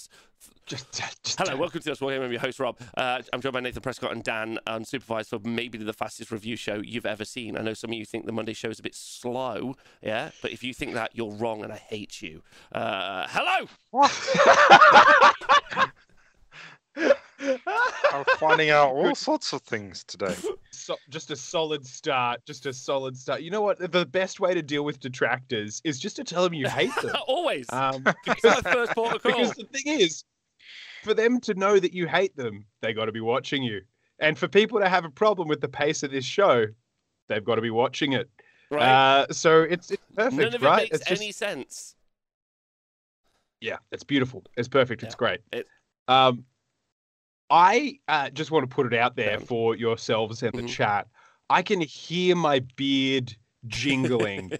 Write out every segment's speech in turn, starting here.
yes. Just, just Hello, welcome to us. Welcome, I'm your host Rob. Uh, I'm joined by Nathan Prescott and Dan, unsupervised for maybe the fastest review show you've ever seen. I know some of you think the Monday show is a bit slow, yeah, but if you think that, you're wrong, and I hate you. Uh, hello. I'm finding out all sorts of things today. so, just a solid start. Just a solid start. You know what? The best way to deal with detractors is just to tell them you hate them. Always. Um, It's my first port of call. because the thing is, for them to know that you hate them, they got to be watching you. And for people to have a problem with the pace of this show, they've got to be watching it. right? Uh, so it's it's perfect, None of it makes It's just any sense. yeah, it's beautiful. It's perfect. It's great. It- Um, I uh, just want to put it out there Yeah. for yourselves and the Mhm. chat. I can hear my beard jingling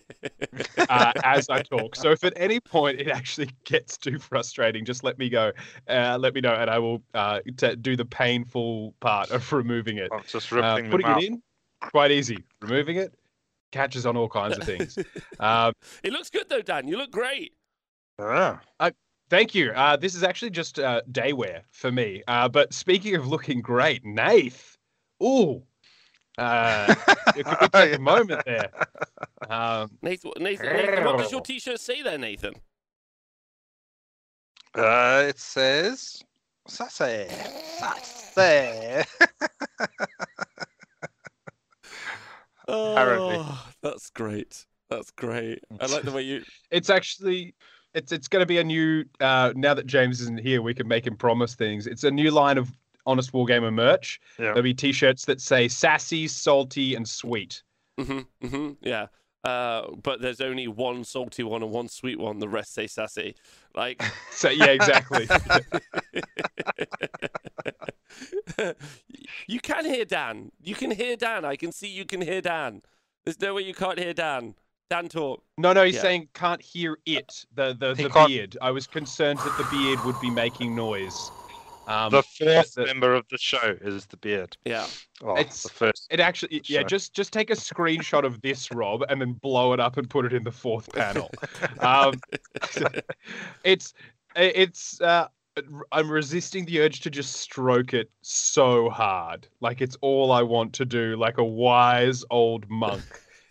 uh, as I talk. So if at any point it actually gets too frustrating, just let me go. Uh, let me know, and I will uh, t- do the painful part of removing it. I'm just Uh, ripping them putting out. it in, quite easy. Removing it catches on all kinds of things. Um, it looks good though, Dan. You look great. Ah, Thank you. Uh, this is actually just uh, day wear for me. Uh, but speaking of looking great, Nath. Ooh. Uh, could we take a moment there? Um, Nathan, Nathan, Nathan what does your T-shirt say there, Nathan? Uh, it says sassy, sassy. Apparently. Oh, that's great. That's great. I like the way you. it's actually it's it's going to be a new. Uh, now that James isn't here, we can make him promise things. It's a new line of Honest Wargamer merch. Yeah. There'll be T-shirts that say sassy, salty, and sweet. hmm hmm yeah. Uh, but there's only one salty one and one sweet one. The rest say sassy. Like, So yeah, exactly. you can hear Dan. You can hear Dan. I can see you can hear Dan. There's no way you can't hear Dan. Dan talk. No, no, he's Yeah. saying can't hear it. The the, He the can't- beard. I was concerned that the beard would be making noise. Um, the fourth the- member of the show is the beard. Yeah. Oh, It's- the first. it actually, yeah. Sure. Just just take a screenshot of this, Rob, and then blow it up and put it in the fourth panel. Um, it's it's. Uh, I'm resisting the urge to just stroke it so hard. Like it's all I want to do, like a wise old monk,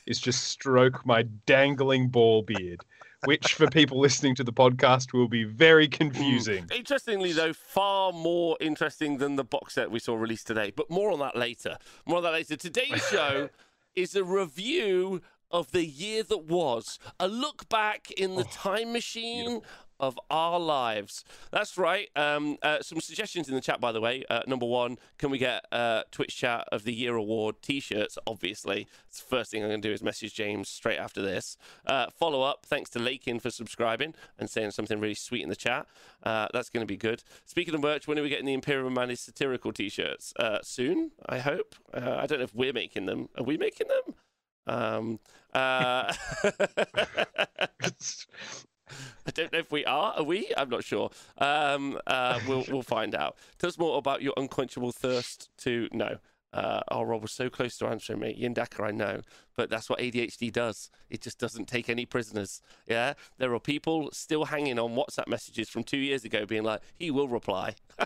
is just stroke my dangling ball beard, which for people listening to the podcast will be very confusing. Hmm. Interestingly, though, far more interesting than the box set we saw released today. But more on that later. More on that later. Today's show is a review of the year that was, a look back in the oh, time machine. Of our lives. That's right. Um, uh, some suggestions in the chat, by the way. Uh, number one, can we get uh, Twitch Chat of the Year Award t shirts? Obviously. It's the first thing I'm going to do is message James straight after this. Uh, follow up, thanks to Lakin for subscribing and saying something really sweet in the chat. Uh, that's going to be good. Speaking of merch, when are we getting the Imperial Managed satirical t-shirts? Uh, soon, I hope. I don't know if we're making them. Are we making them? Um, uh, I don't know if we are. Are we? I'm not sure. Um, uh, we'll we'll find out. Tell us more about your unquenchable thirst to know. Uh, oh, Rob was so close to answering me. Yindaka, I know, but that's what ADHD does. It just doesn't take any prisoners. Yeah, there are people still hanging on WhatsApp messages from two years ago, being like, "He will reply."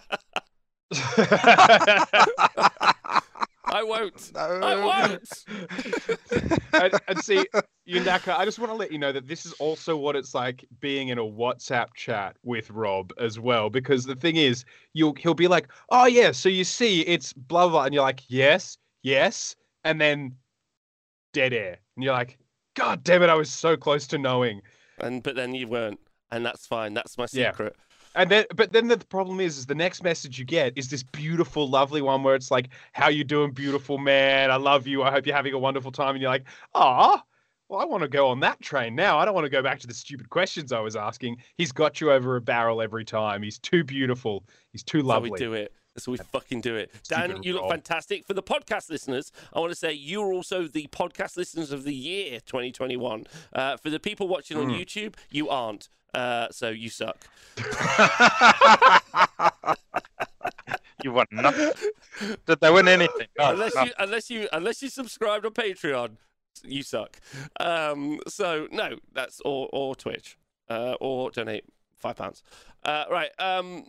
I won't. I won't. and, and see, Yundaka, I just want to let you know that this is also what it's like being in a WhatsApp chat with Rob as well. Because the thing is, you'll he'll be like, "Oh yeah, so you see, it's blah blah," and you're like, "Yes, yes," and then dead air, and you're like, "God damn it, I was so close to knowing." And but then you weren't, and that's fine. That's my Yeah. And then, but then the problem is, is the next message you get is this beautiful, lovely one where it's like, "How you doing, beautiful man? I love you. I hope you're having a wonderful time." And you're like, "Ah, well, I want to go on that train now. I don't want to go back to the stupid questions I was asking." He's got you over a barrel every time. He's too beautiful. He's too That's how lovely. we do it. so we fucking do it. Dan, Stupid you look fantastic. For the podcast listeners, I want to say you're also the podcast listeners of the year 2021. Uh, for the people watching on Mm. YouTube, you aren't. Uh, so you suck. you won nothing. Did they win anything? No, unless no. you unless you unless you subscribe to Patreon, you suck. Um, so no, that's or or Twitch, uh, or donate five pounds. Uh, right. Um,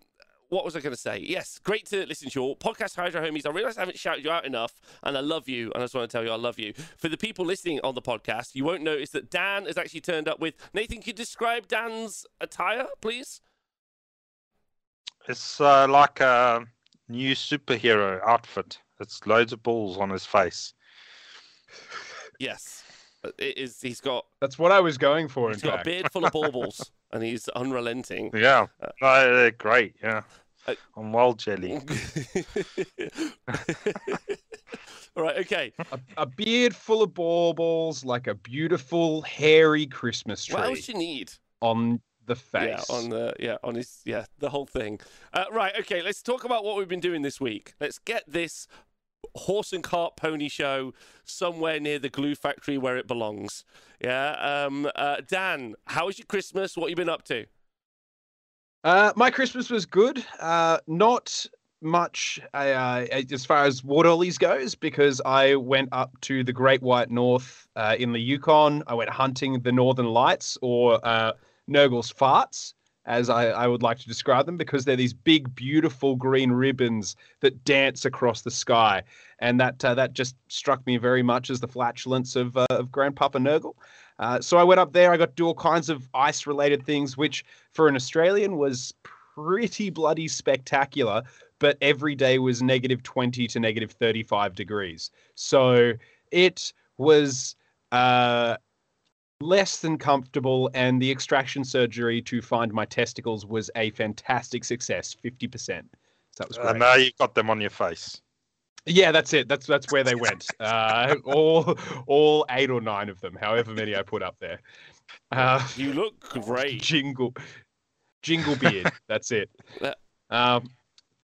what was I going to say? Yes, great to listen to your podcast, Hydro Homies. I realise I haven't shouted you out enough, and I love you, and I just want to tell you I love you. For the people listening on the podcast, you won't notice that Dan has actually turned up with. Nathan, could you describe Dan's attire, please? It's uh, like a new superhero outfit. It's loads of balls on his face. Yes, it is. He's got That's what I was going for. In he's got a beard full of baubles, and he's unrelenting. Yeah, Uh, no, they're great. Yeah, Uh, I'm wild jelly. All right. Okay. a, a beard full of baubles, like a beautiful hairy Christmas tree What else you need? on the face. Yeah, on the yeah, on his yeah, the whole thing. Uh, right, okay, let's talk about what we've been doing this week. Let's get this horse and cart pony show somewhere near the glue factory where it belongs. Yeah. Um uh, Dan, how was your Christmas? What you been up to? Uh, my Christmas was good. Uh, not much uh, as far as water lilies goes because I went up to the Great White North uh, in the Yukon. I went hunting the Northern Lights or uh, Nurgle's farts, as I, I would like to describe them, because they're these big, beautiful green ribbons that dance across the sky, and that uh, that just struck me very much as the flatulence of uh, of Grandpapa Nurgle. Uh, so I went up there. I got to do all kinds of ice-related things, which for an Australian was pretty bloody spectacular. But every day was negative 20 to negative 35 degrees. So it was uh, less than comfortable. And the extraction surgery to find my testicles was a fantastic success 50%. So that was great. And now you've got them on your face. Yeah, that's it. That's that's where they went. Uh, all all eight or nine of them, however many I put up there. Uh, You look great. jingle, jingle beard. that's it. Um,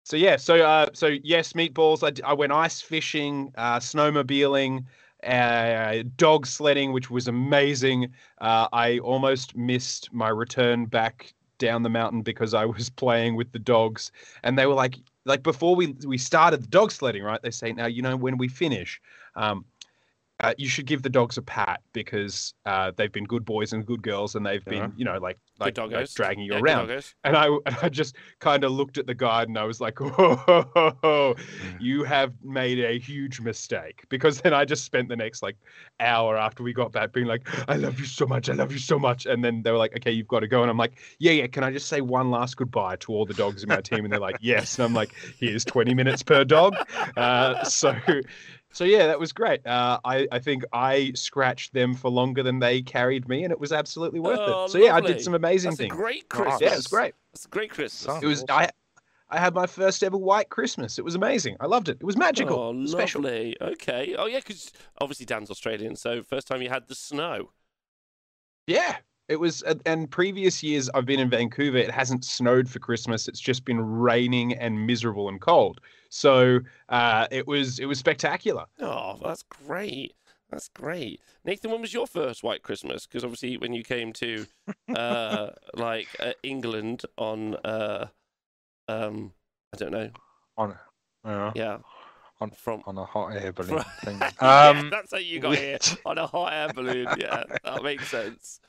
so yeah, so uh, so yes, meatballs. I went ice fishing, uh, snowmobiling, uh, dog sledding, which was amazing. Uh, I almost missed my return back down the mountain because I was playing with the dogs, and they were like, like before we we started the dog sledding, right? They say now, you know, when we finish, um, uh, you should give the dogs a pat because uh, they've been good boys and good girls, and they've been, you know, like like, like dragging you Yeah, around. And I, and I just kind of looked at the guide and I was like, "Whoa, you have made a huge mistake." Because then I just spent the next like hour after we got back being like, "I love you so much, I love you so much," and then they were like, "Okay, you've got to go," and I'm like, "Yeah, yeah, can I just say one last goodbye to all the dogs in my team?" And they're like, "Yes," and I'm like, "Here's 20 minutes per dog." Uh, so. So yeah, that was great. Uh, I I think I scratched them for longer than they carried me, and it was absolutely worth Oh, it. So yeah, I did some amazing That's a things. great Nice. Christmas. Yeah, it was great. That's a great Christmas. It was awesome. I I had my first ever white Christmas. It was amazing. I loved it. It was magical. Oh, It was special. lovely. Okay. Oh, yeah, because obviously Dan's Australian, so first time you had the snow. Yeah. It was and- and previous years I've been in Vancouver, it hasn't snowed for Christmas. It's just been raining and miserable and cold. So uh, it was it was spectacular. Oh, that's great. That's great. Nathan, when was your first white Christmas? Because obviously, when you came to uh, like uh, England on, uh, um, I don't know, on, yeah, yeah, On- from. on a hot air balloon Right. thing. yeah, Um, that's how you got here on a hot air balloon. Yeah, that makes sense.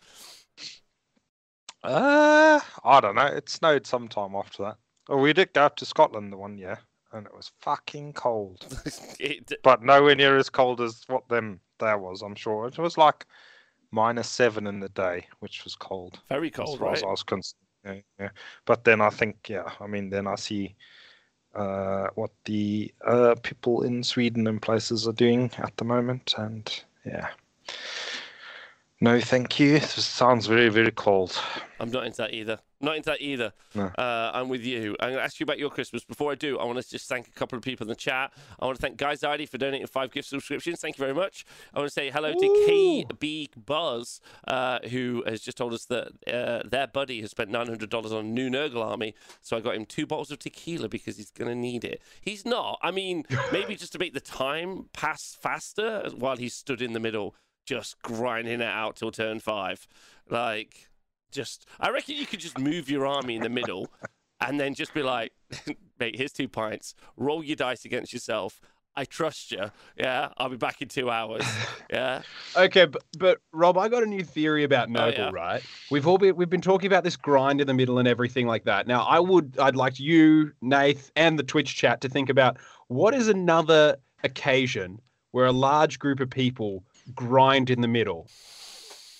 Uh, I don't know. It snowed sometime after that. Oh, we did go up to Scotland the one year, and it was fucking cold, It- but nowhere near as cold as what them there was. I'm sure it was like minus seven in the day, which was cold very as cold, far right? as I was concerned. Yeah, yeah. But then I think, yeah, I mean, then I see uh, what the uh, people in Sweden and places are doing at the moment, and yeah. No, thank you. This sounds very, very cold. I'm not into that either. Not into that either. No. Uh, I'm with you. I'm going to ask you about your Christmas. Before I do, I want to just thank a couple of people in the chat. I want to thank Guy Zardi for donating five gift subscriptions. Thank you very much. I want to say hello to Ooh. KB Buzz, uh, who has just told us that uh, their buddy has spent $900 on a new Nurgle army. So I got him two bottles of tequila because he's going to need it. He's not. I mean, maybe just to make the time pass faster while he stood in the middle, just grinding it out till turn five. Like, just I reckon you could just move your army in the middle and then just be like, mate, here's two pints, roll your dice against yourself. I trust you. Yeah, I'll be back in two hours. Yeah. Okay, but, but Rob, I got a new theory about oh, Nurgle, yeah. right? We've all been we've been talking about this grind in the middle and everything like that. Now, I would I'd like you, Nath, and the Twitch chat to think about what is another occasion where a large group of people grind in the middle.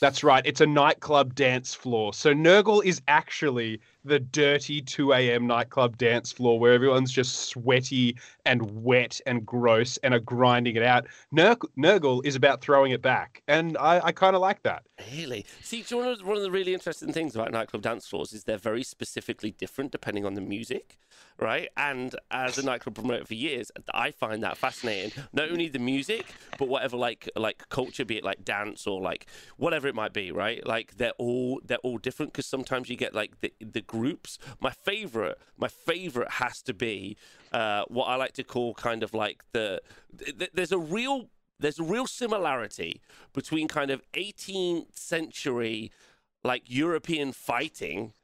That's right. It's a nightclub dance floor. So Nurgle is actually the dirty 2 a.m. nightclub dance floor where everyone's just sweaty and wet and gross and are grinding it out. Nurg- Nurgle is about throwing it back. And I, I kind of like that. Really? See, you know one of the really interesting things about nightclub dance floors is they're very specifically different depending on the music, right? And as a nightclub promoter for years, I find that fascinating. Not only the music, but whatever like like culture, be it like dance or like whatever it might be, right? Like they're all they're all different because sometimes you get like the the groups. My favorite, my favorite has to be uh, what I like to call kind of like the th- th- there's a real there's a real similarity between kind of 18th century like European fighting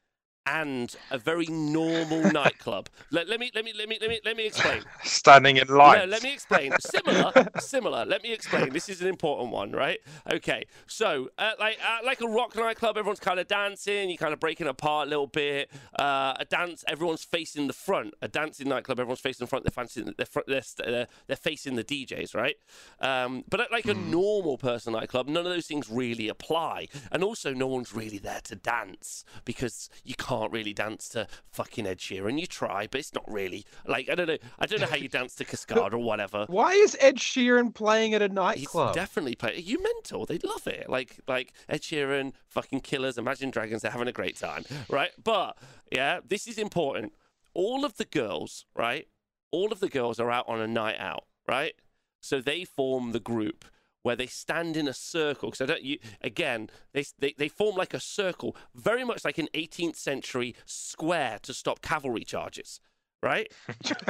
and a very normal nightclub. Let, let me let me let me let me let me explain. Standing in No, line. let me explain. Similar, similar. Let me explain. This is an important one, right? Okay. So, uh, like, uh, like a rock nightclub, everyone's kind of dancing. You're kind of breaking apart a little bit. Uh, a dance, everyone's facing the front. A dancing nightclub, everyone's facing the front. They're facing, they're, fr- they're, they're, they're facing the DJs, right? Um, but at like a normal person nightclub, none of those things really apply. And also, no one's really there to dance because you can't really dance to fucking Ed Sheeran. You try, but it's not really like I don't know. I don't know how you dance to Cascade or whatever. Why is Ed Sheeran playing at a He's nightclub? definitely play. You mental. They'd love it. Like like Ed Sheeran, fucking Killers, Imagine Dragons. They're having a great time, right? But yeah, this is important. All of the girls, right? All of the girls are out on a night out, right? So they form the group where they stand in a circle. Because I don't. You again, they, they they form like a circle, very much like an 18th century square to stop cavalry charges, right?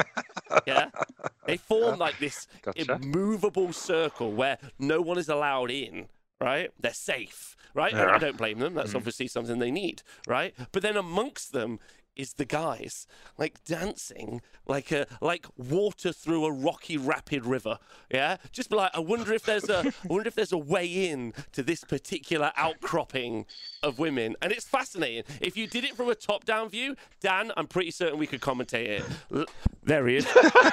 yeah, they form like this Gotcha. immovable circle where no one is allowed in. Right, they're safe. Right, and I don't blame them. That's hmm. obviously something they need. Right, but then amongst them is the guys. Like dancing like a like water through a rocky rapid river yeah? Just be like i wonder if there's a i wonder if there's a way in to this particular outcropping of women. And it's fascinating. If you did it from a top down view dan i'm pretty certain we could commentate it. L- there he is.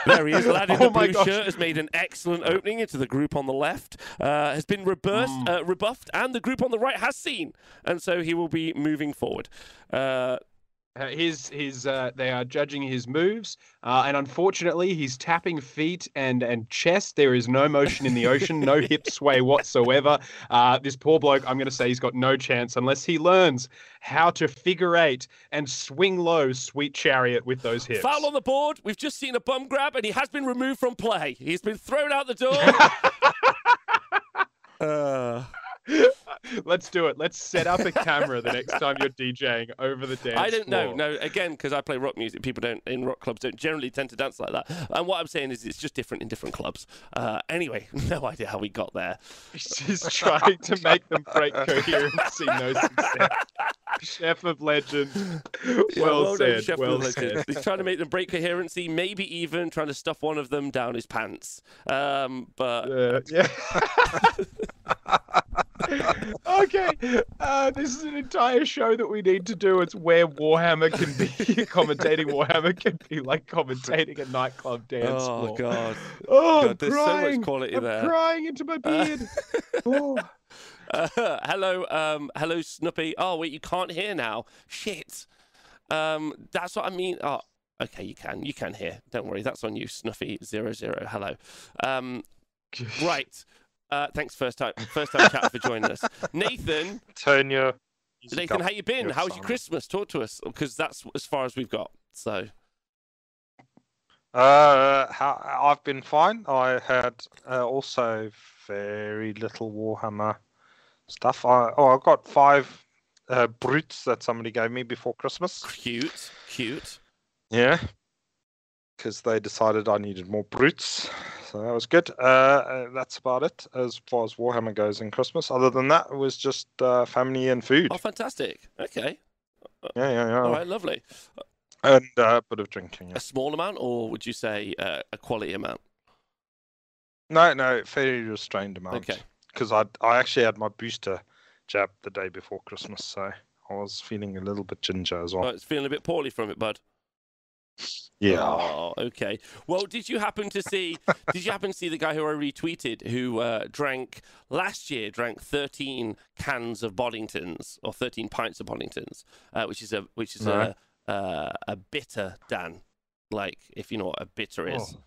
There he is. Lad in Oh the blue gosh. shirt has made an excellent opening into the group on the left uh, has been reversed Mm. uh, rebuffed and the group on the right has seen. And so he will be moving forward. Uh, his his uh, they are judging his moves, uh, and unfortunately, he's tapping feet and and chest. There is no motion in the ocean, no hip sway whatsoever. Uh, this poor bloke, I'm going to say, he's got no chance unless he learns how to figure eight and swing low, sweet chariot with those hips. Foul on the board. We've just seen a bum grab, and he has been removed from play. He's been thrown out the door. Let's do it. Let's set up a camera the next time you're DJing over the dance I don't know. No, again, because I play rock music, people don't in rock clubs don't generally tend to dance like that. And what I'm saying is, it's just different in different clubs. Uh, anyway, no idea how we got there. He's trying to make them break coherency. No success. Chef of legend. Yeah, Well, done, said. Chef well Legend. said. He's trying to make them break coherency, maybe even trying to stuff one of them down his pants. Um, but Uh, yeah. okay. Uh, this is an entire show that we need to do. It's where Warhammer can be commentating. Warhammer can be like commentating a nightclub dance oh floor. god, Oh, God, there's so much crying. quality I'm there. crying into my beard. oh. Uh, hello, um, hello, Snoopy. Oh wait, you can't hear now. Shit. Um, that's what I mean. Oh, okay, you can, you can hear. Don't worry, that's on you, Snuffy zero zero. Hello. Um, right. Uh, thanks, first time, first time chat for joining us, Nathan. Turn your. Nathan, how you been? your How's your. Christmas? Talk to us, because that's as far as we've got. So, Uh, I've been fine. I had uh, also very little Warhammer stuff. I, oh, I got five uh, brutes that somebody gave me before Christmas. cute, cute. Yeah, because they decided I needed more brutes, so that was good. Uh, uh, that's about it as far as Warhammer goes in Christmas. Other than that, it was just uh, family and food. Oh, fantastic. Okay. Yeah, yeah, yeah. All right, lovely. And uh, a bit of drinking. Yeah. A small amount, or would you say uh, a quality amount? No, no, fairly restrained amount. Okay. Because I I actually had my booster jab the day before Christmas, so I was feeling a little bit ginger as well. Oh, it's feeling a bit poorly from it, bud. Yeah. Oh, okay. Well, did you happen to see? did you happen to see the guy who I retweeted who uh, drank last year? Drank thirteen cans of Boddingtons or thirteen pints of Boddingtons, uh, which is a which is No. a uh, a bitter Dan. Like if you know what a bitter is. Oh.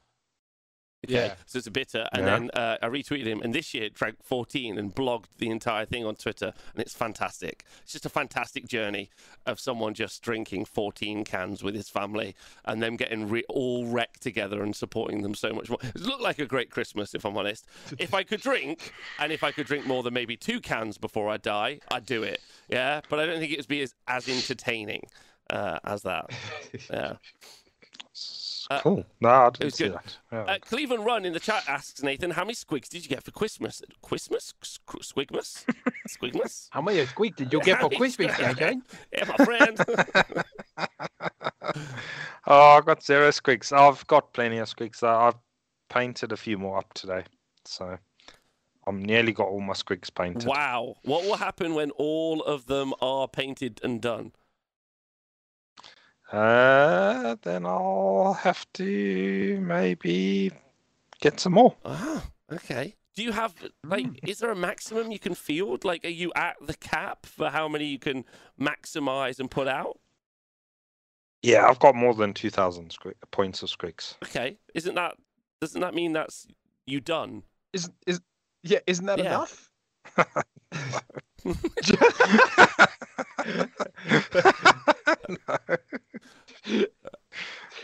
Okay, Yeah. so it's a bitter, and Yeah. then uh, I retweeted him, and this year it drank 14 and blogged the entire thing on Twitter, and it's fantastic. It's just a fantastic journey of someone just drinking 14 cans with his family, and them getting re- all wrecked together and supporting them so much more. It looked like a great Christmas, if I'm honest. If I could drink, and if I could drink more than maybe two cans before I die, I'd do it. Yeah, but I don't think it would be as, as entertaining uh, as that. Yeah. Uh, cool. No, I didn't was see good. that. Yeah. Uh, Cleveland Run in the chat asks Nathan, how many squigs did you get for Christmas? Christmas? Squigmas? Squigmas? How many squeak did you get for Christmas, JJ? Yeah, my friend. oh, I've got zero squigs. I've got plenty of squigs. I've painted a few more up today, so I'm nearly got all my squigs painted. wow. What will happen when all of them are painted and done? Uh, then I'll have to maybe get some more. Ah, okay. Do you have, like, is there a maximum you can field? Like, are you at the cap for how many you can maximize and put out? Yeah, I've got more than 2,000 squig- points of squigs. Okay. Isn't that, doesn't that mean that's you done? Is is yeah? Isn't that Yeah. enough?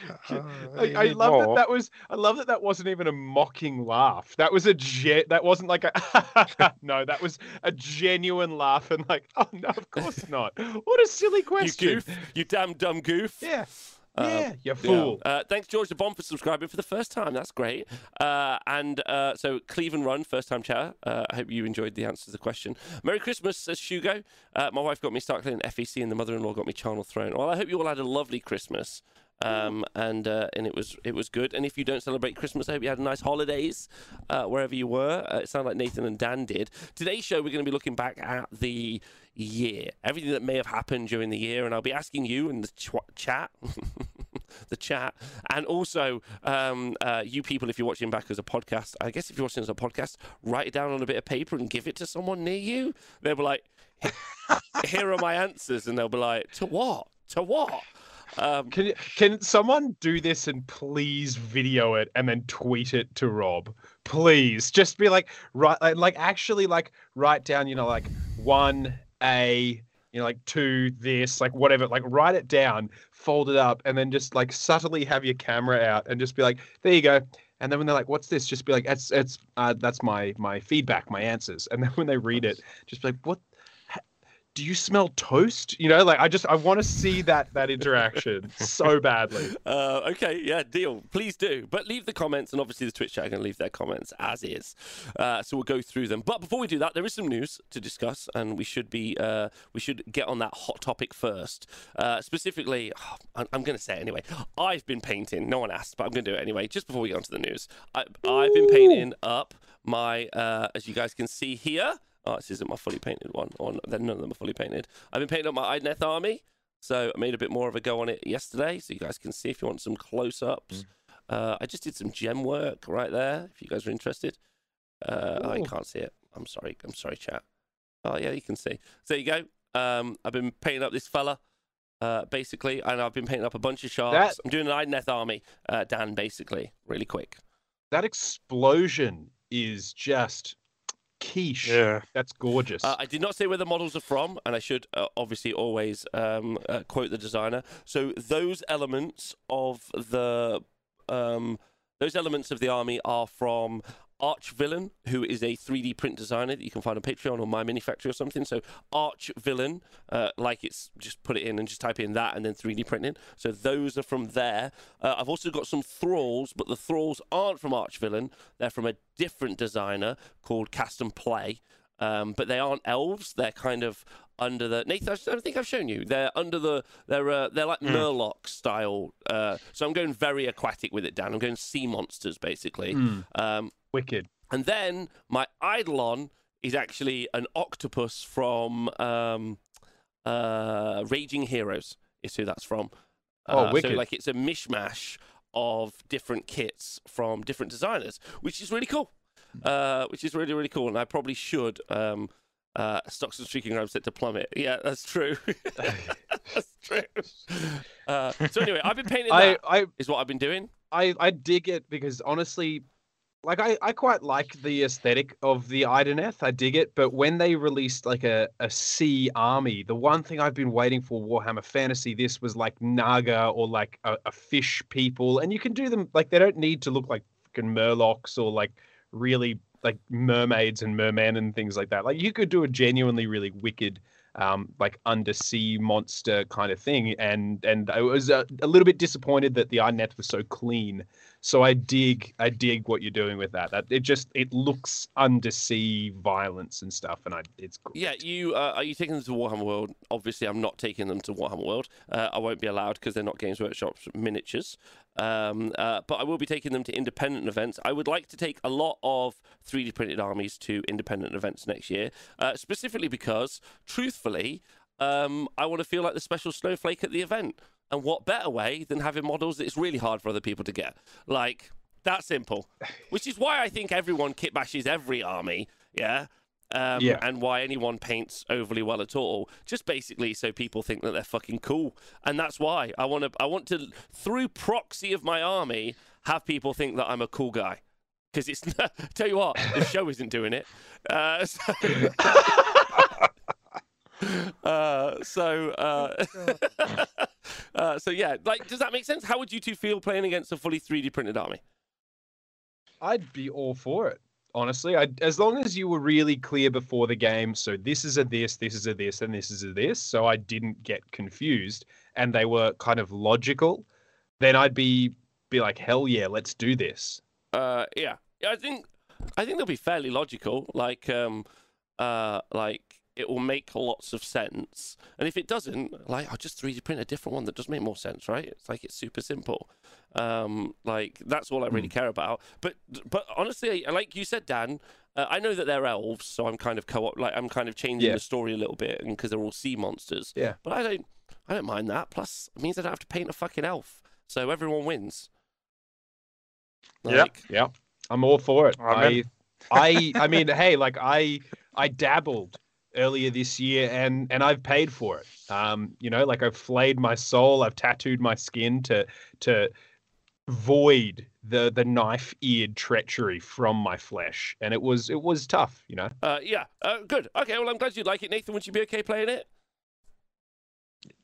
I, I love that that was I love that that wasn't even a mocking laugh. That was a ge- that wasn't like a no, that was a genuine laugh and like, oh no, of course not. What a silly question. You goof. You damn dumb goof. Yeah. Um, yeah, you Yeah. fool. Uh, thanks, George the Bomb, for subscribing for the first time. That's great. Uh, and uh, so, Cleveland Run, first time chatter. Uh, I hope you enjoyed the answer to the question. Merry Christmas, says Shugo. Uh, my wife got me Starkling and FEC, and the mother in law got me Charnel Throne. Well, I hope you all had a lovely Christmas. Um, and uh, and it was it was good. And if you don't celebrate Christmas, I hope you had nice holidays uh, wherever you were. Uh, it sounded like Nathan and Dan did. Today's show, we're going to be looking back at the year, everything that may have happened during the year, and I'll be asking you in the ch- chat, the chat, and also um, uh, you people, if you're watching back as a podcast, I guess if you're watching as a podcast, write it down on a bit of paper and give it to someone near you. They'll be like, "Here are my answers," and they'll be like, "To what? To what?" Um, Can can someone do this and please video it and then tweet it to Rob? Please, just be like, right, like, like actually, like write down, you know, like one A, you know, like to this, like whatever, like write it down, fold it up, and then just like subtly have your camera out and just be like, there you go. And then when they're like, "What's this?" Just be like, "That's it's uh, that's my my feedback, my answers." And then when they read it, just be like, "What? Do you smell toast?" You know, like I just I want to see that that interaction so badly. Uh, okay, yeah, deal. Please do. But leave the comments, and obviously the Twitch chat are going to leave their comments as is. Uh, so we'll go through them. But before we do that, there is some news to discuss, and we should be uh, we should get on that hot topic first. Uh, specifically, I'm, I'm going to say it anyway. I've been painting. No one asked, but I'm going to do it anyway. Just before we get onto the news, I, I've been painting up my, uh, as you guys can see here. Oh, this isn't my fully painted one. Or then none of them are fully painted. I've been painting up my Idoneth army. So I made a bit more of a go on it yesterday, so you guys can see if you want some close-ups. Uh, I just did some gem work right there. If you guys are interested, uh, oh, you can't see it. I'm sorry. I'm sorry, chat. Oh yeah, you can see. So there you go. Um, I've been painting up this fella, uh, basically, and I've been painting up a bunch of sharks. That- I'm doing an Idoneth army, uh, Dan, basically, really quick. That explosion is just quiche. Yeah. That's gorgeous. Uh, I did not say where the models are from, and I should uh, obviously always um, uh, quote the designer. So those elements of the um, those elements of the army are from Arch Villain, who is a 3D print designer that you can find on Patreon or MyMiniFactory or something. So Arch Villain, uh, like it's just put it in and just type in that and then 3D printing. So those are from there. Uh, I've also got some thralls, but the thralls aren't from Arch Villain. They're from a different designer called and Play. Um, but they aren't elves. They're kind of under the Nathan. I don't think I've shown you. They're under the. They're uh, they're like Murloc style. Uh, so I'm going very aquatic with it, Dan. I'm going sea monsters basically. Hmm. Um, Wicked. And then my Eidolon is actually an octopus from um, uh, Raging Heroes. Is who that's from. Oh, Uh, So wicked. like it's a mishmash of different kits from different designers, which is really cool. Uh, which is really really cool, and I probably should. Um, uh, stocks and streaking grams set to plummet. Yeah, that's true. that's true. Uh, so anyway, I've been painting I, that. I Is what I've been doing. I I dig it because honestly, like I, I quite like the aesthetic of the Idoneth. I dig it, but when they released like a, a sea army, the one thing I've been waiting for Warhammer Fantasy, this was like Naga or like a, a fish people, and you can do them like they don't need to look like fucking Murlocs or like really like mermaids and mermen and things like that. Like you could do a genuinely really wicked um, like undersea monster kind of thing. And and I was a, a little bit disappointed that the Idoneth was so clean. So I dig I dig what you're doing with that. That it just it looks undersea violence and stuff, and I it's great. Yeah, you uh, are you taking them to Warhammer World? Obviously, I'm not taking them to Warhammer World. Uh, I won't be allowed because they're not Games Workshop miniatures. Um, uh, but I will be taking them to independent events. I would like to take a lot of 3D printed armies to independent events next year, uh, specifically because, truthfully, um, I want to feel like the special snowflake at the event. And what better way than having models that it's really hard for other people to get? Like that simple. Which is why I think everyone kit bashes every army. Yeah. Um, Yeah. And why anyone paints overly well at all, just basically so people think that they're fucking cool, and that's why I want to. I want to, through proxy of my army, have people think that I'm a cool guy. Because it's tell you what, the show isn't doing it. Uh, so, uh, so, uh, uh, so yeah, like, does that make sense? How would you two feel playing against a fully 3D printed army? I'd be all for it. Honestly, I as long as you were really clear before the game. So this is a this, this is a this, and this is a this. So I didn't get confused, and they were kind of logical. Then I'd be be like, hell yeah, let's do this. Uh, yeah, yeah. I think I think they'll be fairly logical. Like, um, uh, like it will make lots of sense. And if it doesn't, like, I'll just 3D print a different one that does make more sense, right? It's like it's super simple. Um, like that's all I really care about. But but honestly, like you said, Dan. Uh, I know that they're elves, so I'm kind of co-op. Like I'm kind of changing Yeah. the story a little bit, and because they're all sea monsters. Yeah. But I don't, I don't mind that. Plus, it means I don't have to paint a fucking elf, so everyone wins. Yeah. Like, Yeah, I'm all for it. I'm I, in. I, I mean, hey, like I, I dabbled earlier this year, and and I've paid for it. Um, you know, like I've flayed my soul, I've tattooed my skin to to void the the knife eared treachery from my flesh, and it was it was tough. You know, Uh, yeah, uh, good. Okay, well, I'm glad you like it, Nathan. Would you be okay playing it?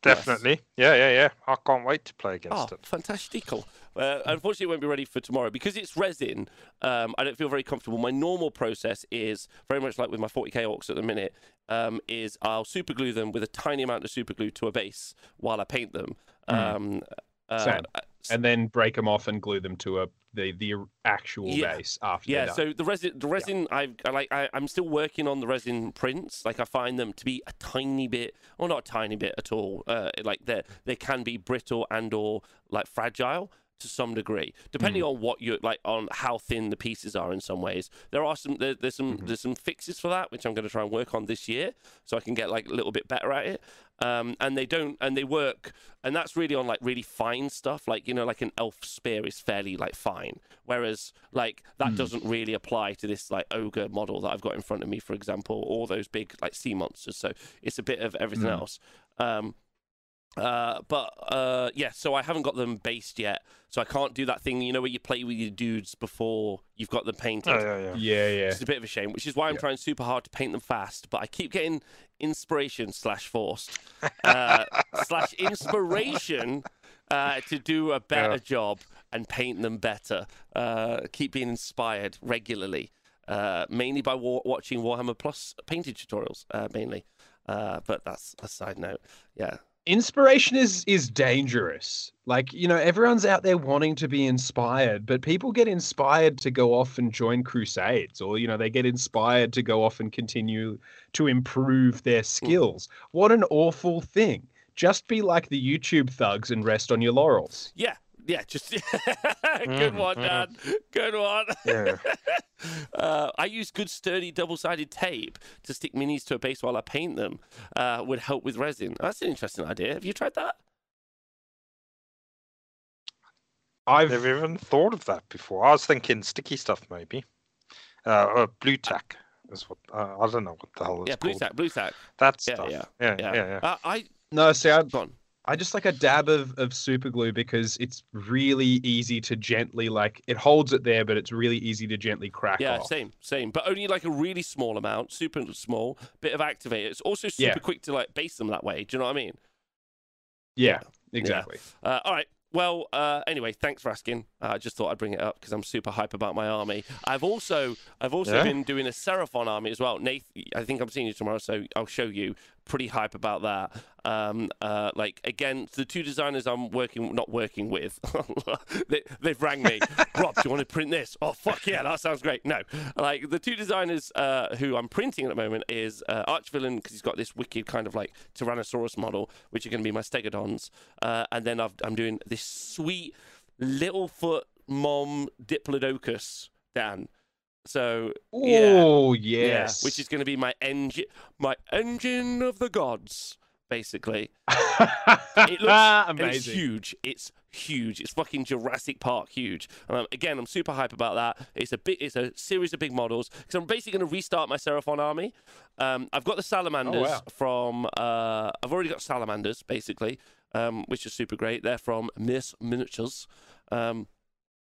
Definitely. Yeah, yeah, yeah. I can't wait to play Oh, against it. fantastical. Uh, unfortunately, it won't be ready for tomorrow because it's resin. Um, I don't feel very comfortable. My normal process is very much like with my 40k orcs at the minute. Um, is I'll super glue them with a tiny amount of super glue to a base while I paint them. Um, uh, uh, and then break them off and glue them to a the the actual Yeah. base after. Yeah, so the resin, the resin, I've I like, I, I'm still working on the resin prints. Like, I find them to be a tiny bit, or not a tiny bit at all. Uh, like, they they can be brittle and or like fragile to some degree, depending on what you're like, on how thin the pieces are. In some ways, there are some there, there's some there's some fixes for that, which I'm going to try and work on this year, so I can get like a little bit better at it. Um, and they don't, and they work, and that's really on like really fine stuff. Like you know, like an elf spear is fairly like fine, whereas like that doesn't really apply to this like ogre model that I've got in front of me, for example, or those big like sea monsters. So it's a bit of everything Mm. else. Um, uh, but uh, yeah, so I haven't got them based yet, so I can't do that thing. You know, where you play with your dudes before you've got them painted. Oh, yeah, yeah. yeah, yeah. It's a bit of a shame, which is why I'm Yeah. trying super hard to paint them fast. But I keep getting inspiration slash forced uh, slash inspiration uh, to do a better Yeah. job and paint them better. Uh, keep being inspired regularly, uh, mainly by wa- watching Warhammer Plus painting tutorials, uh, mainly. Uh, but that's a side note. Yeah. Inspiration is is dangerous. Like you know everyone's out there wanting to be inspired but people get inspired to go off and join crusades or you know they get inspired to go off and continue to improve their hmm. skills. What an awful thing. Just be like the youtube thugs and rest on your laurels. Yeah, Yeah, just good Mm, one, mhm. Dan. Good one. Yeah. uh, I use good sturdy double-sided tape to stick minis to a base while I paint them. Uh, would help with resin. That's an interesting idea. Have you tried that? I've Never even thought of that before. I was thinking sticky stuff, maybe. Uh, or blue tack is what uh, I don't know what the hell it's yeah, blue called. tack, blue tack. That Yeah, stuff. yeah, yeah, Yeah, yeah, yeah. Uh, I no see. I've gone. I just like a dab of, of super glue because it's really easy to gently like it holds it there, but it's really easy to gently crack Yeah, off. same, same, but only like a really small amount, super small bit of activator. It's also super Yeah. quick to like base them that way. Do you know what I mean? Yeah, exactly. Uh, all right. Well, uh, anyway, thanks for asking. Uh, I just thought I'd bring it up because I'm super hype about my army. I've also, I've also Yeah? been doing a Seraphon army as well. Nath, I think I'm seeing you tomorrow, so I'll show you. Pretty hype about that. Um, uh, like again, the two designers I'm working, not working with, they, they've rang me. Rob, do you want to print this? Oh fuck yeah, that sounds great. No, like the two designers uh, who I'm printing at the moment is uh, Archvillain because he's got this wicked kind of like Tyrannosaurus model, which are going to be my Stegodons, uh, and then I've, I'm doing this sweet little foot mom Diplodocus, Dan. So Oh yeah, yes. which is going to be my engine, my engine of the gods, basically. It looks and it's huge. It's huge. It's fucking Jurassic Park huge. Um, again, I'm super hype about that. It's a big, it's a series of big models because I'm basically going to restart my Seraphon army. Um, I've got the salamanders wow. from. Uh, I've already got salamanders basically, um, which is super great. They're from Miss Miniatures. Um,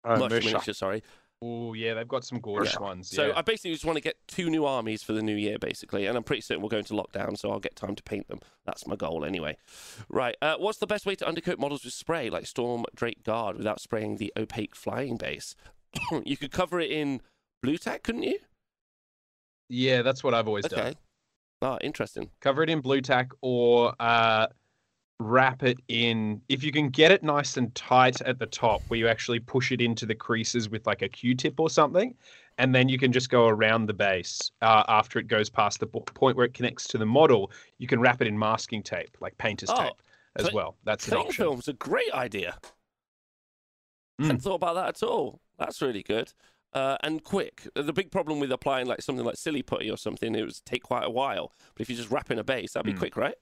Uh, Much Miniatures, sorry. Oh yeah, they've got some gorgeous ones. So yeah. I basically just want to get two new armies for the new year, basically, and I'm pretty certain we'll go into lockdown, so I'll get time to paint them. That's my goal, anyway. Right. Uh, what's the best way to undercoat models with spray, like Storm Drake Guard, without spraying the opaque flying base? you could cover it in blue tack, couldn't you? yeah, that's what I've always done. Okay. Oh, interesting. Cover it in blue tack or uh, wrap it in. If you can get it nice and tight at the top, where you actually push it into the creases with like a Q-tip or something, and then you can just go around the base uh, after it goes past the point where it connects to the model. You can wrap it in masking tape, like painter's Oh, tape, as cling- well. That's an option. film's a great idea. Mm. Hadn't thought about that at all. That's really good. Uh, and quick. The big problem with applying like something like silly putty or something, it would take quite a while. But if you just wrap in a base, that'd be Mm. quick, right?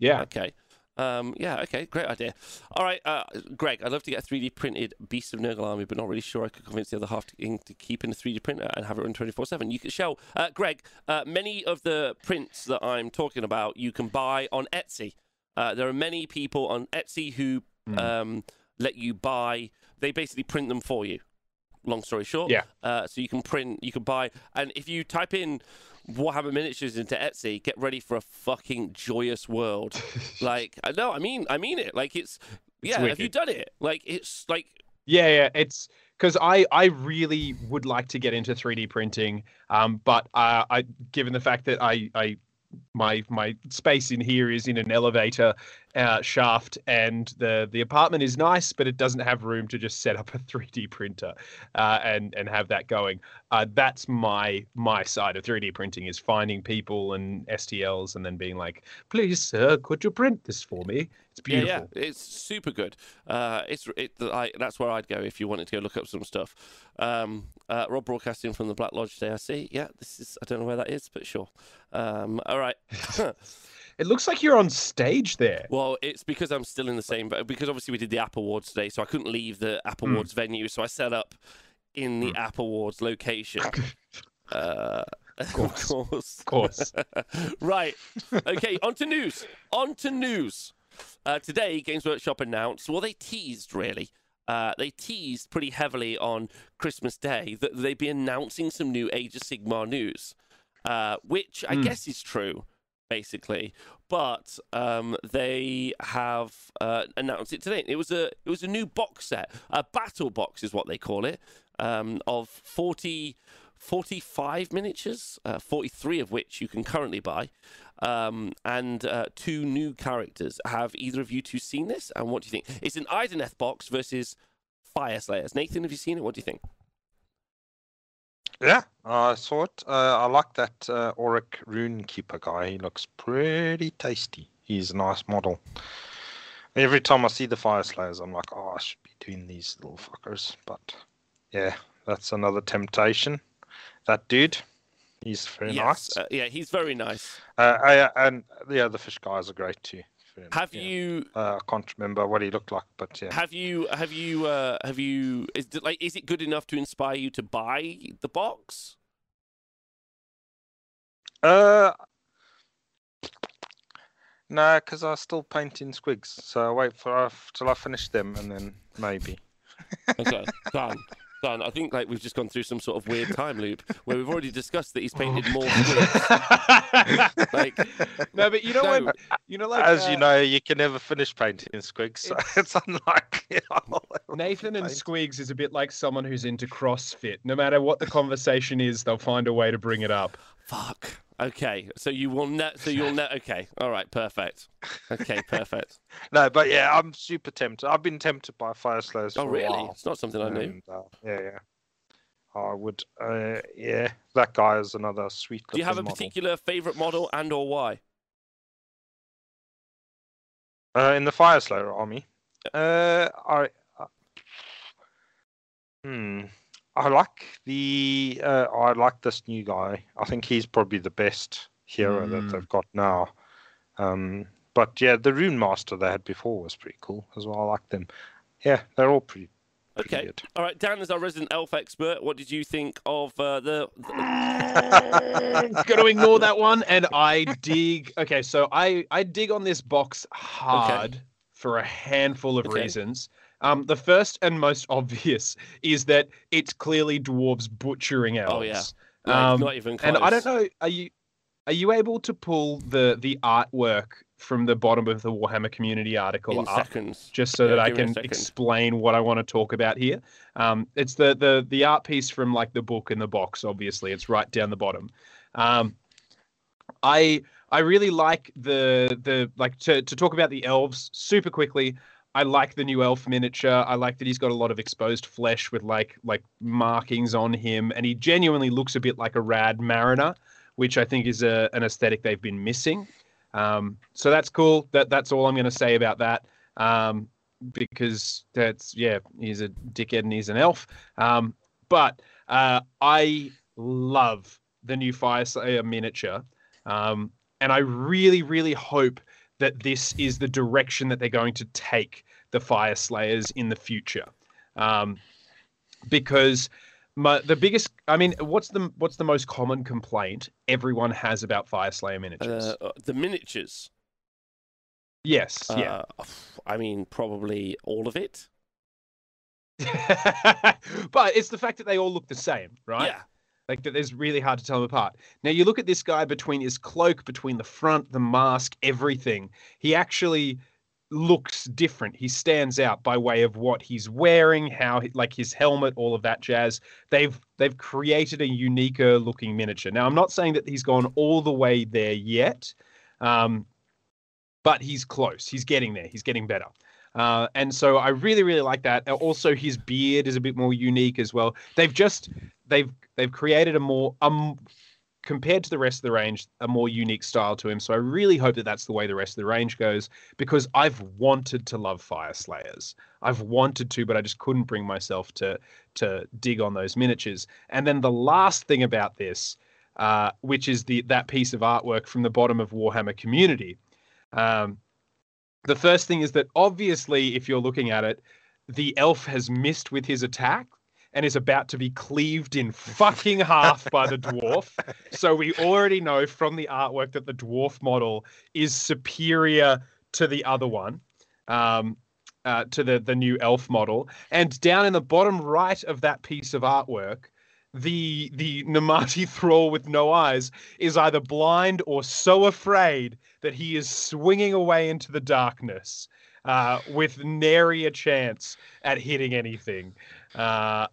Yeah. Okay. Um, yeah, okay, great idea. All right, uh, Greg, I'd love to get a 3D printed Beast of Nurgle army, but not really sure I could convince the other half to, to keep in a 3D printer and have it run 24 7. You could show, uh, Greg, uh, many of the prints that I'm talking about you can buy on Etsy. Uh, there are many people on Etsy who Mm. um, let you buy, they basically print them for you. Long story short. Yeah. Uh, so you can print, you can buy, and if you type in Warhammer miniatures into Etsy, get ready for a fucking joyous world. like, I- no, I mean, I mean it. Like, it's, yeah. have you done it? Like, it's like, Yeah, yeah, it's because I I really would like to get into 3D printing, um, but uh, I given the fact that I I my my space in here is in an elevator uh, shaft, and the the apartment is nice, but it doesn't have room to just set up a 3D printer uh, and and have that going. Uh, that's my my side of 3D printing is finding people and STLs, and then being like, please, sir, could you print this for me? It's beautiful. yeah, yeah, it's super good. Uh, it's it, I, that's where I'd go if you wanted to go look up some stuff. Um, uh, Rob broadcasting from the Black Lodge today. I see. Yeah, this is. I don't know where that is, but sure. Um, all right. It looks like you're on stage there. Well, it's because I'm still in the same, but because obviously we did the App Awards today, so I couldn't leave the App Mm. Awards venue, so I set up in the App Awards location. Uh, of course. course. Of course. right. Okay, on to news. On to news. Uh, today, Games Workshop announced, well, they teased really. Uh, they teased pretty heavily on Christmas Day that they'd be announcing some new Age of Sigmar news, uh, which I Hmm. guess is true, basically. But um, they have uh, announced it today. It was a it was a new box set, a battle box is what they call it, um, of 40, 45 miniatures, uh, 43 of which you can currently buy, um, and uh, two new characters. Have either of you two seen this? And what do you think? It's an Idoneth box versus Fyreslayers. Nathan, have you seen it? What do you think? Yeah, I saw it. Uh, I like that uh, Auric Rune Keeper guy. He looks pretty tasty. He's a nice model. Every time I see the Fyreslayers, I'm like, oh, I should be doing these little fuckers. But yeah, that's another temptation. That dude, he's very yes, nice. uh, yeah, he's very nice. Uh, I, and the other fish guys are great too. Very nice. Have you Uh, I can't remember what he looked like, but yeah. have you have you uh, have you is it, like is it good enough to inspire you to buy the box? Uh, no, because I'm still paint in squigs, so I wait for uh, till I finish them and then maybe. Okay, done. Done. I think like we've just gone through some sort of weird time loop where we've already discussed that he's painted more squids. Like, no, but you know No. when you know like As uh, you know, you can never finish painting squigs, so it's unlikely. I'll Nathan and paint. Squigs is a bit like someone who's into CrossFit. No matter what the conversation is, they'll find a way to bring it up. fuck. Okay, so you will net. So you'll net. Okay, all right, perfect. Okay, perfect. No, but yeah, I'm super tempted. I've been tempted by Fyreslayers Oh really? It's not something I knew. and, uh, yeah, yeah. I would. Uh, yeah, that guy is another sweet. Do you have a model. particular favorite model and or why? Uh, in the Fyreslayer army, uh, I, uh, hmm, I like the, uh, I like this new guy. I think he's probably the best hero Mm. that they've got now. Um, but yeah, the Rune Master they had before was pretty cool as well. I like them. Yeah, they're all pretty, pretty Okay. good. All right, Dan is our resident elf expert. What did you think of uh, the? the... Got to ignore that one. And I dig. Okay, so I I dig on this box hard for a handful of Okay. reasons. Um, the first and most obvious is that it's clearly dwarves butchering elves. Oh, yeah. No, Um, not even close. and I don't know. Are you are you able to pull the the artwork from the bottom of the Warhammer community article in up? seconds. just so Yeah, that I give me a can explain what I want to talk about here. Um, it's the the the art piece from like the book in the box. Obviously, it's right down the bottom. Um, I I really like the the like to to talk about the elves super quickly. I like the new elf miniature. I like that he's got a lot of exposed flesh with like like markings on him, and he genuinely looks a bit like a rad mariner, which I think is a, an aesthetic they've been missing. Um, so that's cool. That that's all I'm going to say about that. Um, because that's yeah, he's a dickhead and he's an elf. Um, but uh, I love the new Fyreslayer miniature, um, and I really, really hope that this is the direction that they're going to take the Fyreslayers in the future, um, because. My, the biggest, I mean, what's the what's the most common complaint everyone has about Fyreslayer miniatures? Uh, uh, the miniatures. yes, yeah. Uh, I mean, probably all of it. but it's the fact that they all look the same, right? Yeah. Like that, it's really hard to tell them apart. Now you look at this guy between his cloak, between the front, the mask, everything. He actually looks different. He stands out by way of what he's wearing, how like his helmet, all of that jazz. They've they've created a uniquer looking miniature. Now I'm not saying that he's gone all the way there yet, um, but he's close. He's getting there. He's getting better. Uh, and so I really, really like that. Uh, Also, his beard is a bit more unique as well. They've just they've they've created a more um compared to the rest of the range a more unique style to him. So I really hope that that's the way the rest of the range goes because I've wanted to love Fyreslayers. I've wanted to, but I just couldn't bring myself to to dig on those miniatures. And then the last thing about this, uh, which is the that piece of artwork from the bottom of Warhammer Community. Um, the first thing is that obviously, if you're looking at it, the elf has missed with his attack and is about to be cleaved in fucking half by the dwarf. So we already know from the artwork that the dwarf model is superior to the other one, um, uh, to the the new elf model. And down in the bottom right of that piece of artwork, the the Namarti thrall with no eyes is either blind or so afraid that he is swinging away into the darkness uh, with nary a chance at hitting anything. Uh,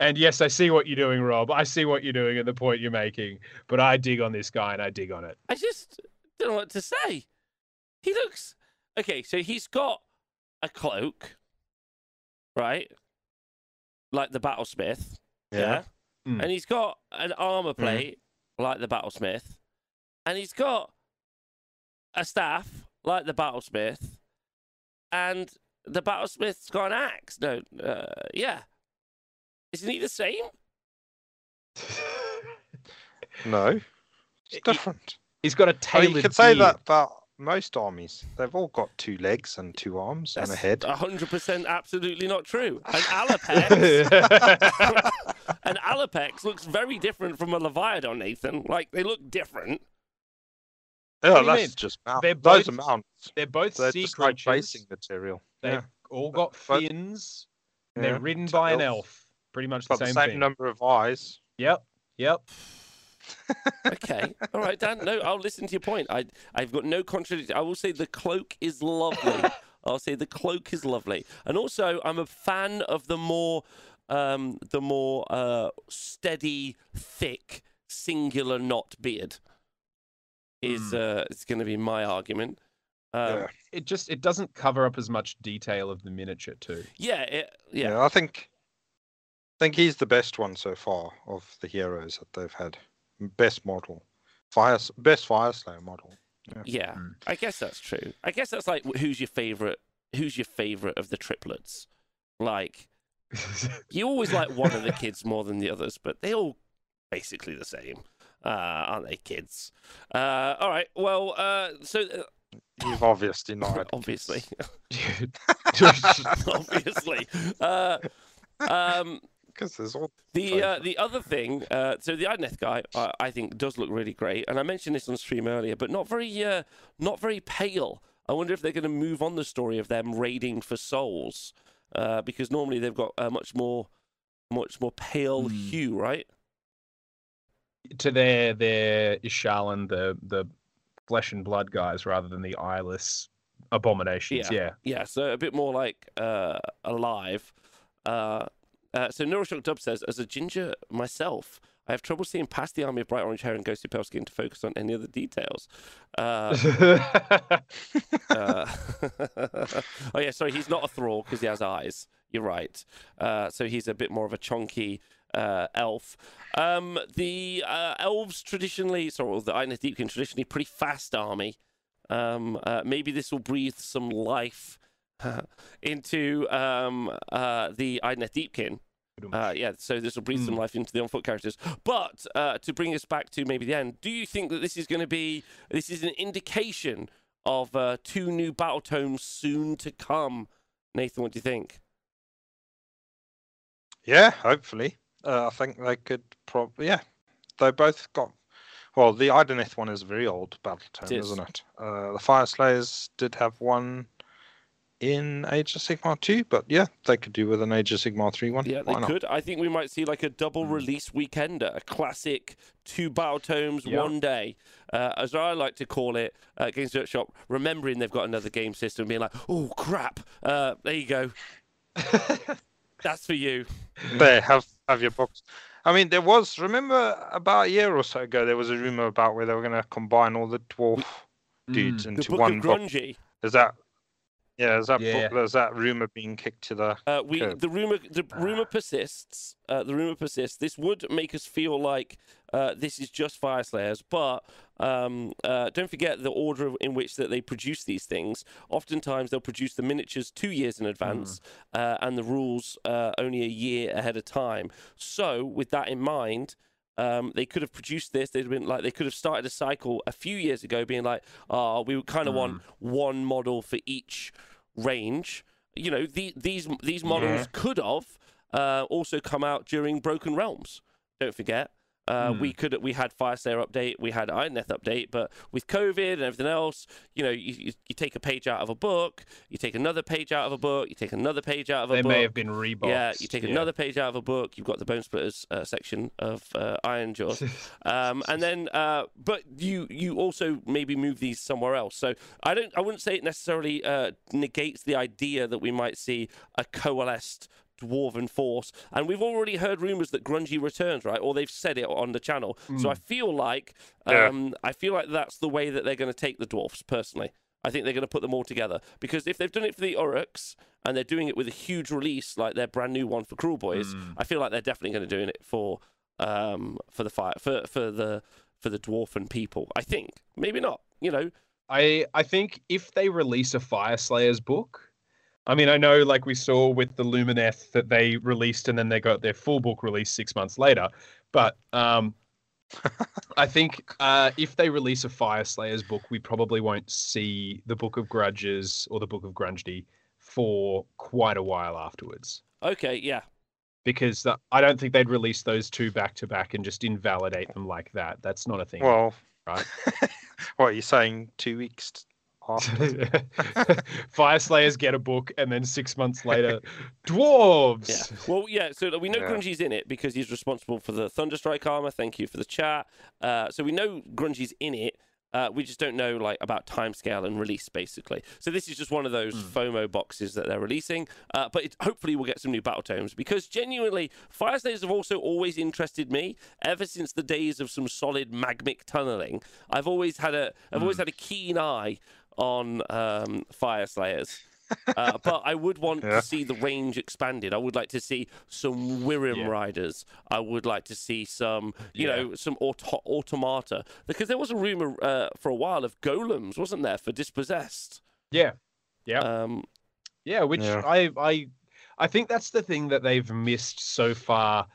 and yes, I see what you're doing, Rob. I see what you're doing at the point you're making. But I dig on this guy and I dig on it. I just don't know what to say. He looks okay. So he's got a cloak, right? Like the battlesmith. Yeah. Mm. And he's got an armor plate like the battlesmith, and he's got a staff like the battlesmith, and the Battlesmith's got an axe. No, uh, yeah. Isn't he the same? No, it's different. He's got a tailored. mean, you could say that about most armies. They've all got two legs and two arms and a head. hundred percent absolutely not true. An Allopex, an Allopex looks very different from a Leviathan, Nathan. Like they look different. Yeah, that's mean? just mount. They're Those both are mounts. They're both They're sea just like creatures. basing material. They've Yeah. all got But- fins. and Yeah. They're ridden It's by an elf. elf. Pretty much the Got same, the same thing. number of eyes. Yep. Yep. Okay, all right, Dan. No, I'll listen to your point. I I've got no contradiction. I will say the cloak is lovely. I'll say the cloak is lovely, and also I'm a fan of the more um the more uh steady, thick, singular knot beard. Is Hmm. uh it's going to be my argument. Um, Yeah. It just it doesn't cover up as much detail of the miniature too. yeah, it, yeah, Yeah, I think I think he's the best one so far of the heroes that they've had. Best model. Fire best Fyreslayer model. Yeah, Mm. I guess that's true. I guess that's like who's your favorite? Who's your favorite of the triplets? Like you always like one of the kids more than the others, but they all basically the same, uh, aren't they, kids? Uh, all right. Well, uh, so uh, You've obviously not had obviously, obviously, uh, um, because there's all The uh, the other thing, uh, so the Idoneth guy, I, I think does look really great, and I mentioned this on stream earlier, but not very, uh, not very pale. I wonder if they're going to move on the story of them raiding for souls, uh, because normally they've got a much more, much more pale Hmm. hue, right? to their their Isharann, the the flesh and blood guys, rather than the eyeless abominations. Yeah. Yeah, so a bit more like uh, alive. Uh, uh, so Neuroshock Dub says, as a ginger myself, I have trouble seeing past the army of bright orange hair and ghostly pale skin to focus on any other details. Uh, Uh, oh yeah, sorry, he's not a thrall because he has eyes. You're right. Uh, so he's a bit more of a chunky uh, elf. Um, the uh, elves traditionally, sorry, well, the Idoneth Deepkin traditionally pretty fast army. Um, uh, maybe this will breathe some life into um, uh, the Idoneth Deepkin. Uh, yeah, so this will breathe some Mm. life into the on foot characters. But uh, to bring us back to maybe the end, do you think that this is going to be this is an indication of uh, two new battle tomes soon to come? Nathan, what do you think? Yeah, hopefully. Uh, I think they could probably. Yeah, they both got. Well, the Idoneth one is a very old battle tome, It is. isn't it? Uh, the Fyreslayers did have one in Age of Sigmar 2, but yeah, they could do with an Age of Sigmar 3 one. Yeah, they not? could. I think we might see like a double Mm. release weekender, a classic two battle tomes Yeah. one day, uh, as I like to call it. Uh, Games Workshop, remembering they've got another game system, being like, oh crap, uh, there you go, that's for you. There, have have your box. I mean, there was. Remember about a year or so ago, there was a rumor about where they were going to combine all the dwarf dudes The into Book one of book. Grungni. Is that? Yeah, is that Yeah. book? Is that rumor being kicked to the? Uh, we Curb. the rumor the rumor persists. Uh, the rumor persists. This would make us feel like uh, this is just Fyreslayers, but um, uh, don't forget the order in which that they produce these things. Oftentimes, they'll produce the miniatures two years in advance, uh, and the rules uh, only a year ahead of time. So, with that in mind. Um, they could have produced this. They'd been like they could have started a cycle a few years ago, being like, "Oh, we kind of want one model for each range." You know, the, these these models Yeah. could have uh, also come out during Broken Realms. Don't forget. Uh, Hmm. We could we had Fyreslayer update, we had Idoneth update, but with COVID and everything else, you know, you, you, you take a page out of a book, you take another page out of a book, you take another page out of a They book. They may have been reboxed. Yeah, you take another page out of a book. You've got the Bonesplitterz uh, section of uh, Ironjawz, um, and then, uh, but you you also maybe move these somewhere else. So I don't, I wouldn't say it necessarily uh, negates the idea that we might see a coalesced dwarven force. And we've already heard rumors that Grungni returns, right? Or they've said it on the channel. So I feel like, Yeah. um, I feel like that's the way that they're going to take the dwarfs. Personally, I think they're going to put them all together because if they've done it for the Orruks and they're doing it with a huge release like their brand new one for Kruleboyz, Mm. I feel like they're definitely going to do it for um for the fire for for the for the dwarfen people. I think maybe not. You know, I I think if they release a Fyreslayers book, I mean, I know like we saw with the Lumineth that they released and then they got their full book released six months later. But um, I think uh, if they release a Fyreslayers book, we probably won't see the Book of Grudges or the Book of Grungedy for quite a while afterwards. Okay, yeah. Because the, I don't think they'd release those two back to back and just invalidate them like that. That's not a thing. Well, right. what are you saying? Two weeks? Fyreslayers get a book, and then six months later, dwarves. Yeah. Well, yeah. So we know Yeah. Grungni's in it because he's responsible for the Thunderstrike armor. Thank you for the chat. Uh, so we know Grungni's in it. Uh, we just don't know like about timescale and release basically. So this is just one of those FOMO boxes that they're releasing. Uh, but it, hopefully we'll get some new battle tomes because genuinely Fyreslayers have also always interested me ever since the days of some solid magmic tunneling. I've always had a I've always had a keen eye on um, Fyreslayers. uh, but I would want Yeah. to see the range expanded. I would like to see some Wirrim Yeah. riders. I would like to see some, you Yeah. know, some auto- automata. Because there was a rumor uh, for a while of golems, wasn't there, for dispossessed? Yeah. Yeah. Um, Yeah, which Yeah. I I I think that's the thing that they've missed so far,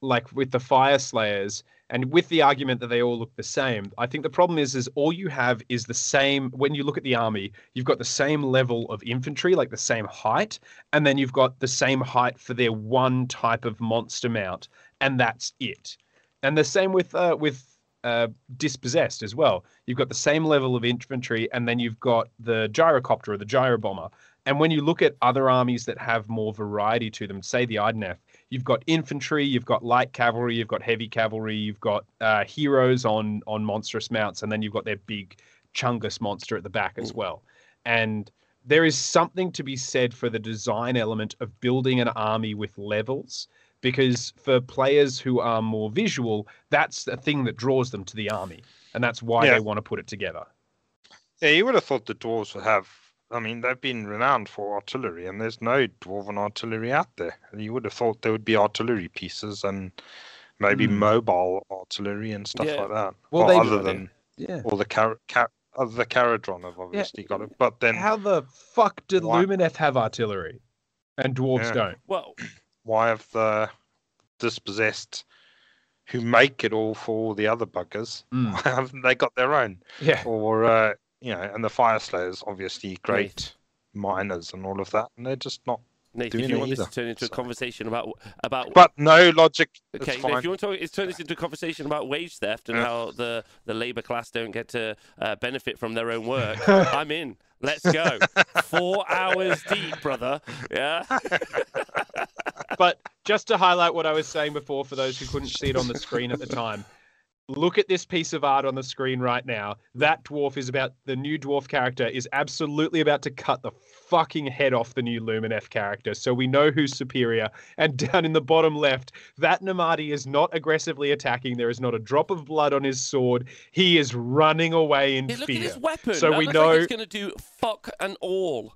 like with the Fyreslayers and with the argument that they all look the same. I think the problem is is all you have is the same when you look at the army, you've got the same level of infantry, like the same height, and then you've got the same height for their one type of monster mount, and that's it. And the same with uh with uh, dispossessed as well. You've got the same level of infantry, and then you've got the gyrocopter or the gyro bomber. And when you look at other armies that have more variety to them, say the Idoneth, you've got infantry, you've got light cavalry, you've got heavy cavalry, you've got uh, heroes on on monstrous mounts, and then you've got their big Chungus monster at the back as well. And there is something to be said for the design element of building an army with levels because for players who are more visual, that's the thing that draws them to the army, and that's why Yeah. they want to put it together. Yeah, you would have thought the dwarves would have. I mean, they've been renowned for artillery, and there's no dwarven artillery out there. You would have thought there would be artillery pieces and maybe Hmm. mobile artillery and stuff Yeah. like that. Well, Well, they- other do. than Yeah. all the car, car, uh, the Kharadron have obviously got it, but then How the fuck did Why- Lumineth have artillery, and dwarves Yeah. don't? well, why have the dispossessed, who make it all for all the other buggers, Mm. why haven't they got their own? Yeah. Or uh, you know, and the Fyreslayers obviously great miners and all of that, and they're just not. Nate, doing if you it want this to either, turn into a conversation about about But no logic. Okay, Nate, fine. if you want to talk, turn this into a conversation about wage theft and Yeah. how the, the labour class don't get to uh, benefit from their own work, I'm in. Let's go. Four hours deep, brother. Yeah. but just to highlight what I was saying before, for those who couldn't see it on the screen at the time, look at this piece of art on the screen right now. That dwarf is about the new dwarf character is absolutely about to cut the fucking head off the new Lumineth character. So we know who's superior. And down in the bottom left, that Namarti is not aggressively attacking. There is not a drop of blood on his sword. He is running away in Hey, look at fear. his weapon. So that we know like it's going to do fuck and all.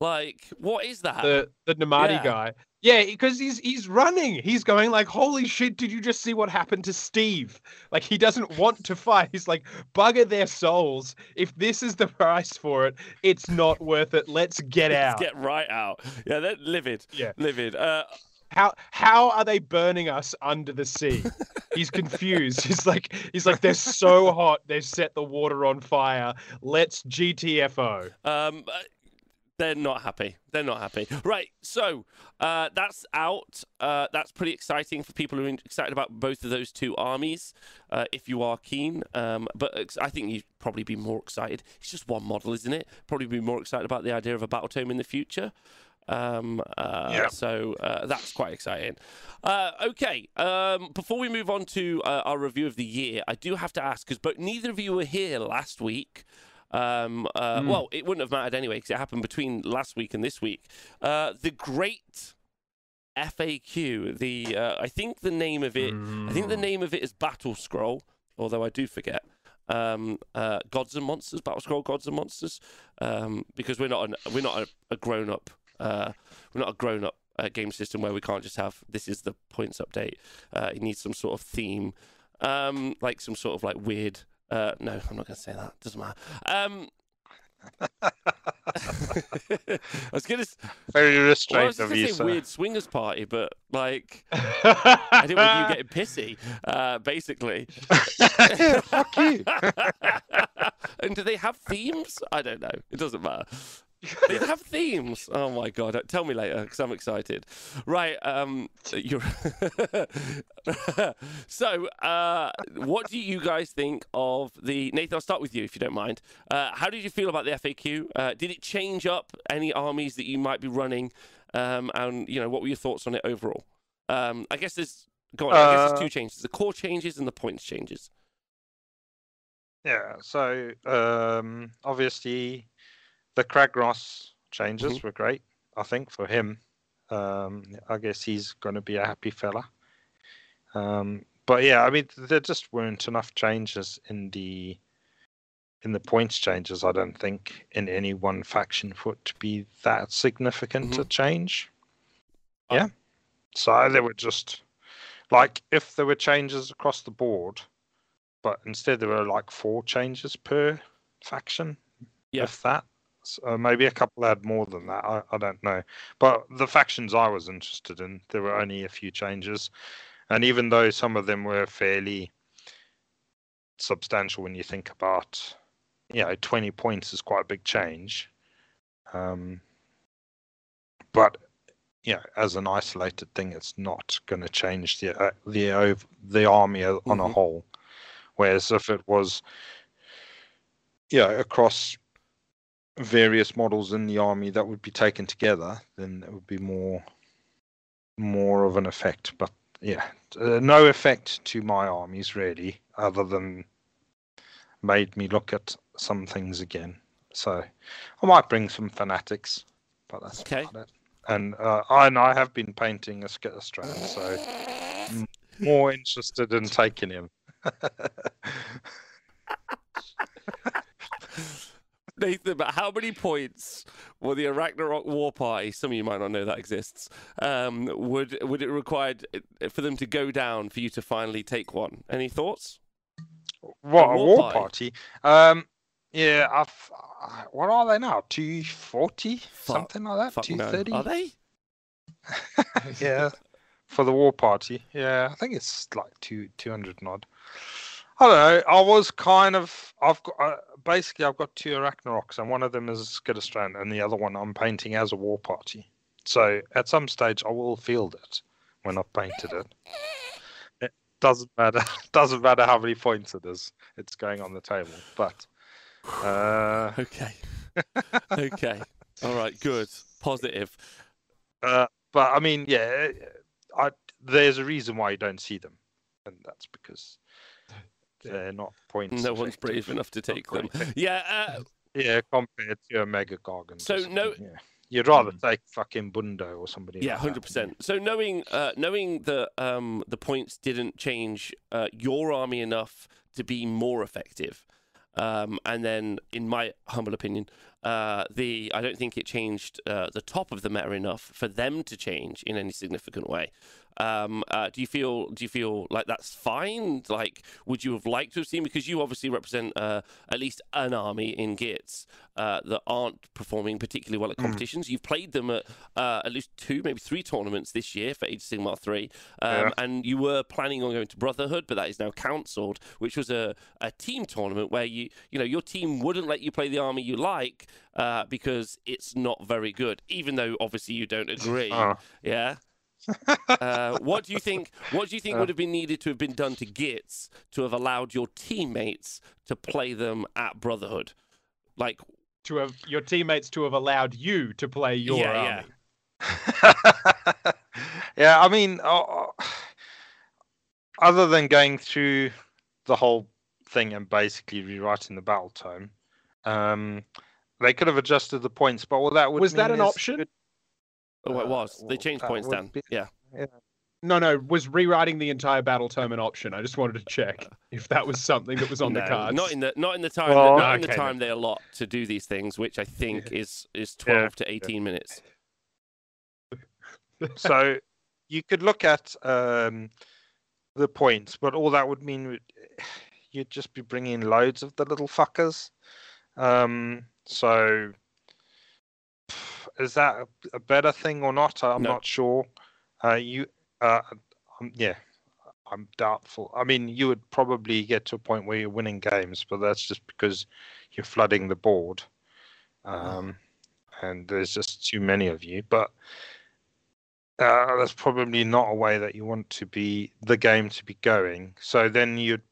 Like, what is that? the the Namarti Yeah. guy. Yeah, because he's he's running. He's going like, "Holy shit! Did you just see what happened to Steve?" Like he doesn't want to fight. He's like, "Bugger their souls! If this is the price for it, it's not worth it. Let's get Let's out." get right out. Yeah, they're livid. Yeah. Livid. Uh, How how are they burning us under the sea? He's confused. He's like he's like they're so hot. They've set the water on fire. Let's GTFO. Um, uh, they're not happy. They're not happy. Right. So uh, that's out. Uh, that's pretty exciting for people who are excited about both of those two armies. Uh, if you are keen, um, but I think you'd probably be more excited. It's just one model, isn't it? Probably be more excited about the idea of a battle tome in the future. Um, uh, Yeah. So uh, that's quite exciting. Uh, okay. Um, before we move on to uh, our review of the year, I do have to ask because but neither of you were here last week. Um, uh, Mm. Well, it wouldn't have mattered anyway because it happened between last week and this week. Uh, the Great FAQ. The uh, I think the name of it. I think the Mm. name of it is Battle Scroll. Although I do forget. Um, uh, Gods and Monsters, Battle Scroll, Gods and Monsters, um, because we're not an, we're not a, a grown up uh, we're not a grown up uh, game system where we can't just have this is the points update. Uh, it needs some sort of theme, um, like some sort of like weird. Uh, no, I'm not going to say that. Doesn't matter. Um, I was gonna. s- Very Well, I restrained was of you, say sir. weird swingers party, but like I didn't want you getting pissy. Uh, basically. fuck you. and do they have themes? I don't know. It doesn't matter. They have themes. Oh my god! Tell me later because I'm excited. Right. Um. You're. so, uh, what do you guys think of the Nathan? I'll start with you if you don't mind. Uh, how did you feel about the FAQ? Uh, did it change up any armies that you might be running? Um. And you know, what were your thoughts on it overall? Um. I guess there's. Go on. I guess there's Uh, two changes: the core changes and the points changes. Yeah, so um, obviously the Kragnos changes Mhm. were great, I think, for him. Um, I guess he's going to be a happy fella. Um, but yeah, I mean, there just weren't enough changes in the in the points changes. I don't think in any one faction for it to be that significant a change. Yeah, so there were just like if there were changes across the board, but instead there were like four changes per faction. Yeah. If that. So maybe a couple had more than that. I, I don't know. But the factions I was interested in, there were only a few changes. And even though some of them were fairly substantial when you think about, you know, 20 points is quite a big change. Um, but you know, as an isolated thing, it's not going to change the uh, the the army on a Mhm. whole. Whereas if it was, yeah, across various models in the army that would be taken together, then it would be more more of an effect. But yeah, uh, no effect to my armies really, other than made me look at some things again. So I might bring some fanatics, but that's Okay. about it. And uh, I and I have been painting a Skitterstrand, so m- more interested in taking him. Nathan, but how many points will the Arachnarok War Party? Some of you might not know that exists. Um, would would it required for them to go down for you to finally take one? Any thoughts? What A war war, party. party? Um, yeah, I've, uh, what are they now? Two forty, Fuck- something like that. Fuck Two no. Are they? yeah, for the war party. Yeah, I think it's like two two hundred and odd. I don't know. I was kind of. I've got uh, basically I've got two Arachnaroks, and one of them is Skitterstrand, and the other one I'm painting as a war party. So at some stage I will field it when I've painted it. It doesn't matter. Doesn't matter how many points it is. It's going on the table. But uh, Okay. okay. All right. Good. Positive. uh, but I mean, yeah, I there's a reason why you don't see them, and that's because they're not points. No one's brave enough to take them. Yeah. Uh, Yeah, compared to a Mega-Gargant. So no- yeah. You'd rather take fucking Bundo or somebody. Yeah, hundred wouldn't percent. So knowing uh, knowing that um, the points didn't change uh, your army enough to be more effective, um, and then, in my humble opinion, uh, the I don't think it changed uh, the top of the meta enough for them to change in any significant way. Um, uh, do you feel do you feel like that's fine? Like, would you have liked to have seen because you obviously represent uh, at least an army in Gitz uh, that aren't performing particularly well at Mm. competitions. You've played them at uh, at least two, maybe three tournaments this year for Age of Sigmar three, um, Yeah. and you were planning on going to Brotherhood, but that is now cancelled, which was a, a team tournament where you you know your team wouldn't let you play the army you like uh, because it's not very good, even though obviously you don't agree. Oh. Yeah. uh, what do you think? What do you think Uh. would have been needed to have been done to Gitz to have allowed your teammates to play them at Brotherhood? Like, to have your teammates to have allowed you to play your Yeah, yeah. army. yeah, I mean, uh, uh, other than going through the whole thing and basically rewriting the battle tome, um, they could have adjusted the points. But all that would Was that an is option? good- oh, it Uh, was. They changed that points would down. be- Yeah. No, no, was rewriting the entire battle term an option? I just wanted to check if that was something that was on the No, cards. Not in the not in the time Well, that, not in the okay, then. time they allot to do these things, which I think is is Yeah, twelve to eighteen minutes. so you could look at um, the points, but all that would mean would- you'd just be bringing loads of the little fuckers, Um, so is that a, better thing or not? I'm No. not sure. Uh, you, uh, um, yeah, I'm doubtful. I mean, you would probably get to a point where you're winning games, but that's just because you're flooding the board, um, and there's just too many of you. But uh, that's probably not a way that you want to be the game to be going. So then you'd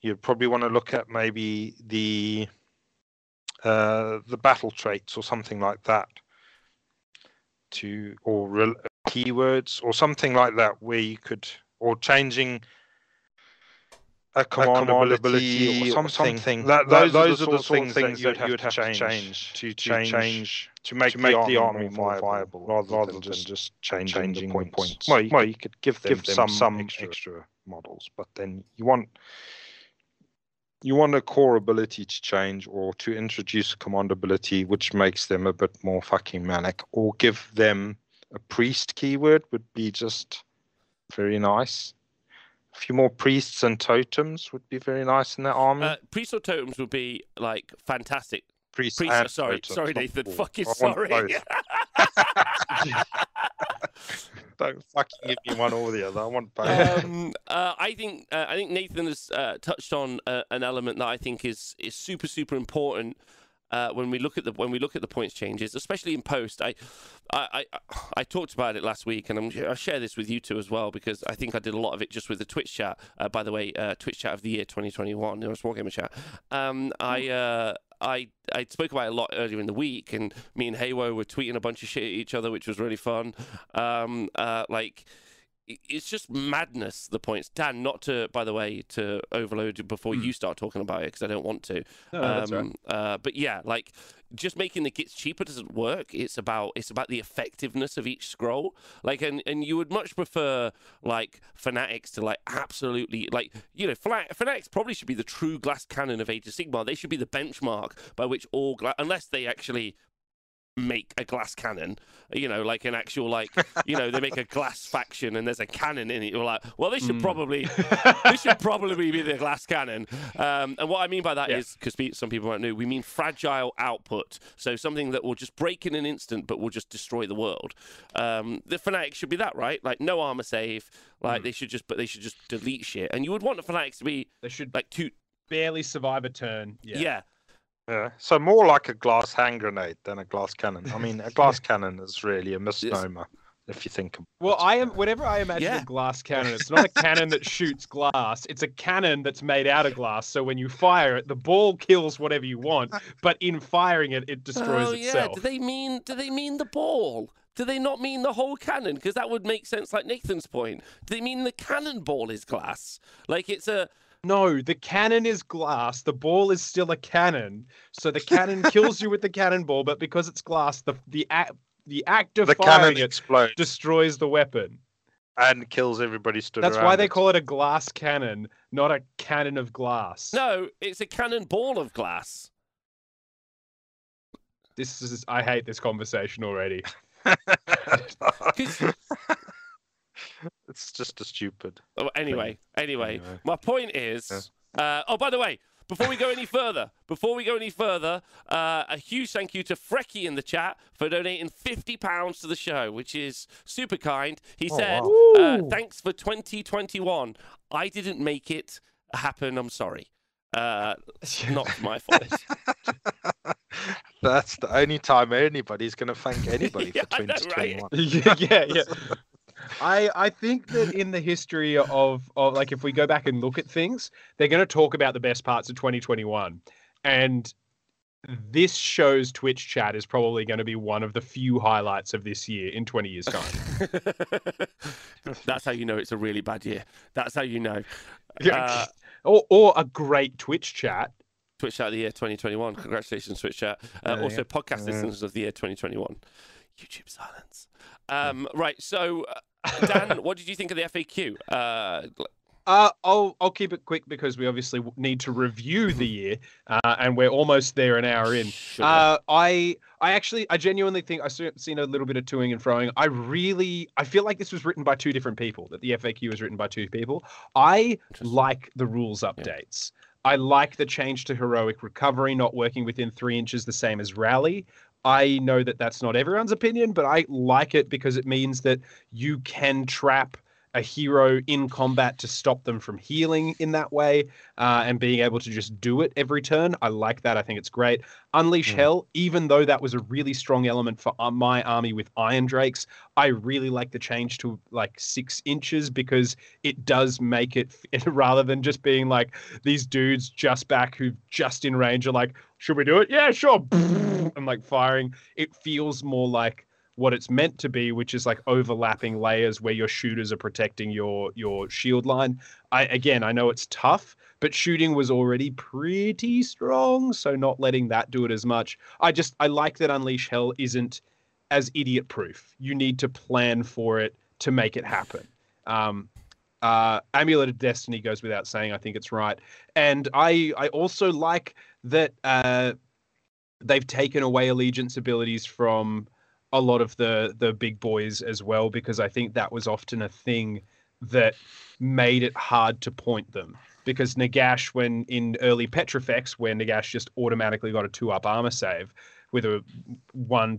you'd probably want to look at maybe the uh, the battle traits or something like that to or rel- keywords or something like that where you could or changing a command, ability, or something. That, those, those are the sort of things that you would have to change to, to change to make, to make the, the army army more viable, viable, rather, than, just changing, the points. Well, you, well, you could give them, give them some, some extra. extra. models, but then you want you want a core ability to change or to introduce a command ability which makes them a bit more fucking manic, or give them a priest keyword would be just very nice. A few more priests and totems would be very nice in their army. Uh, priest or totems would be like fantastic. priests Priest, sorry, totems, sorry, Nathan. all. Fucking I want sorry. Don't fucking give me one or the other. I want both. um, uh, I think uh, I think Nathan has uh, touched on uh, an element that I think is is super super important uh, when we look at the when we look at the points changes, especially in post. I I I, I talked about it last week, and I'm, I share this with you two as well because I think I did a lot of it just with the Twitch chat. Uh, by the way, uh, Twitch chat of the year 2021, it was Wargamer chat. Um, I. Uh, I I spoke about it a lot earlier in the week, and me and Haywo were tweeting a bunch of shit at each other, which was really fun. Um, uh, like it's just madness. The points, Dan. Not to, by the way, to overload before you start talking about it because I don't want to. No, all right. Um, uh, but yeah, like just making the kits cheaper doesn't work. It's about it's about the effectiveness of each scroll. Like, and and you would much prefer like fanatics to like absolutely like you know fanatics probably should be the true glass cannon of Age of Sigmar They should be the benchmark by which all gla- unless they actually make a glass cannon you know like an actual like you know they make a glass faction and there's a cannon in it you're like well this should Mm. probably this should probably be the glass cannon. Um, and what I mean by that Yeah. is, because some people might know, we mean fragile output. So something that will just break in an instant, but will just destroy the world. Um, the fanatics should be that, right? Like no armor save. Like they should just, but they should just delete shit. And you would want the fanatics to be They should like two, barely survive a turn. yeah. Yeah. Yeah. So more like a glass hand grenade than a glass cannon. I mean, a glass cannon is really a misnomer if you think. About Well, it. I am. Whenever I imagine Yeah. a glass cannon, it's not a cannon that shoots glass. It's a cannon that's made out of glass. So when you fire it, the ball kills whatever you want, but in firing it, it destroys oh yeah. itself. Do they mean? Do they mean the ball? Do they not mean the whole cannon? Because that would make sense, like Nathan's point. Do they mean the cannonball is glass? Like it's a No, the cannon is glass. The ball is still a cannon. So the cannon kills you with the cannonball, but because it's glass, the the act the act of the firing cannon it explodes destroys the weapon. and kills everybody stood That's around. why they it. call it a glass cannon, not a cannon of glass. no. It's a cannonball of glass. This is I hate this conversation already. 'Cause- it's just a stupid. Oh, anyway, anyway, Anyway. my point is. Uh, oh, by the way, before we go any further, before we go any further, uh, a huge thank you to Frecky in the chat for donating fifty pounds to the show, which is super kind. He Oh, said, wow. uh, "Thanks for 2021. I didn't make it happen. I'm sorry. Uh, not my fault." That's the only time anybody's going to thank anybody Yeah, for I know, right? 2021. yeah, yeah. I I think that in the history of of like if we go back and look at things, they're going to talk about the best parts of 2021, and this show's Twitch chat is probably going to be one of the few highlights of this year in 20 years time. That's how you know it's a really bad year. That's how you know. Yeah. Uh, or or a great Twitch chat. Twitch Chat of the Year 2021. Congratulations, Twitch Chat. Uh, Yeah, also, yeah. podcast Yeah. listeners of the year 2021. YouTube silence. Um, right. So, uh, Dan, what did you think of the FAQ? Uh, Uh, I'll I'll keep it quick because we obviously need to review the year, uh, and we're almost there, an hour in. Uh, I I actually I genuinely think I've seen a little bit of toing and froing. I really I feel like this was written by two different people. That the FAQ was written by two people. I like the rules updates. I like the change to heroic recovery, not working within three inches, the same as rally. I know that that's not everyone's opinion, but I like it because it means that you can trap a hero in combat to stop them from healing in that way uh, and being able to just do it every turn. I like that. I think it's great. Unleash mm. Hell, even though that was a really strong element for uh, my army with Iron Drakes, I really like the change to like six inches because it does make it rather than just being like these dudes just back who just in range are like, should we do it? Yeah, sure. I'm like firing. It feels more like what it's meant to be, which is like overlapping layers where your shooters are protecting your your shield line. I again, I know it's tough, but shooting was already pretty strong, so not letting that do it as much. I just I like that Unleash Hell isn't as idiot proof. You need to plan for it to make it happen. Um, uh, Amulet of Destiny goes without saying. I think it's right, and I I also like that uh, they've taken away allegiance abilities from a lot of the the big boys as well because I think that was often a thing that made it hard to point them. Because Nagash when in early Petrifex where Nagash just automatically got a two up armor save with a one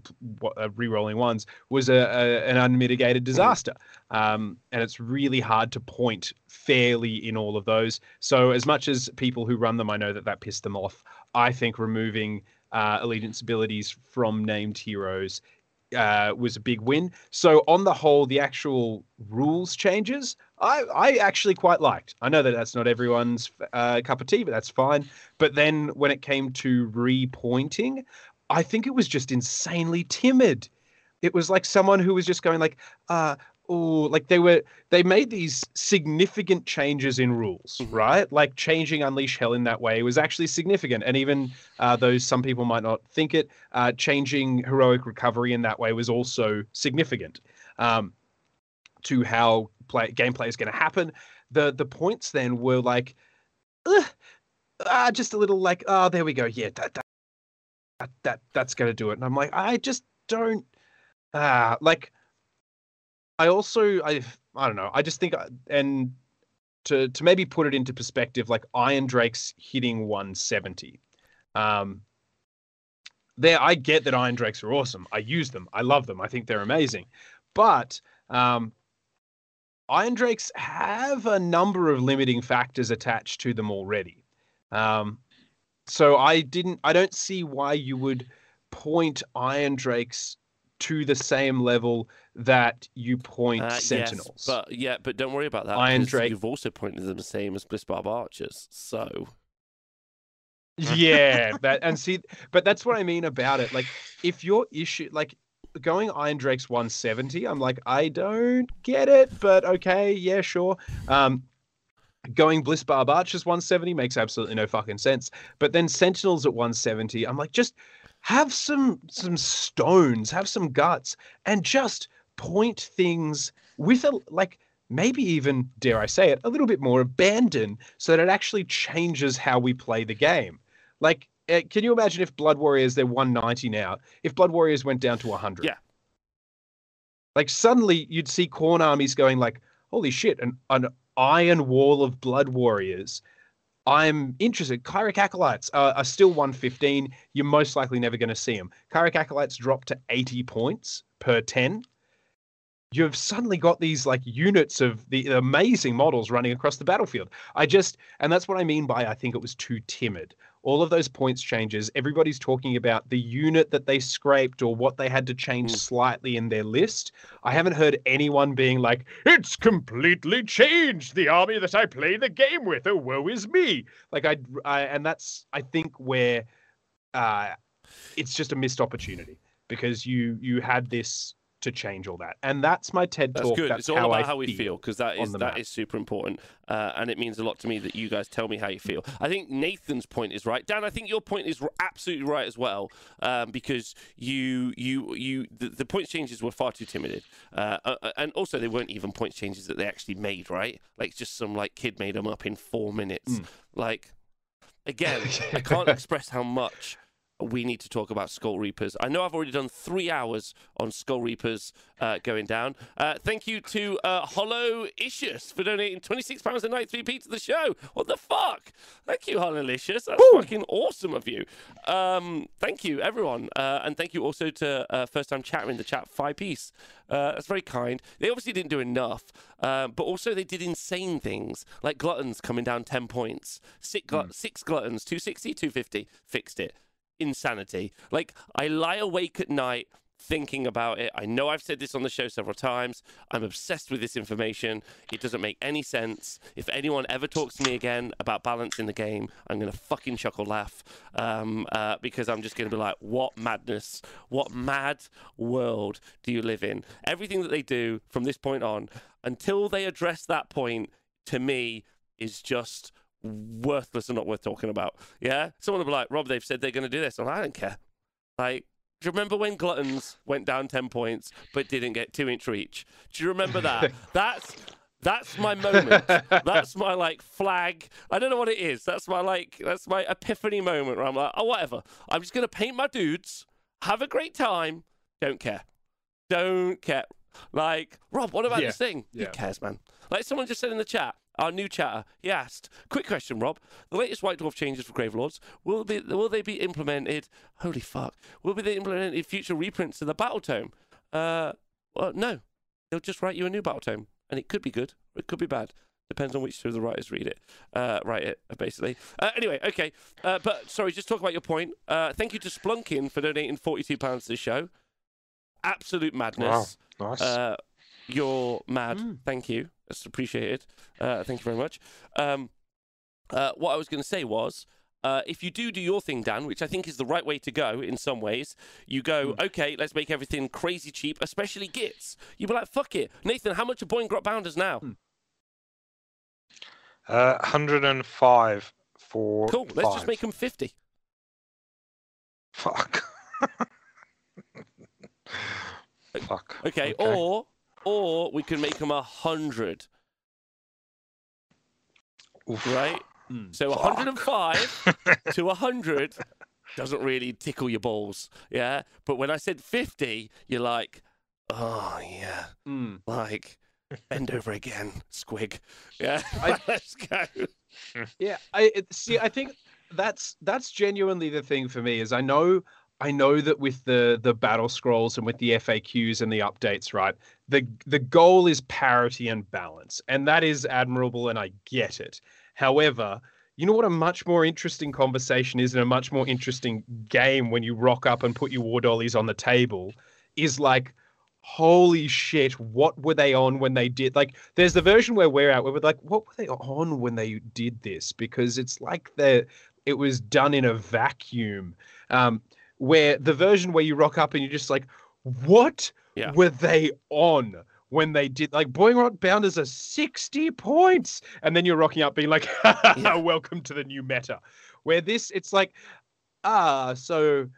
uh, re-rolling ones was a, a an unmitigated disaster. Um, and it's really hard to point fairly in all of those. So as much as people who run them I know that that pissed them off I think removing uh, allegiance abilities from named heroes uh, was a big win. So on the whole, the actual rules changes, I I actually quite liked. I know that that's not everyone's uh, cup of tea, but that's fine. But then when it came to repointing, I think it was just insanely timid. It was like someone who was just going like, uh, oh, like they were they made these significant changes in rules, mm-hmm. right? Like changing Unleash Hell in that way was actually significant, and even uh, though some people might not think it, uh, changing Heroic Recovery in that way was also significant um, to how play gameplay is going to happen. The the points then were like, uh, just a little like, oh, there we go, yeah, that that that, that's going to do it, and I'm like, I just don't, ah, like I also I I don't know. I just think uh, and to to maybe put it into perspective, like Iron Drake's hitting 170. Um, there, I get that Iron Drakes are awesome. I use them. I love them. I think they're amazing. But um, Iron Drakes have a number of limiting factors attached to them already. Um, so I didn't. I don't see why you would point Iron Drakes to the same level that you point uh, Sentinels. Yes, but yeah, but don't worry about that. Iron Drake. You've also pointed them the same as Blissbarb Archers, so. yeah, that and see, but that's what I mean about it. Like, if your issue, like, going Iron Drake's 170, I'm like, I don't get it, but okay, yeah, sure. Um, going Blissbarb Archers 170 makes absolutely no fucking sense. But then Sentinels at 170, I'm like, just have some some stones, have some guts, and just point things with a like maybe even dare I say it a little bit more abandon so that it actually changes how we play the game. Like, eh, can you imagine if Blood Warriors they're 190 now? If Blood Warriors went down to 100, yeah. Like suddenly you'd see Khorne armies going like, holy shit, an an iron wall of Blood Warriors I'm interested. Kairic Acolytes are, are still 115. You're most likely never going to see them. Kairic Acolytes dropped to 80 points per 10. You've suddenly got these like units of the amazing models running across the battlefield. I just, and that's what I mean by I think it was too timid all of those points changes, everybody's talking about the unit that they scraped or what they had to change mm. slightly in their list. I haven't heard anyone being like, it's completely changed the army that I play the game with. Oh, woe is me. Like, I, I and that's, I think, where uh, it's just a missed opportunity because you you had this to change all that. And that's my TED that's talk. Good. That's it's all how about I how we feel because that is that map. is super important, uh, and it means a lot to me that you guys tell me how you feel. I think Nathan's point is right, Dan. I think your point is absolutely right as well, um, because you you you the, the point changes were far too timid, uh, uh, uh, and also they weren't even point changes that they actually made. Right, like just some like kid made them up in four minutes. Mm. Like again, I can't express how much we need to talk about Skull Reapers. I know I've already done three hours on Skull Reapers uh, going down. Uh, thank you to uh, Hollow Ishus for donating £26 and 93p to the show. What the fuck? Thank you, Hollow Ishus. That's Woo! fucking awesome of you. Um, thank you, everyone. Uh, and thank you also to uh, First Time Chatter in the chat, Five Piece. Uh, that's very kind. They obviously didn't do enough, but also they did insane things like Gluttons coming down 10 points, six, glut- six Gluttons, 260, 250, fixed it insanity. Like I lie awake at night thinking about it. I know I've said this on the show several times. I'm obsessed with this information. It doesn't make any sense. If anyone ever talks to me again about balance in the game, I'm gonna fucking chuckle laugh um, uh, because I'm just gonna be like, "What madness? What mad world do you live in?" Everything that they do from this point on, until they address that point, to me is just worthless and not worth talking about. Yeah, someone will be like, "Rob, they've said they're going to do this," and I don't care. Like, do you remember when Gluttons went down ten points but didn't get two inch reach? Do you remember that? That's that's my moment. That's my like flag. I don't know what it is. That's my like. That's my epiphany moment where I'm like, oh whatever. I'm just gonna paint my dudes, have a great time. Don't care. Don't care. Like Rob, what about Yeah, this thing? yeah. Who cares, man? Like someone just said in the chat, our new chatter, he asked, quick question, Rob. The latest White Dwarf changes for Gravelords, will be will they be implemented holy fuck. Will be they implemented in future reprints of the battle tome? Uh well no. They'll just write you a new battle tome. And it could be good, or it could be bad. Depends on which two of the writers read it, uh, write it, uh, basically. Uh, anyway, okay. Uh, but sorry, just talk about your point. Uh, thank you to Splunkin for donating forty-two pounds to the show. Absolute madness. Wow, nice. You're mad. Mm. Thank you. That's appreciated. Uh, thank you very much. Um, uh, what I was going to say was, uh, if you do do your thing, Dan, which I think is the right way to go in some ways, you go, okay, let's make everything crazy cheap, especially Gitz. You'd be like, fuck it. Nathan, how much are Boingrot Bounderz now? Uh, 105 for Cool. Let's just make them 50. Fuck. Fuck. Okay. Or or we can make them a 100, right? Mm. So Fuck. 105 to 100 doesn't really tickle your balls, yeah. But when I said 50, you're like, oh yeah, Mm. like bend over again, squig, yeah. I- Let's go. Yeah, I see. I think that's that's genuinely the thing for me. Is I know I know that with the the battle scrolls and with the FAQs and the updates, right? The the goal is parity and balance, and that is admirable, and I get it. However, you know what a much more interesting conversation is, and a much more interesting game when you rock up and put your war dollies on the table, is like. Holy shit! What were they on when they did? Like, there's the version where we're at. Where we're like, what were they on when they did this? Because it's like it was done in a vacuum. Um, where the version where you rock up and you're just like, what Yeah. were they on when they did? Like, Boingrot Bounderz are 60 points, and then you're rocking up being like, Yeah. welcome to the new meta. Where this, it's like, ah, so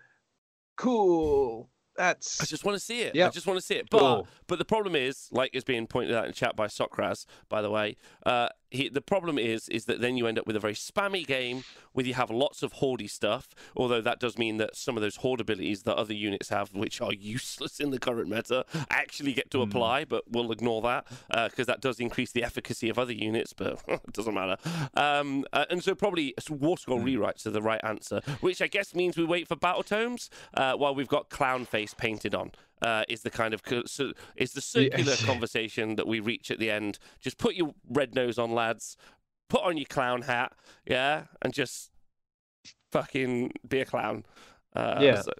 cool. That's I just want to see it. Yeah, I just want to see it. But Cool. but the problem is, like is being pointed out in chat by Socras, by the way. Uh, he, the problem is is that then you end up with a very spammy game where you have lots of hoardy stuff. Although that does mean that some of those hoard abilities that other units have, which are useless in the current meta, actually get to Mm. apply. But we'll ignore that because that does increase the efficacy of other units. But it doesn't matter. Um, uh, and so probably War Scroll Mm. rewrites are the right answer, which I guess means we wait for battle tomes uh, while we've got clown face painted on. Uh, is the kind of so, is the circular Yes. conversation that we reach at the end. Just put your red nose on, lads. Put on your clown hat, yeah, and just fucking be a clown. Uh, Yeah. so-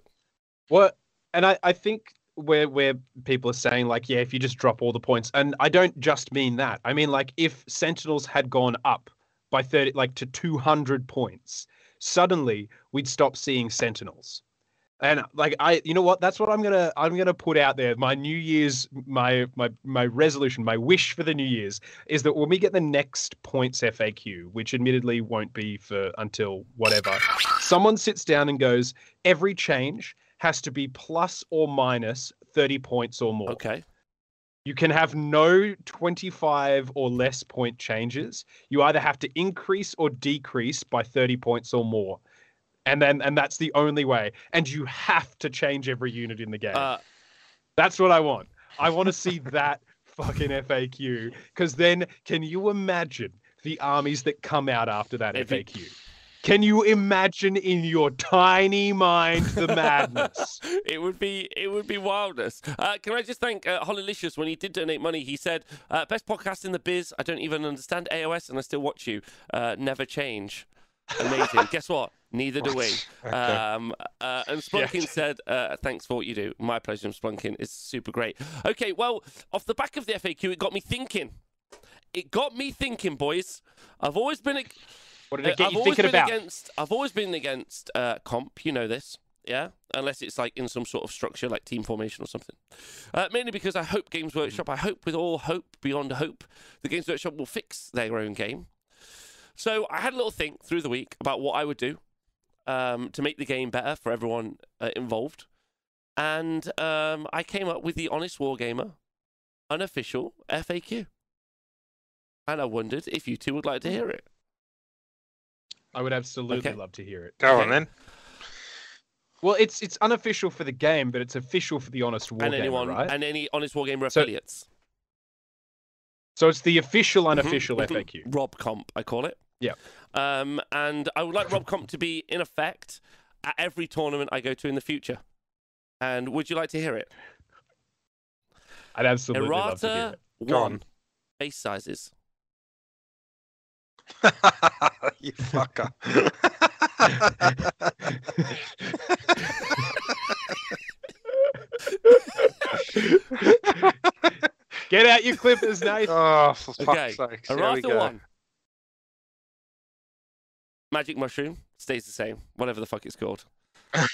What and I, I think where where people are saying like yeah if you just drop all the points and I don't just mean that I mean like if Sentinels had gone up by 30 like to 200 points suddenly we'd stop seeing Sentinels and like I you know what that's what I'm gonna I'm gonna put out there my New Year's my my my resolution my wish for the New Year's is that when we get the next points FAQ which admittedly won't be for until whatever someone sits down and goes every change has to be plus or minus 30 points or more. okay. You can have no 25 or less point changes. You either have to increase or decrease by 30 points or more. And then and that's the only way. And you have to change every unit in the game. Uh, That's what I want. I want to see that fucking FAQ. Because then, can you imagine the armies that come out after that FAQ? Can you imagine in your tiny mind the madness? it would be it would be wildness. Uh, can I just thank uh, when he did donate money? He said, uh, "Best podcast in the biz. I don't even understand AOS, and I still watch you. Uh, never change. Amazing. Guess what? Neither do we." Okay. Um, uh, and Splunkin said, uh, "Thanks for what you do. My pleasure, Splunkin. It's super great." Okay, well, off the back of the FAQ, it got me thinking. It got me thinking, boys. I've always been. What did it uh, get I've you thinking about? against. I've always been against uh, comp. You know this, yeah. Unless it's like in some sort of structure, like team formation or something. Uh, mainly because I hope Games Workshop. I hope with all hope beyond hope, the Games Workshop will fix their own game. So I had a little think through the week about what I would do um, to make the game better for everyone uh, involved, and um, I came up with the Honest Wargamer unofficial FAQ. And I wondered if you two would like to hear it. I would absolutely Okay. love to hear it. Go okay. on then. Well, it's it's unofficial for the game, but it's official for the Honest Wargamer, and anyone right? and any Honest Wargamer So- affiliates. So it's the official Mhm, unofficial. FAQ. Rob Comp, I call it. Yeah. Um, and I would like Rob Comp to be in effect at every tournament I go to in the future. And would you like to hear it? I'd absolutely love to hear it. Go one on. base sizes. you fucker. Get out your clippers, Nate. oh, for Okay, fuck's sake. There we Errata go. one. Magic mushroom stays the same, whatever the fuck it's called.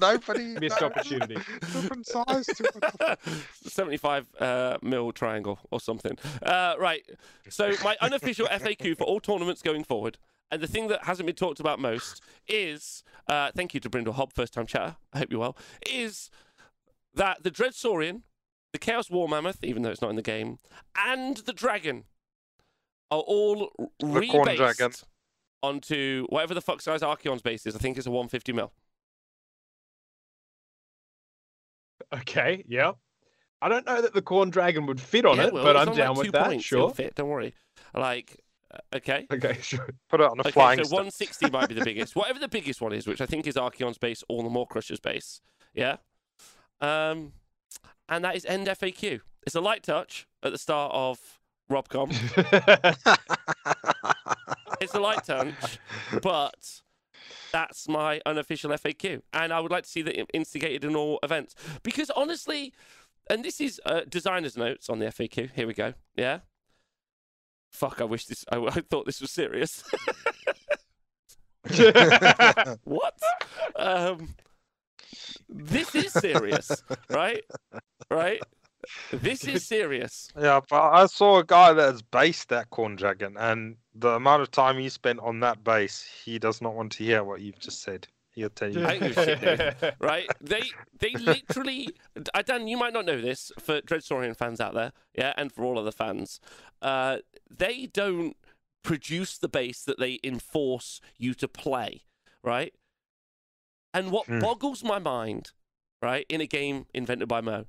Nobody. Missed no, opportunity. Different size. Different... 75 uh, mil triangle or something. Uh, right. So my unofficial FAQ for all tournaments going forward, and the thing that hasn't been talked about most is, uh, thank you to Brindle Hob, first time chatter. I hope you're well. Is that the Dread Saurian, the Chaos War Mammoth, even though it's not in the game, and the Dragon are all The Corn rebased Dragon. onto whatever the fuck size Archaon's base is. I think it's a 150 mil. Okay, yeah. I don't know that the Corn Dragon would fit on Yeah, it, well, but I'm on, down like, with two that. points. It'll Sure. fit. Don't worry. Like, uh, okay. Okay, sure. Put it on a Okay, flying so stick. 160 might be the biggest. Whatever the biggest one is, which I think is Archaon's base or the Mawcrusha's base. Yeah. Um, and that is end FAQ. It's a light touch at the start of Robcom. it's a light touch, but that's my unofficial FAQ. And I would like to see that instigated in all events. Because honestly, and this is uh, designer's notes on the FAQ. Here we go. Yeah. Fuck, I wish this, I, I thought this was serious. what? Um, this is serious, right? Right? This is serious. Yeah, but I saw a guy that has based that corn dragon, and the amount of time he spent on that base, he does not want to hear what you've just said. He'll tell you. I don't give a shit, right? They they literally. Uh, Dan, you might not know this for Dreadsaurian fans out there, yeah, and for all other fans. Uh, they don't produce the base that they enforce you to play, right? And what Hmm. boggles my mind, right, in a game invented by Mo,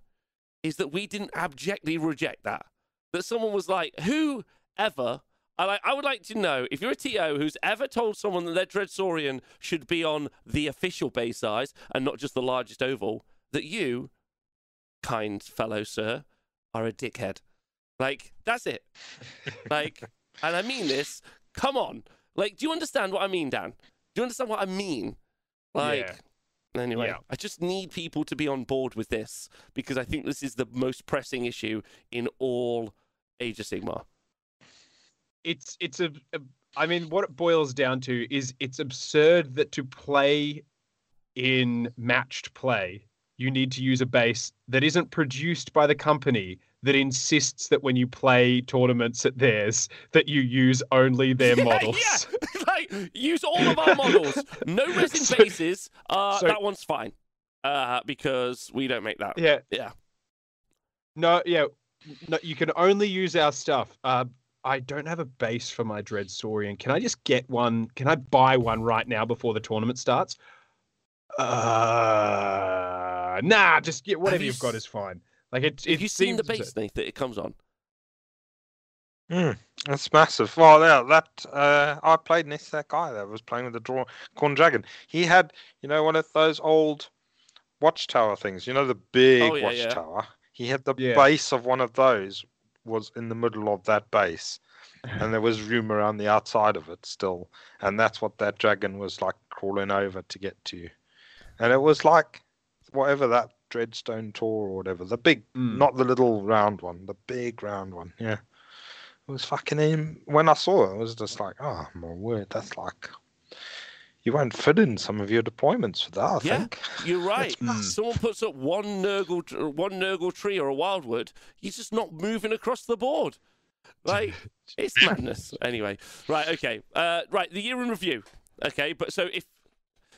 is that we didn't abjectly reject that. That someone was like, who ever. I, like, I would like to know if you're a TO who's ever told someone that their Dreadsaurian should be on the official base size and not just the largest oval, that you, kind fellow sir, are a dickhead. Like, that's it. Like, and I mean this. Come on. Like, do you understand what I mean, Dan? Do you understand what I mean? Like, anyway, Yeah. I just need people to be on board with this because I think this is the most pressing issue in all Age of Sigmar. it's it's a, a I mean what it boils down to is it's absurd that to play in matched play you need to use a base that isn't produced by the company that insists that when you play tournaments at theirs that you use only their Yeah, models. Yeah, like use all of our models. No resin So- bases. Uh, so- that one's fine. Uh, because we don't make that. Yeah. Yeah. No, yeah. No, you can only use our stuff. Uh I don't have a base for my Dread Saurian. Can I just get one? Can I buy one right now before the tournament starts? Uh, nah, just get whatever you you've got is fine. Like it. It Have you seen the seems- base, Nate, that it comes on? Mm, that's massive. Well, yeah, that uh, I played next to that guy that was playing with the draw corn dragon. He had, you know, one of those old watchtower things. You know, the big Oh, yeah, yeah. watchtower. He had the Yeah. base of one of those was in the middle of that base, and there was room around the outside of it still, and that's what that dragon was like crawling over to get to, and it was like whatever that dreadstone tour or whatever, the big, Mm. not the little round one, the big round one. Yeah. It was fucking him. When I saw it, I was just like, oh my word, that's like you won't fit in some of your deployments for that. I Yeah, think. You're right. Mm. Someone puts up one Nurgle, one Nurgle tree or a Wildwood, he's just not moving across the board. Like it's madness. Anyway, right, okay, uh, right. The year in review. Okay, but so if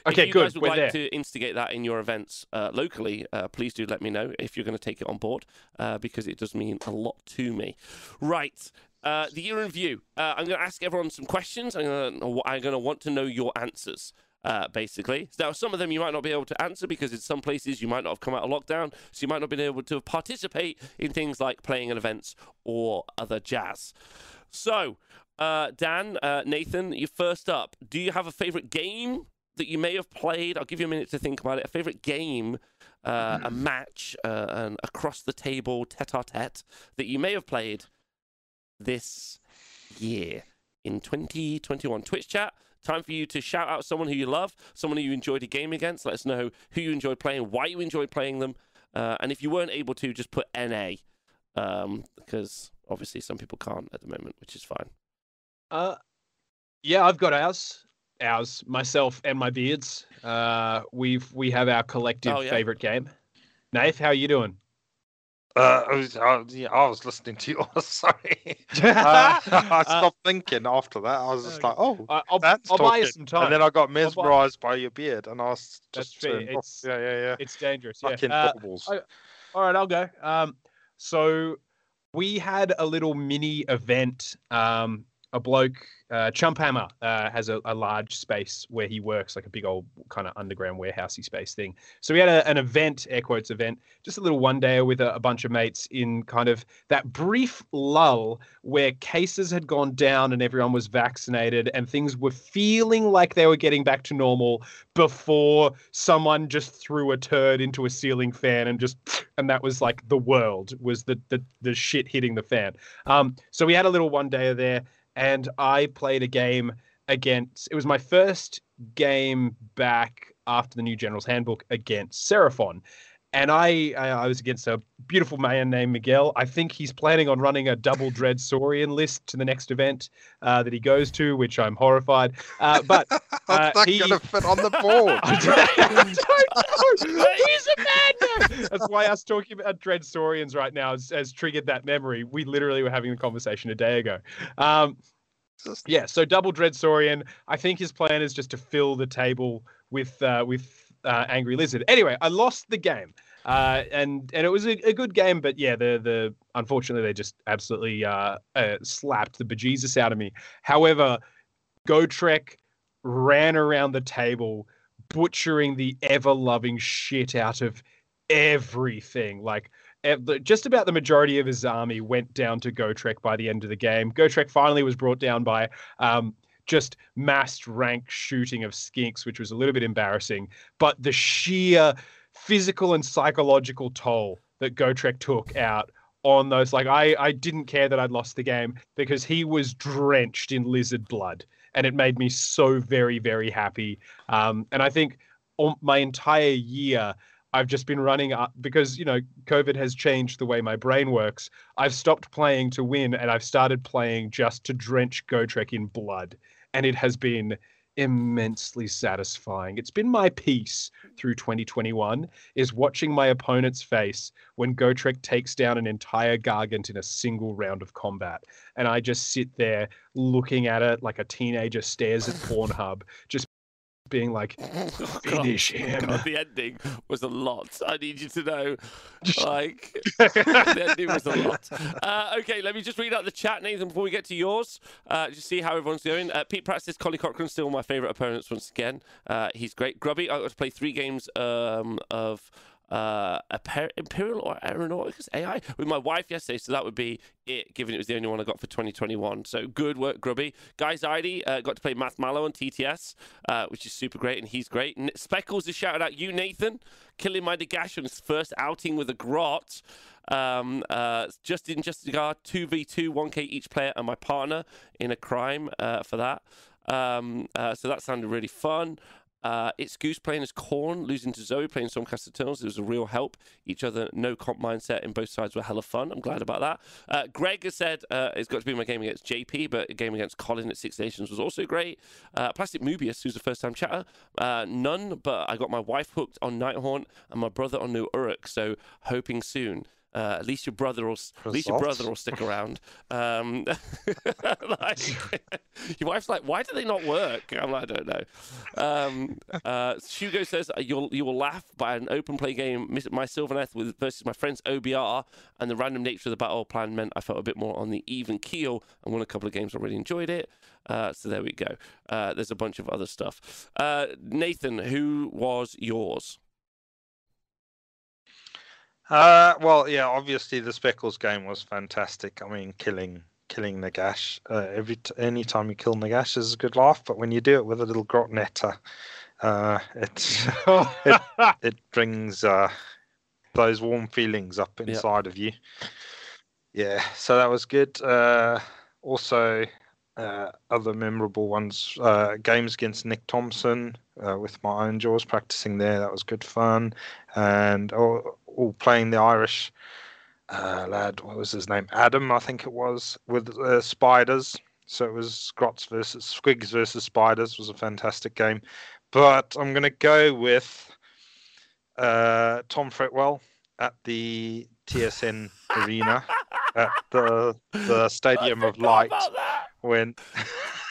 Okay, if you good. guys would We're like there. to instigate that in your events uh, locally, uh, please do let me know if you're going to take it on board uh, because it does mean a lot to me. Right. Uh, the year in review. Uh, I'm going to ask everyone some questions. I'm going to I'm going to want to know your answers. Uh, basically, now some of them you might not be able to answer because in some places you might not have come out of lockdown, so you might not have been able to participate in things like playing at events or other jazz. So, uh, Dan, uh, Nathan, you first up. Do you have a favorite game that you may have played? I'll give you a minute to think about it. A favorite game, uh, a match, uh, an across the table tete-a-tete that you may have played this year in 2021. Twitch chat. Time for you to shout out someone who you love, someone who you enjoyed a game against. Let us know who you enjoyed playing, why you enjoyed playing them, uh, and if you weren't able to, just put NA, um, because obviously some people can't at the moment, which is fine. Uh, yeah, I've got ours. Ours, myself and my beards. Uh, we've we have our collective Oh, yeah. favorite game. Nath, how are you doing? Uh, I was, I, was- yeah, I was listening to yours. Sorry. Uh, I stopped thinking after that. I was just okay. like, oh, I- I'll, that's I'll buy you some time. and then I got buy- mesmerized by your beard, and I was just fair, turned off. it's- yeah, yeah, yeah. it's dangerous. Yeah. Fucking Uh, baubles. I- all right, I'll go. Um, so we had a little mini event. Um, a bloke, uh, Chumphammer, uh, has a, a large space where he works, like a big old kind of underground warehousey space thing. So we had a, an event, air quotes event, just a little one day with a, a bunch of mates in kind of that brief lull where cases had gone down and everyone was vaccinated and things were feeling like they were getting back to normal before someone just threw a turd into a ceiling fan and just and that was like the world was the the, the shit hitting the fan um so we had a little one day there and i played a game against it was my first game back after the new general's handbook against seraphon and I, I I was against a beautiful man named Miguel. I think he's planning on running a double dread Saurian list to the next event uh, that he goes to, which I'm horrified. Uh, but uh, How's that he- gonna fit on the board? I don't know. He's a madman. That's why us talking about Dread Saurians right now has, has triggered that memory. We literally were having the conversation a day ago. Um, yeah, so double Dread Saurian. I think his plan is just to fill the table with uh, with uh, Angry Lizard. Anyway, I lost the game. Uh, and and it was a, a good game, but yeah, the the unfortunately they just absolutely uh, uh, slapped the bejesus out of me. However, Gotrek ran around the table, butchering the ever loving shit out of everything. Like just about the majority of his army went down to Gotrek by the end of the game. Gotrek finally was brought down by um, just massed rank shooting of skinks, which was a little bit embarrassing. But the sheer physical and psychological toll that Gotrek took out on those, like I, I didn't care that I'd lost the game because he was drenched in lizard blood, and it made me so very, very happy. Um, and I think all, my entire year I've just been running up because you know COVID has changed the way my brain works. I've stopped playing to win and I've started playing just to drench Gotrek in blood, and it has been immensely satisfying. It's been my peace through 2021 is watching my opponent's face when Gotrek takes down an entire Gargant in a single round of combat. And I just sit there looking at it like a teenager stares at Pornhub, just being like, finish God. him. God, the ending was a lot. I need you to know. Like, the ending was a lot. Uh, okay, let me just read out the chat, Nathan, before we get to yours. Uh, just see how everyone's doing. Uh, Pete Pratt says Collie Cochran still my favourite opponents once again. Uh, he's great. Grubby, I got to play three games um, of uh, Imper- Imperial or Aeronautics AI with my wife yesterday, so that would be it, given it was the only one I got for 2021. So good work, Grubby. Guys, Idy uh, got to play Math Mallow on TTS, uh, which is super great, and he's great. Speckles is shouted out you, Nathan, killing my Nagash on his first outing with a grot. Um, uh, Justin Justigar, 2v2, 1k each player, and my partner in a crime uh, for that. Um, uh, so that sounded really fun. Uh, it's Goose playing as Khorne, losing to Zoe, playing Stormcast Eternals. It was a real help. Each other, no comp mindset, and both sides were hella fun. I'm glad about that. Uh, Greg has said uh, it's got to be my game against JP, but a game against Colin at Six Nations was also great. Uh, Plastic Mobius, who's a first time chatter, uh, none, but I got my wife hooked on Nighthaunt and my brother on New Uruk, so hoping soon. Uh, at least your brother will. At least your brother will stick around. Um, like, your wife's like, why do they not work? I'm like, I don't know. Um, uh, Shugo says uh, you'll you will laugh by an open play game. My Sylvaneth with versus my friend's OBR, and the random nature of the battle plan meant I felt a bit more on the even keel. And won a couple of games. I really enjoyed it. Uh, so there we go. Uh, there's a bunch of other stuff. Uh, Nathan, who was yours? Uh, well, yeah, obviously the Speckles game was fantastic. I mean, killing killing Nagash uh, every t- any time you kill Nagash is a good laugh, but when you do it with a little Grotnetta, uh, it it brings uh, those warm feelings up inside of you. Yeah, so that was good. Uh, also, uh, other memorable ones: uh, games against Nick Thompson uh, with my own jaws, practicing there. That was good fun, and all, all playing the Irish uh, lad. What was his name? Adam, I think it was, with uh, spiders. So it was Grots versus Squigs versus Spiders was a fantastic game. But I'm going to go with uh, Tom Fretwell at the TSN arena at the the Stadium of Light when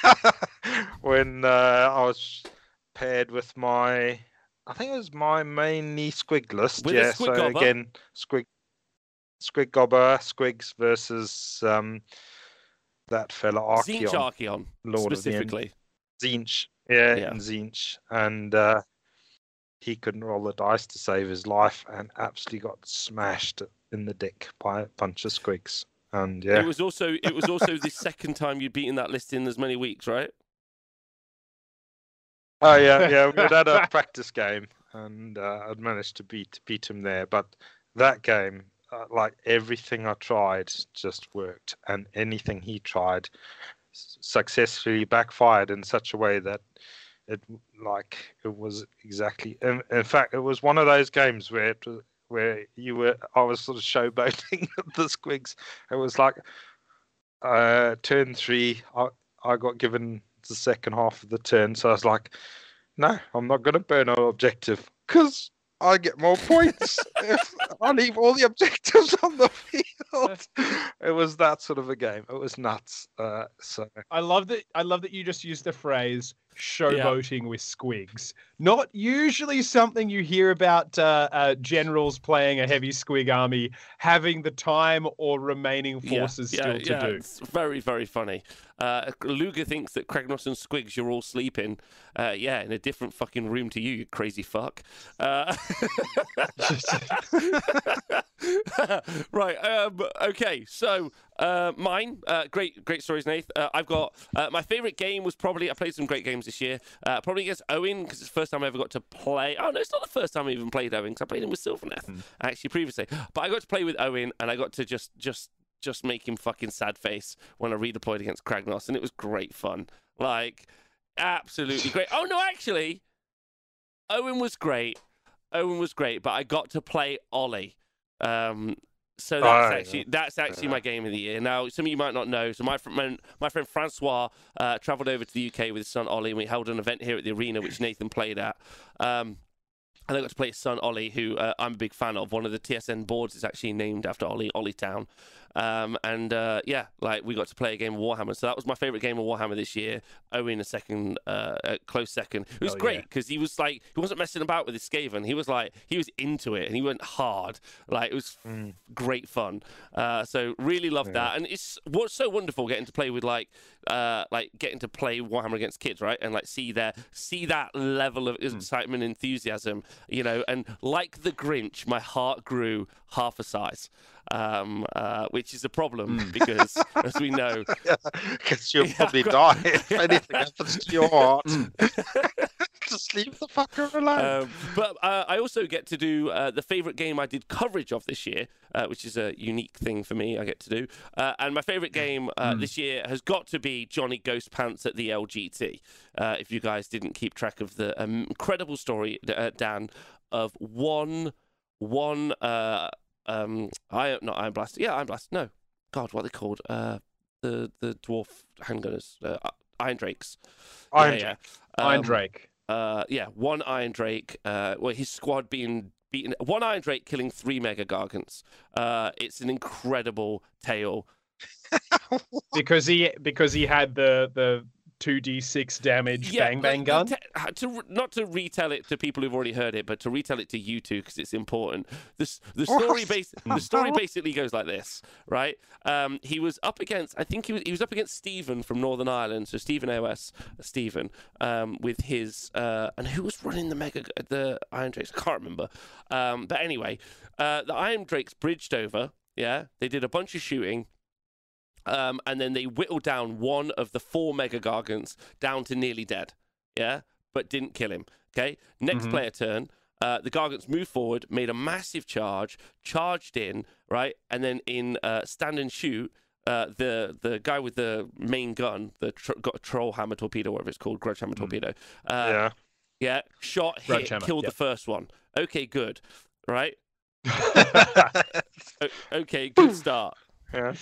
when uh, I was paired with my I think it was my mainly Squiglist. With a yeah, so Squigobber? again Squig Squig Gobba, Squigs versus um that fella Archaon. Tzeentch Archaon, Lord of the End. specifically. Tzeentch. Yeah, Yeah. and Tzeentch. And uh he couldn't roll the dice to save his life and absolutely got smashed in the dick by a bunch of squigs. And yeah. It was also it was also the second time you'd beaten that list in as many weeks, right? Oh yeah, yeah. We had a practice game, and uh, I'd managed to beat beat him there. But that game, uh, like everything I tried, just worked, and anything he tried successfully backfired in such a way that it like it was exactly. In, in fact, it was one of those games where it, was- where you were. I was sort of showboating the squigs. It was like uh, turn three. I I got given the second half of the turn, so I was like, no, I'm not going to burn an objective because I get more points if I leave all the objectives on the field. it was that sort of a game. It was nuts. Uh, so I love that. I love that you just used the phrase "showboating with squigs." Not usually something you hear about uh, uh, generals playing a heavy squig army having the time or remaining forces still to do. It's very, very funny. Uh, Luger thinks that Kragnos and Squigs, you're all sleeping. Uh, yeah, in a different fucking room to you, you crazy fuck. Uh, right. Um, okay. So uh, mine, uh, great, great stories, Nath. Uh, I've got uh, my favorite game was probably I played some great games this year. Uh, probably against Owen because it's the first time I ever got to play. Oh no, it's not the first time I even played Owen because I played him with Sylvaneth actually previously. But I got to play with Owen and I got to just just just make him fucking sad face when I redeployed against Kragnos, and it was great fun. Like, absolutely great. Oh no, actually, Owen was great. Owen was great, but I got to play Ollie. Um, so that's Oh, actually that's actually my game of the year. Now, some of you might not know. So my friend my friend Francois uh, travelled over to the UK with his son Ollie, and we held an event here at the arena, which Nathan played at. Um, and I got to play his son Ollie, who uh, I'm a big fan of. One of the TSN boards is actually named after Ollie, Ollie Town. Um, and uh, yeah, like we got to play a game of Warhammer. So that was my favorite game of Warhammer this year. Owen a second, uh, a close second. It was Hell great yeah. because he was like he wasn't messing about with his Skaven. He was like he was into it and he went hard. Like it was Mm. great fun. Uh, so really loved that, and it's what's so wonderful getting to play with like uh, like getting to play Warhammer against kids, right? And like see their see that level of excitement, enthusiasm, you know. And like the Grinch, my heart grew half a size, um, uh, which is a problem because, as we know, Because you'll Yeah, probably I've die if anything happens to your heart. Just leave the fucker alone. Um, but uh, I also get to do uh, the favorite game I did coverage of this year, uh, which is a unique thing for me. I get to do, uh, and my favorite game uh, this year has got to be Johnny Ghost Pants at the LGT. Uh, if you guys didn't keep track of the um, incredible story, uh, Dan, of one one uh, um, I not Iron Blast, yeah, Iron Blast. No, God, what are they called? Uh, the the dwarf handgunners, uh, Iron Drakes. Iron yeah, yeah. Iron Um, Drake. uh, yeah, one Iron Drake. Uh, well, his squad being beaten. One Iron Drake killing three Mega Gargants. Uh, it's an incredible tale. because he because he had the the two d six damage bang bang like, gun. the uh, to not to retell it to people who've already heard it, but to retell it to you two because it's important. This the story base the story basically goes like this, right? Um, he was up against I think he was he was up against Stephen from Northern Ireland, so Stephen AOS Stephen, um, with his uh, and who was running the mega the Iron Drakes? I can't remember. Um, but anyway, uh, the Iron Drakes bridged over. Yeah, they did a bunch of shooting. Um, and then they whittled down one of the four Mega Gargants down to nearly dead. Yeah, but didn't kill him. Okay, next Mhm. player turn. Uh, the Gargants moved forward, made a massive charge, charged in, right, and then in uh, stand and shoot, uh, the the guy with the main gun, the tr- got a troll hammer torpedo, whatever it's called, grudge hammer torpedo. Uh, yeah. yeah, shot, hit, hammer, killed the first one. Okay, good, right? Okay, good start. yeah.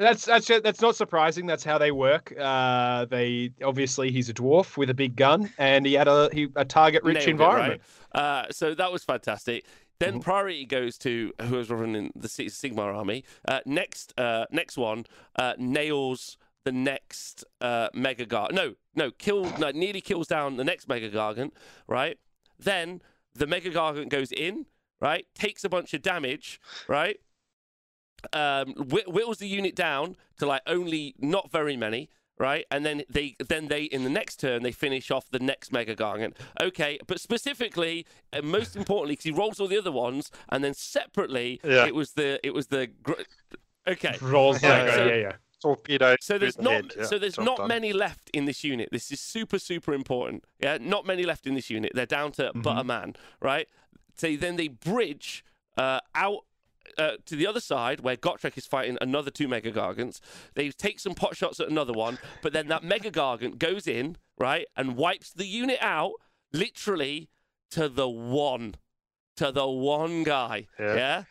That's that's that's not surprising. That's how they work. Uh, they obviously he's a dwarf with a big gun, and he had a he, a target rich it, environment. right? Uh, so that was fantastic. Then Mm-hmm. priority goes to whoever's running the Si- Sigmar army. Uh, next, uh, next one uh, nails the next uh, Mega Gargant. No, no, kill, no, nearly kills down the next Mega Gargant. Right. Then the Mega Gargant goes in. Right. Takes a bunch of damage. Right. Um, whi- whittles the unit down to like only not very many right? And then they then they in the next turn they finish off the next Mega Gargant. Okay, but specifically and most importantly, because he rolls all the other ones, and then separately Yeah. it was the it was the gr- okay. Rolls Yeah, like so- yeah, yeah. Torpedo. So there's not yeah, so there's not done. many left in this unit. This is super super important. Yeah, not many left in this unit. They're down to but a man, right? So then they bridge uh, out uh, to the other side where Gotrek is fighting another two Mega Gargants. They take some pot shots at another one, but then that Mega Gargant goes in, right, and wipes the unit out literally to the one. To the one guy. Yeah. yeah?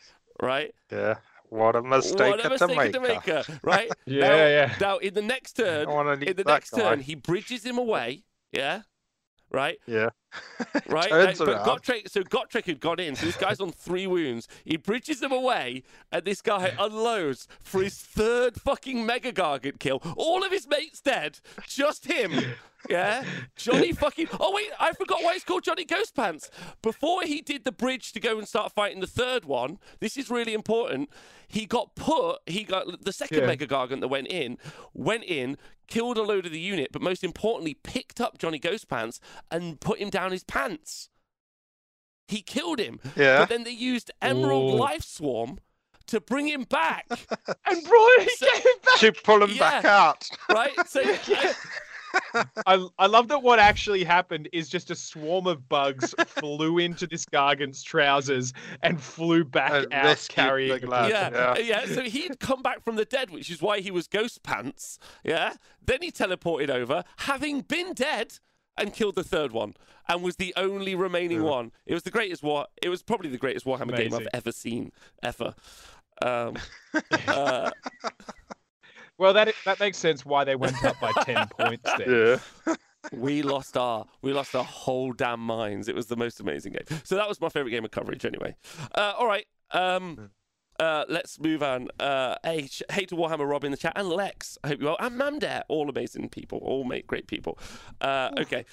Right? Yeah. What a mistake, what a to mistake make. to make, right? Yeah, now, yeah. Now, in the next turn, in the next guy. turn, he bridges him away. Yeah, right, Yeah. right. But. Gotrek, so Gotrek had gone in. So this guy's on three wounds. He bridges them away, and this guy unloads for his third fucking Mega Gargant kill. All of his mates dead, just him. Yeah, Johnny fucking. Oh wait, I forgot why it's called Johnny Ghost Pants. Before he did the bridge to go and start fighting the third one, this is really important. He got put. He got the second Yeah. Mega Gargant that went in, went in, killed a load of the unit, but most importantly, picked up Johnny Ghost Pants and put him down his pants. He killed him. Yeah. But then they used Emerald Ooh. Life Swarm to bring him back. And Brian So- him back. To pull him back out. right? So I- I, I love that what actually happened is just a swarm of bugs flew into this Gargant's trousers and flew back And out rescued carrying the a lad. yeah, yeah. yeah. So he'd come back from the dead, which is why he was Ghost Pants. Yeah. Then he teleported over, having been dead, and killed the third one, and was the only remaining one. It was the greatest war. It was probably the greatest Warhammer game I've ever seen, ever. Um, uh, Well, that that makes sense why they went up by ten points there. Yeah. we lost our we lost our whole damn minds. It was the most amazing game. So that was my favorite game of coverage, anyway. Uh, all right. Um, uh, let's move on. Uh, hey, sh- hey to Warhammer Rob in the chat and Lex. I hope you well. And Mamdare. All amazing people. All make great people. Uh, okay.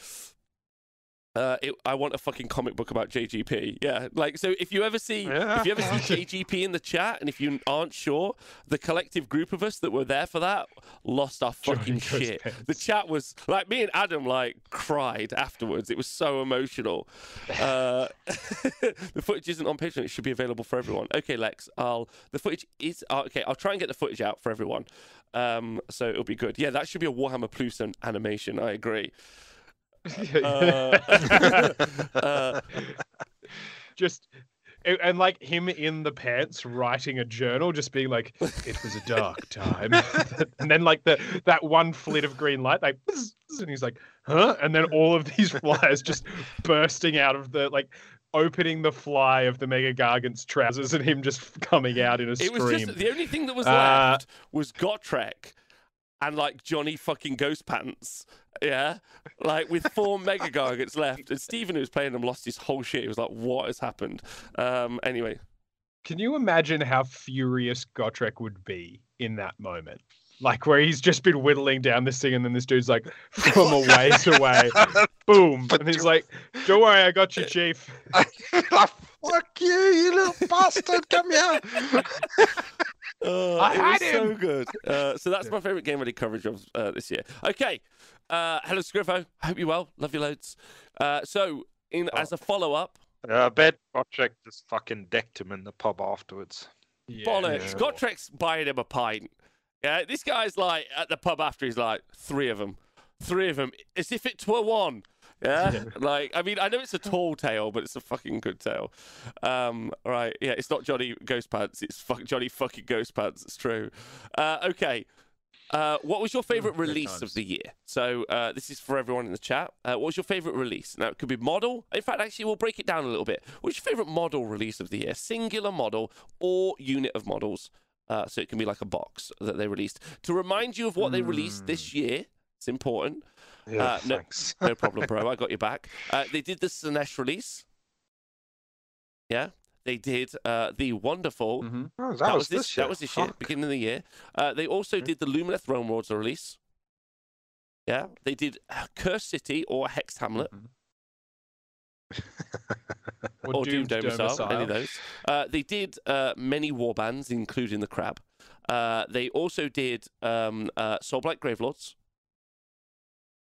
Uh, it, I want a fucking comic book about JGP. Yeah, like so. If you ever see, Yeah. if you ever see JGP in the chat, and if you aren't sure, the collective group of us that were there for that lost our fucking Goes shit. The chat was like me and Adam like cried afterwards. It was so emotional. Uh, the footage isn't on Patreon. It should be available for everyone. Okay, Lex. I'll the footage is uh, okay. I'll try and get the footage out for everyone. Um, so it'll be good. Yeah, that should be a Warhammer Plus animation. I agree. Uh, uh, just and, like him in the pants writing a journal, just being like, "It was a dark time," and then like the that one flit of green light, like, and he's like, "Huh?" And then all of these flies just bursting out of the like. Opening the fly of the Mega Gargant's trousers and him just coming out in a it scream. was just the only thing that was Uh, left was Gotrek and like Johnny fucking Ghost Pants. Yeah, like with four Mega Gargants left, and Stephen who was playing them lost his whole shit. He was like, "What has happened?" Um, anyway, Can you imagine how furious Gotrek would be in that moment? Like where he's just been whittling down this thing, and then this dude's like from a ways away, boom, and he's like, "Don't worry, I got you, Chief." like, fuck you, you little bastard! Come here. Oh, I it had was so good. Uh, so that's my favourite game ready coverage of uh, this year. Okay. Uh, hello, Scrivo. Hope you well. Love you loads. Uh, so, in Oh. as a follow up, Yeah, I bet Gotrek just fucking decked him in the pub afterwards. bollocks. yeah. Gotrek's buying him a pint. Yeah, this guy's like at the pub after. He's like three of them, three of them, as if it were one. Yeah, like I mean, I know it's a tall tale, but it's a fucking good tale. Um, right, yeah, it's not Johnny Ghost Pants. It's fuck Johnny fucking Ghost Pants. It's true. Uh, okay. Uh, what was your favorite great release of the year? So uh, this is for everyone in the chat. Uh, what was your favorite release? Now it could be model. In fact, actually, we'll break it down a little bit. What's your favorite model release of the year? Singular model or unit of models? Uh, so it can be like a box that they released to remind you of what they released this year. It's important. Yeah, Uh, no- thanks. No problem, bro. I got your back. Uh, they did the Slaanesh release. Yeah, they did uh, the wonderful. Mhm. Oh, that, That, was, was this. this year. That was this year, beginning of the year. Uh, they also Okay. did the Lumineth Throne Lords release. Yeah, they did Curse City or Hex Hamlet or, Doom Domicile, any of those. Uh, they did uh, many warbands, including the Crab. Uh, they also did um, uh, Soulblight Gravelords.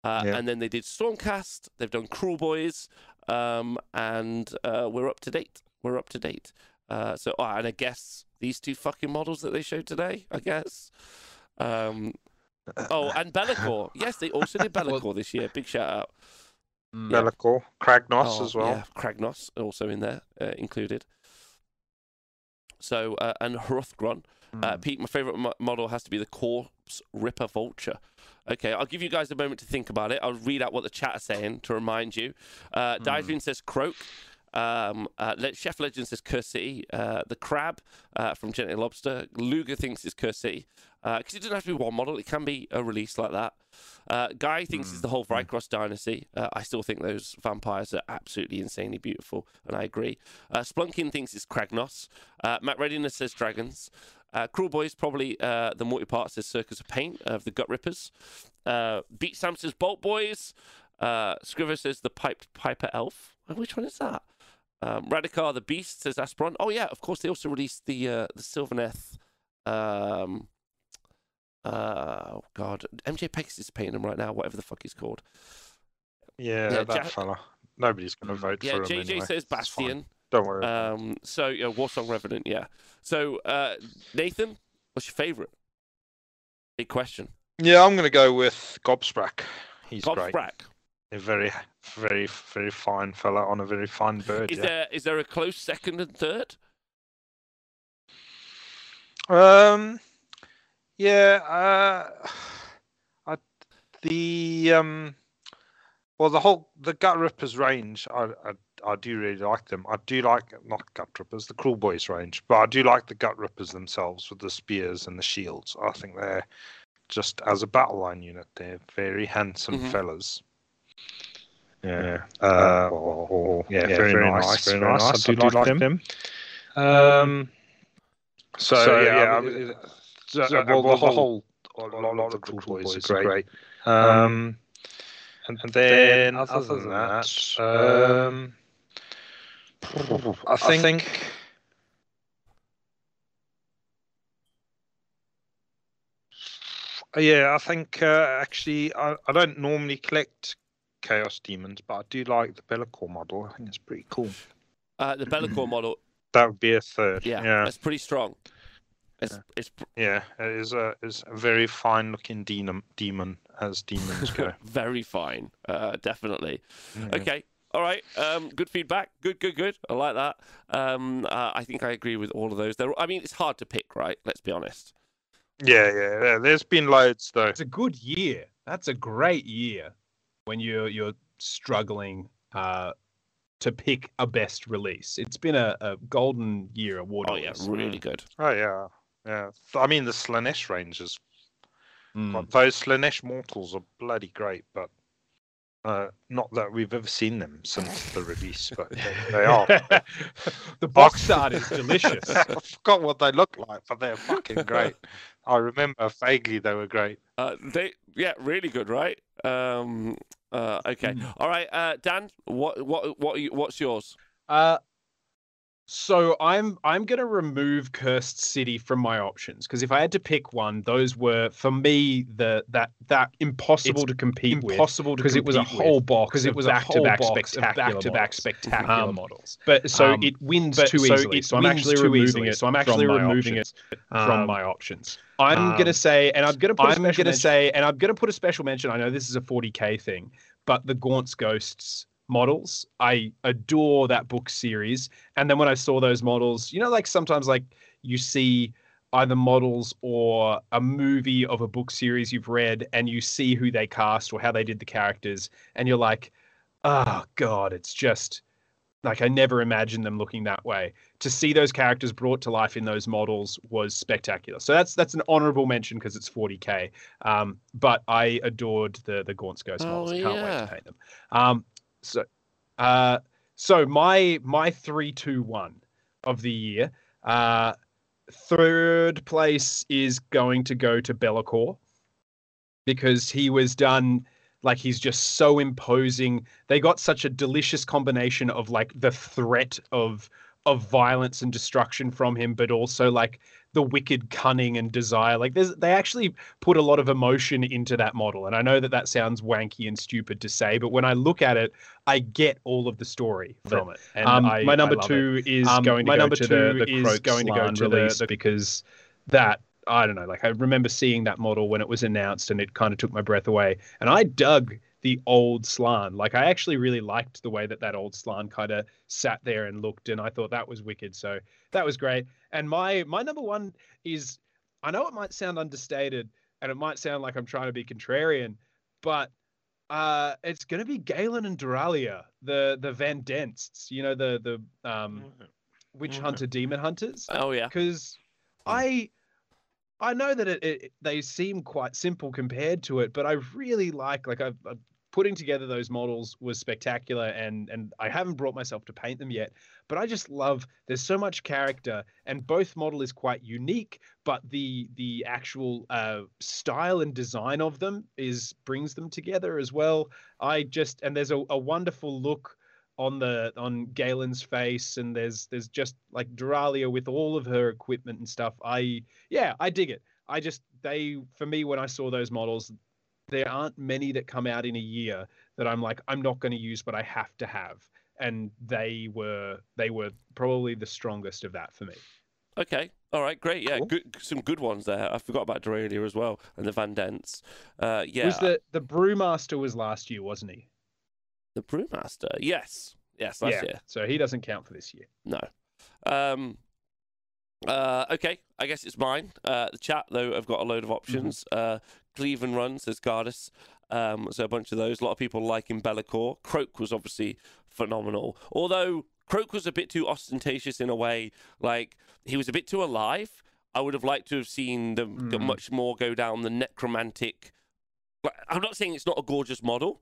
Uh, Yeah. And then they did Stormcast. They've done Kruleboyz, um, and uh, we're up to date. We're up to date. Uh, so, oh, and I guess these two fucking models that they showed today. I guess. Um, oh, and Be'lakor. Yes, they also did Be'lakor this year. Big shout out. Mm. Yeah. Be'lakor, Kragnos Oh, as well. Yeah, Kragnos also in there uh, included. So uh, and Hrothgorn. Uh, Mm. Pete, my favorite mo- model has to be the Corpse Ripper Vulture. Okay, I'll give you guys a moment to think about it. I'll read out what the chat are saying to remind you. Uh, Hmm. Dydrin says Kroak. Um, uh, Le- Chef Legend says Curse City. Uh, the Crab uh, from Gentle Lobster. Luger thinks it's Curse City. Because it doesn't have to be one model, it can be a release like that. Uh, Guy thinks it's the whole Vyrkos dynasty. Uh, I still think those vampires are absolutely insanely beautiful, and I agree. Uh, Splunkin thinks it's Kragnos. Uh, Matt Readiness says dragons. Uh, Kruleboyz probably uh, the multi part says Circus of Pain of the Gutrippaz. Uh, Beat Sam says Boltboyz. Uh, Scriver says the Piped Piper Elf. Which one is that? Um, Radicar the Beast says Aspiron. Oh yeah, of course they also released the uh, the Sylvaneth. Um, uh, oh god, MJ Pegasus is painting them right now. Whatever the fuck he's called. Yeah, Yeah, that fella. Nobody's going to vote Yeah, for him JJ anyway. says. Bastion. Don't worry. Um, so yeah, Warsong Revenant. Yeah. So uh, Nathan, what's your favorite? Big question. yeah, I'm going to go with Gobsprakk. He's Gob great. Sprack. A very, very, very fine fella on a very fine bird. Is yeah. there is there a close second and third? Um, yeah, uh, I, the um, well, the whole the Gutrippaz range, I, I I do really like them. I do like not Gutrippaz, the Kruleboyz range, but I do like the Gutrippaz themselves with the spears and the shields. I think they're just as a battle line unit, they're very handsome Mhm. fellas. Yeah. Uh, oh, oh, yeah, yeah, very, very nice, nice, very very nice. nice. I do, like them. Um, So, So, yeah, yeah, I I mean, mean, so, so, well, well, the the whole, a lot, lot of the cool boys are great. Um, and then other than that, um, I think. Yeah, I think uh, actually I, I don't normally collect Chaos Demons, but I do like the Be'lakor model. I think it's pretty cool. Uh, the Be'lakor model, That would be a third. yeah, yeah, that's pretty strong. It's, it's pr- yeah. It is a is a very fine looking demon, demon as demons go. very fine, uh, definitely. Mm. Okay. All right. Um, good feedback. Good, good, good. I like that. Um, uh, I think I agree with all of those. There. I mean, it's hard to pick, right? Let's be honest. Yeah, yeah, yeah. There's been loads though. It's a good year. That's a great year when you're you're struggling uh, to pick a best release. It's been a, a golden year award. Oh yeah, really good. Oh yeah, yeah. I mean the Slaanesh range is Mm. Those Slaanesh mortals are bloody great, but uh, not that we've ever seen them since the release, but they, they are. the box art is delicious. I forgot what they look like, but they're fucking great. I remember vaguely they were great. Uh, they, yeah, really good, right? Um, uh, okay, Mm. all right, uh, Dan, what, what, what, are you, what's yours? So I'm I'm gonna remove Cursed City from my options because if I had to pick one, those were for me the that that impossible to compete with. Impossible because it was a whole box because it was a whole box of back-to-back spectacular Um, models. But so um, it wins but too so easily. So I'm actually removing easily, it. So I'm actually removing options. it from Um, my options. I'm gonna um, say, and I'm gonna put. I'm gonna mention- say, and I'm gonna put a special mention. I know this is a 40k thing, but the Gaunt's Ghosts models, I adore that book series. And then when I saw those models, you know, like sometimes like you see either models or a movie of a book series you've read, and you see who they cast or how they did the characters, and you're like, oh god, it's just like I never imagined them looking that way. To see those characters brought to life in those models was spectacular. So that's that's an honorable mention because it's 40k. Um, but I adored the the Gaunt's Ghost Oh, models. I can't wait to paint them. Um, so uh, so my my three two one of the year. Uh, third place is going to go to Be'lakor because he was done like he's just so imposing. They got such a delicious combination of like the threat of of violence and destruction from him, but also like the wicked cunning and desire. Like there's they actually put a lot of emotion into that model, and I know that that sounds wanky and stupid to say, but when I look at it, I get all of the story from it. And Um, I, my number two it. is Um, going to my go number to two the, the is Kroak going to go to the- release the- because that I don't know, like I remember seeing that model when it was announced and it kind of took my breath away. And I dug the old Slann. Like I actually really liked the way that that old Slann kind of sat there and looked and I thought that was wicked. So that was great. And my my number one is I know it might sound understated and it might sound like I'm trying to be contrarian, but uh, it's going to be Galen and Doralia, the the Van Densts, you know the the um, witch Mhm. hunter demon hunters Oh yeah, because I I know that it, it they seem quite simple compared to it, but I really like like I've, i putting together those models was spectacular, and and I haven't brought myself to paint them yet, but I just love there's so much character, and both model is quite unique, but the the actual uh, style and design of them is brings them together as well. I just and there's a, a wonderful look on the on Galen's face, and there's there's just like Doralia with all of her equipment and stuff. I yeah, I dig it. I just they for me when I saw those models, there aren't many that come out in a year that I'm like I'm not going to use, but I have to have, and they were they were probably the strongest of that for me. okay, all right, great, yeah, Cool. good, some good ones there. I forgot about Doralia as well and the Van Dents. Uh, yeah, Was the the Brewmaster was last year, wasn't he? the Brewmaster, yes, yes, last yeah. year. So he doesn't count for this year. No. Um. Uh. Okay. I guess it's mine. Uh. The chat though, I've got a load of options. Uh. Cleveland runs. There's Gardis. Um. So a bunch of those. A lot of people liking Be'lakor. Kroak was obviously phenomenal. Although Kroak was a bit too ostentatious in a way. Like he was a bit too alive. I would have liked to have seen them Mm. much more go down the necromantic. I'm not saying it's not a gorgeous model.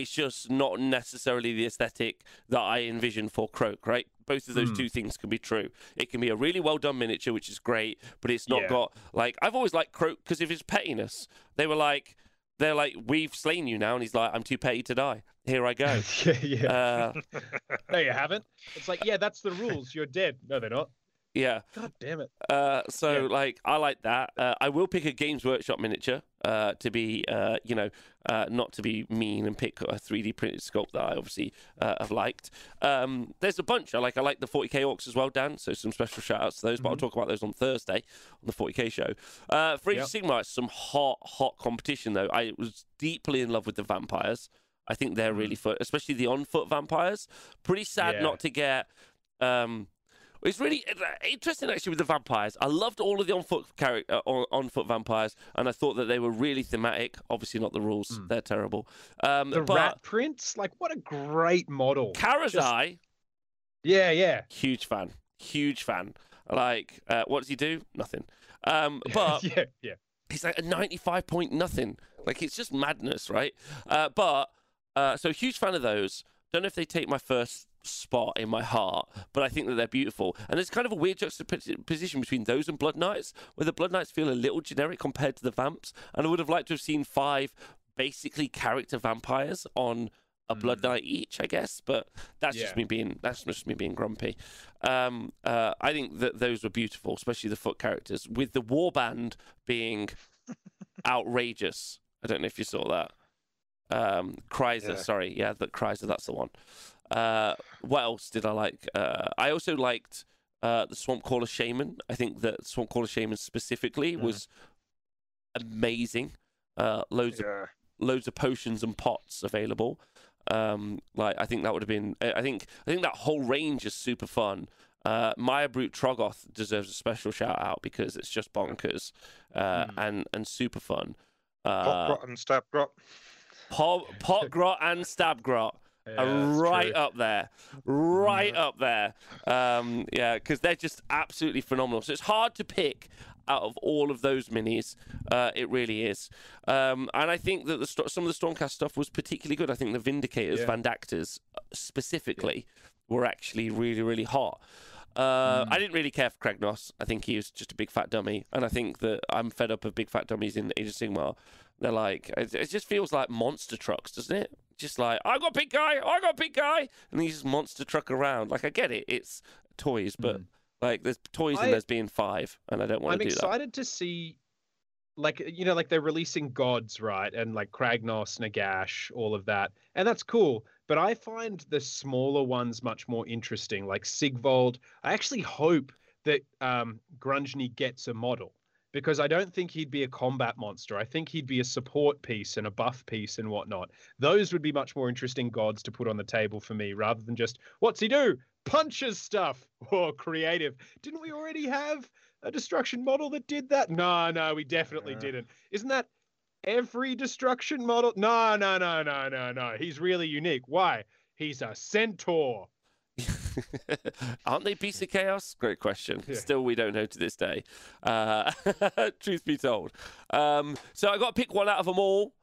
It's just not necessarily the aesthetic that I envision for Kroak, right? Both of those Hmm. two things can be true. It can be a really well done miniature, which is great, but it's not Yeah. got like I've always liked Kroak because of his pettiness. They were like, they're like, we've slain you now, and he's like, I'm too petty to die. Here I go. yeah, yeah. Uh, no, you haven't. It's like, yeah, that's the rules. You're dead. No, they're not. Yeah. God damn it. Uh, so Yeah. like I like that. Uh, I will pick a Games Workshop miniature uh, to be, uh, you know, uh, not to be mean and pick a 3D printed sculpt that I obviously uh, have liked. Um, there's a bunch I like. I like the 40k orcs as well, Dan. So some special shout outs to those, but I'll talk about those on Thursday on the 40k show. Uh, for Age Yep. Sigmar, it's some hot, hot competition though. I was deeply in love with the vampires. I think they're really fun, especially the on foot vampires. Pretty sad Yeah. not to get. Um, it's really uh, interesting actually with the vampires. I loved all of the on foot character, uh, on, on foot vampires, and I thought that they were really thematic. Obviously, not the rules; they're terrible. Um, The Rat Prince, like, what a great model. Karazai, Yeah, yeah. huge fan, huge fan. Like, uh, what does he do? Nothing. Um, but yeah, yeah. he's like a 95 point nothing. Like it's just madness, right? Uh, but uh, so huge fan of those. Don't know if they take my first spot in my heart, but I think that they're beautiful. And there's kind of a weird juxtaposition between those and Blood Knights, where the Blood Knights feel a little generic compared to the Vamps. And I would have liked to have seen five basically character vampires on a Blood Knight each, I guess. But that's just me being that's just me being grumpy. Um, uh, I think that those were beautiful, especially the foot characters, with the warband being outrageous. I don't know if you saw that. Um, Chrysler, Yeah. sorry, yeah, the Chrysler, that's the one. Uh, what else did I like? Uh, I also liked uh, the Swampcalla Shaman. I think that Swampcalla Shaman specifically Mm. was amazing. Uh, loads of loads of potions and pots available. Um, like I think that would have been. I think I think that whole range is super fun. Uh, Maya Brute Trogoth deserves a special shout out because it's just bonkers uh, Mm. and and super fun. Uh, grot and stab grot. pot, pot grot and stab grot Yeah, are right true. up there, right up there. Um, yeah, because they're just absolutely phenomenal. So it's hard to pick out of all of those minis. Uh, it really is. Um, and I think that the some of the Stormcast stuff was particularly good. I think the Vindictors, Yeah. Vindictors uh, specifically, were actually really, really hot. Uh, Mm. I didn't really care for Kragnos. I think he was just a big fat dummy, and I think that I'm fed up of big fat dummies in Age of Sigmar. They're like, it, it just feels like monster trucks, doesn't it? Just like I got big guy, I got big guy, and he's just monster truck around. Like I get it, it's toys, but like there's toys I- and there's being five, and I don't want I'm to do that. I'm excited to see, like you know, like they're releasing gods, right? And like Kragnos, Nagash, all of that, and that's cool. But I find the smaller ones much more interesting, like Sigvold. I actually hope that um, Grungni gets a model because I don't think he'd be a combat monster. I think he'd be a support piece and a buff piece and whatnot. Those would be much more interesting gods to put on the table for me rather than just what's he do? Punches stuff or creative. Didn't we already have a destruction model that did that? No, no, we definitely Yeah. didn't. Isn't that every destruction model? No, no, no, no, no, no. He's really unique. Why? He's a centaur. Aren't they Beasts of Chaos? Great question. Yeah. Still, we don't know to this day. Uh, truth be told. Um, so I got to pick one out of them all.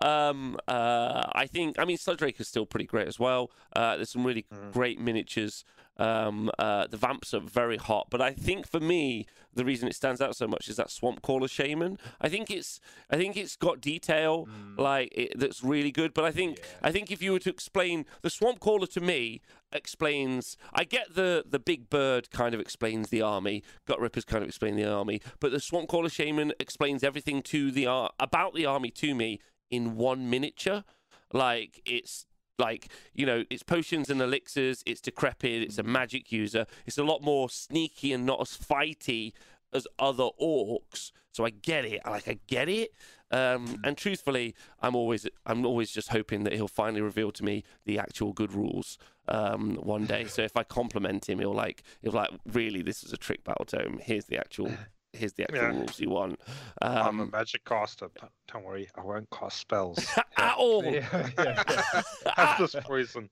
Um, uh, I think, I mean, Sludge Rake is still pretty great as well. Uh, there's some really Mm. great miniatures. Um, uh, the vamps are very hot, but I think for me, the reason it stands out so much is that Swampcalla Shaman. I think it's, I think it's got detail like it, that's really good. But I think, Yeah. I think if you were to explain the Swampcalla to me, explains. I get the the big bird kind of explains the army. Gutrippaz kind of explain the army, but the Swampcalla Shaman explains everything to the ar- about the army to me in one miniature. Like it's like you know it's potions and elixirs it's decrepit it's a magic user. It's a lot more sneaky and not as fighty as other orcs. So i get it like i get it. Um, and truthfully i'm always i'm always just hoping that he'll finally reveal to me the actual good rules um, one day. So if i compliment him he'll like he'll like really this is a trick battle tome. Here's the actual here's the actual Yeah. rules you want I'm a um, magic caster. but Don't worry, I won't cast spells. at all Yeah, yeah, yeah. Have this poison.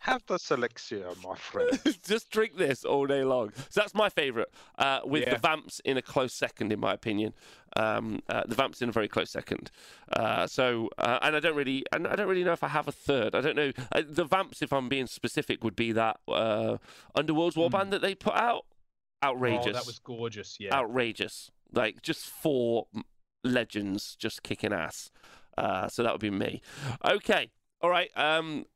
Have the Selexia, my friend. Just drink this all day long. So that's my favourite, uh, with Yeah. the Vamps in a close second, in my opinion. Um, uh, the Vamps in a very close second. Uh, so, uh, and I don't really, and I don't really know if I have a third. I don't know. Uh, the Vamps, if I'm being specific, would be that uh, Underworld's Warband that they put out. Outrageous. Oh, that was gorgeous. Yeah. outrageous. Like just four legends just kicking ass. Uh, so that would be me. Okay. All right. Um,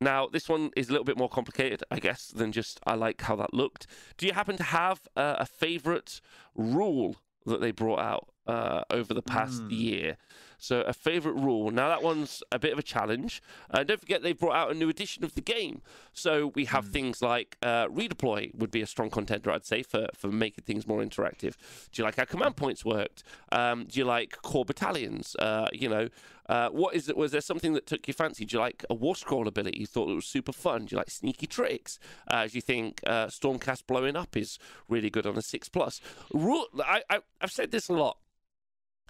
now this one is a little bit more complicated, I guess, than just I like how that looked. Do you happen to have uh, a favorite rule that they brought out uh, over the past Hmm. year? So a favorite rule. Now that one's a bit of a challenge. Uh, don't forget they've brought out a new edition of the game. So we have things like uh, redeploy would be a strong contender, I'd say, for for making things more interactive. Do you like how command points worked? Um, do you like core battalions? Uh, you know, uh, what is it? Was there something that took your fancy? Do you like a war scroll ability? You thought it was super fun. Do you like sneaky tricks? Uh, do you think uh, Stormcast blowing up is really good on a six plus? Rule. I, I I've said this a lot.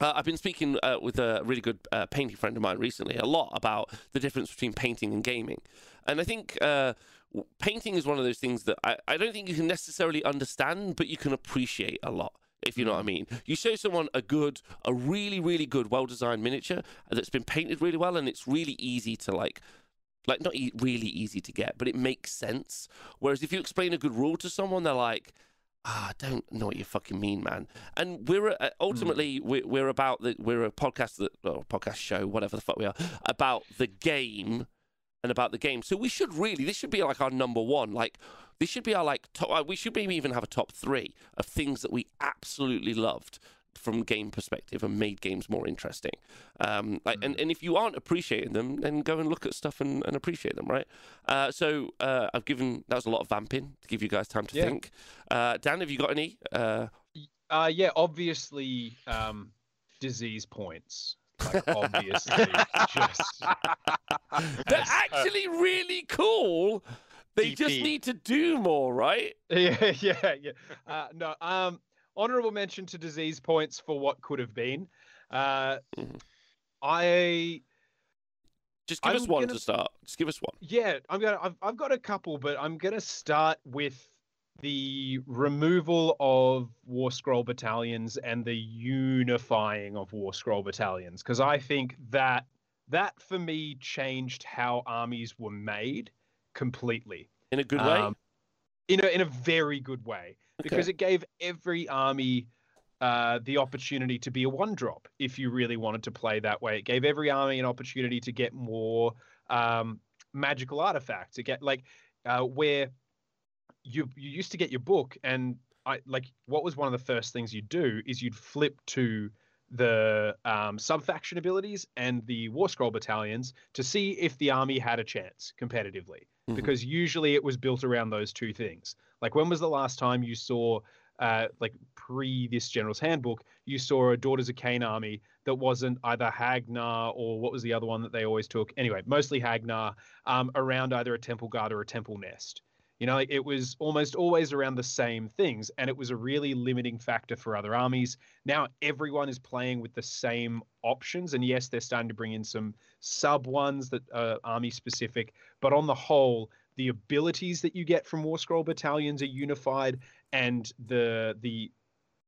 Uh, I've been speaking uh, with a really good uh, painting friend of mine recently a lot about the difference between painting and gaming. And I think uh, painting is one of those things that I, I don't think you can necessarily understand, but you can appreciate a lot. If you know what I mean, you show someone a good, a really, really good, well-designed miniature that's been painted really well, and it's really easy to like, like not e- really easy to get, but it makes sense. Whereas if you explain a good rule to someone, they're like, ah, I don't know what you fucking mean, man. And we're uh, ultimately we're, we're about the we're a podcast that or podcast show, whatever the fuck we are, about the game and about the game. So we should really this should be like our number one. Like this should be our like top. uh, We should maybe even have a top three of things that we absolutely loved from game perspective and made games more interesting. Um, like, and, and if you aren't appreciating them, then go and look at stuff and, and appreciate them, right? Uh, so uh, I've given that was a lot of vamping to give you guys time to Yeah. think. Uh, Dan, have you got any? Uh, Uh, yeah, obviously, um, disease points. Like, obviously, just they're actually really cool. They just need to do more, right? yeah, yeah, yeah. Uh, no, um, honorable mention to disease points for what could have been. Uh, Mhm. I Just give us I'm one gonna- to start. Just give us one. yeah, I'm gonna. I've, I've got a couple, but I'm gonna start with the removal of War Scroll battalions and the unifying of War Scroll battalions, because I think that that for me changed how armies were made completely. In a good way. Um, in a in a very good way because Okay. it gave every army uh, the opportunity to be a one drop if you really wanted to play that way. It gave every army an opportunity to get more um, magical artifacts. To get like uh, where you you used to get your book and I like what was one of the first things you'd do is you'd flip to the um, sub-faction abilities and the war scroll battalions to see if the army had a chance competitively Mhm. because usually it was built around those two things. Like when was the last time you saw uh, like pre this general's handbook you saw a daughters of Khaine army that wasn't either Hagg Nar or what was the other one that they always took? Anyway mostly Hagg Nar um, around either a temple guard or a temple nest you know, it was almost always around the same things, and it was a really limiting factor for other armies. Now everyone is playing with the same options, and yes, they're starting to bring in some sub ones that are army specific, but on the whole, the abilities that you get from War Scroll battalions are unified, and the the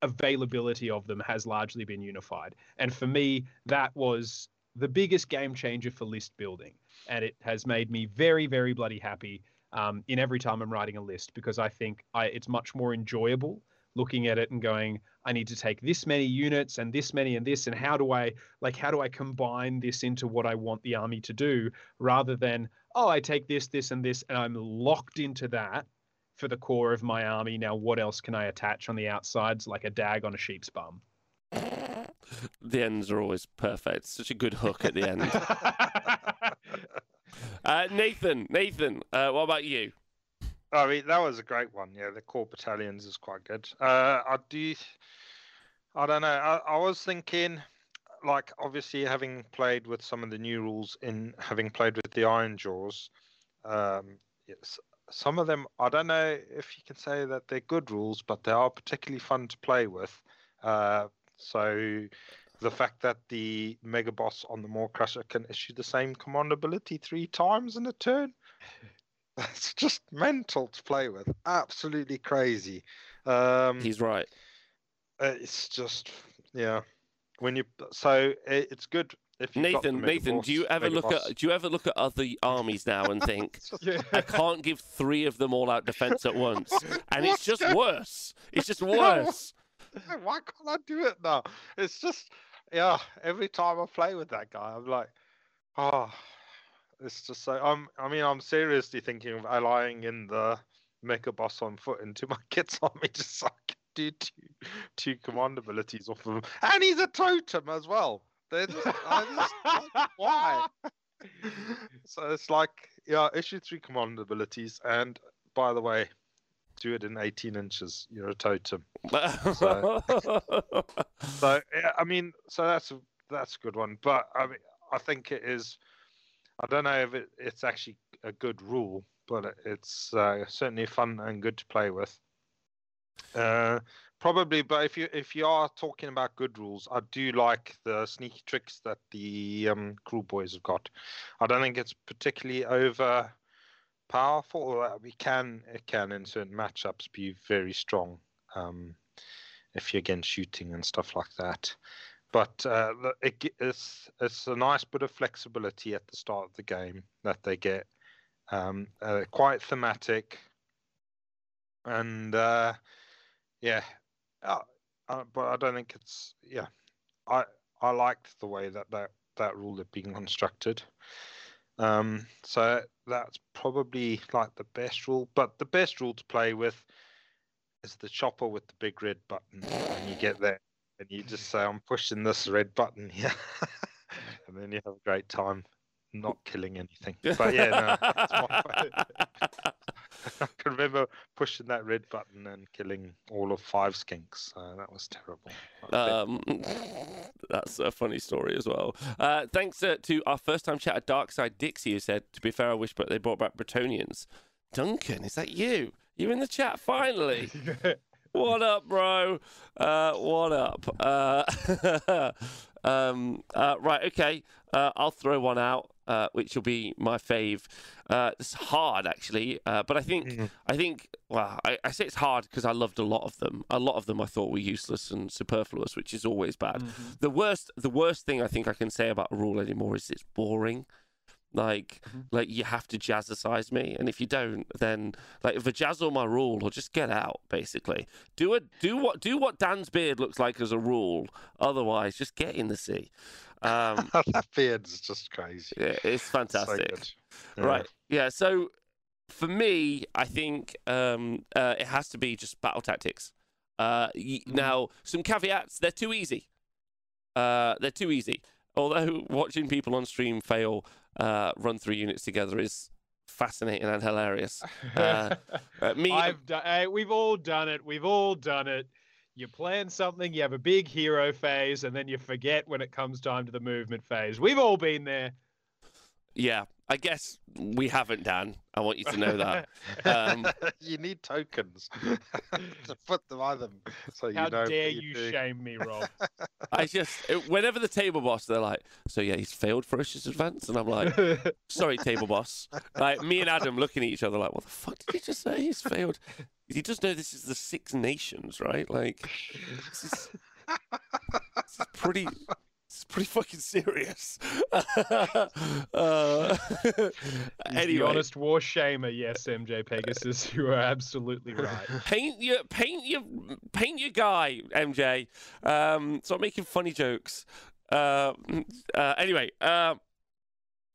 availability of them has largely been unified. And for me, that was the biggest game changer for list building, and it has made me very, very bloody happy um, in every time I'm writing a list because I think I, it's much more enjoyable looking at it and going, I need to take this many units and this many and this, and how do I like how do I combine this into what I want the army to do, rather than oh I take this, this, and this, and I'm locked into that for the core of my army. Now what else can I attach on the outsides like a dag on a sheep's bum? The ends are always perfect. Such a good hook at the end. uh, Nathan, Nathan, uh, what about you? I mean, that was a great one. Yeah, the core battalions is quite good. Uh, I do. I don't know. I, I was thinking, like, obviously having played with some of the new rules in having played with the Ironjawz, um, yes, some of them I don't know if you can say that they're good rules, but they are particularly fun to play with. Uh, so the fact that the Megaboss on the Mawcrusha can issue the same command ability three times in a turn. That's just mental to play with. Absolutely crazy. Um, He's right. it's just yeah. When you so it, it's good if Nathan, Nathan, do you ever look Megaboss. at do you ever look at other armies now and think Yeah. I can't give three of them all out defense at once, and it's just worse. It's just worse. Why can't I do it now? It's just yeah. Every time I play with that guy, I'm like, oh, it's just so. I'm. I mean, I'm seriously thinking of allying in the Megaboss on foot into my kid's army just so I can do two, two command abilities off of him, and he's a totem as well. They're just, just like, why? so it's like yeah, issue three command abilities, and by the way, do it in 18 inches. You're a totem. So yeah, I mean, so that's a, that's a good one. But I mean, I think it is. I don't know if it, it's actually a good rule, but it's uh, certainly fun and good to play with. Uh, probably, but if you if you are talking about good rules, I do like the sneaky tricks that the um, Kruleboyz have got. I don't think it's particularly over powerful. Or we can it can in certain matchups be very strong. Um, if you're against shooting and stuff like that. But uh, it, it's it's a nice bit of flexibility at the start of the game that they get. Um, uh, quite thematic, and uh, yeah, uh, uh, but I don't think it's yeah. I I liked the way that that that rule had been constructed. Um, so that's probably like the best rule, but the best rule to play with is the chopper with the big red button. And you get there and you just say, I'm pushing this red button here. and then you have a great time not killing anything. But yeah, no, it's my fa- I can remember pushing that red button and killing all of five skinks. So that was terrible. Um, that's a funny story as well. Uh, thanks uh, to our first time chat at Darkside Dixie, who said, "To be fair, I wish, but they brought back Bretonnians." Duncan, is that you? You're in the chat finally. What up, bro? Uh, what up? Uh, um, uh, right, okay. Uh, I'll throw one out, uh, which will be my fave. Uh, it's hard, actually, uh, but I think Mhm. I think well, I, I say it's hard because I loved a lot of them. A lot of them I thought were useless and superfluous, which is always bad. Mhm. The worst, the worst thing I think I can say about a rule anymore is it's boring. Like, Mhm. like you have to jazzercise me, and if you don't, then like vajazzle my rule or just get out. Basically, do a do what do what Dan's beard looks like as a rule. Otherwise, just get in the sea. Um, that beard's just crazy. yeah, it's fantastic. good. Yeah. Right. Yeah. So for me, I think um, uh, it has to be just battle tactics. Uh, y- Mhm. Now, some caveats. They're too easy. Uh, they're too easy. Although watching people on stream fail uh, run through units together is fascinating and hilarious. Uh, me, I've done. Hey, we've all done it. We've all done it. You plan something, you have a big hero phase, and then you forget when it comes time to the movement phase. We've all been there. yeah, I guess we haven't, Dan. I want you to know that. Um, you need tokens to put them on them, so you How know. dare you're you doing. shame me, Rob? I just whenever the table boss, they're like, "So yeah, he's failed for ferocious advance," and I'm like. sorry, table boss. Like me and Adam looking at each other like, what the fuck did he just say? He's failed. He does know this is the Six Nations, right? Like, this is, this is pretty. Is pretty fucking serious. uh, He's the honest war shamer, yes, MJ Pegasus. You are absolutely right. paint your paint your paint your guy, MJ. Um, stop making funny jokes. Uh, uh, anyway, uh,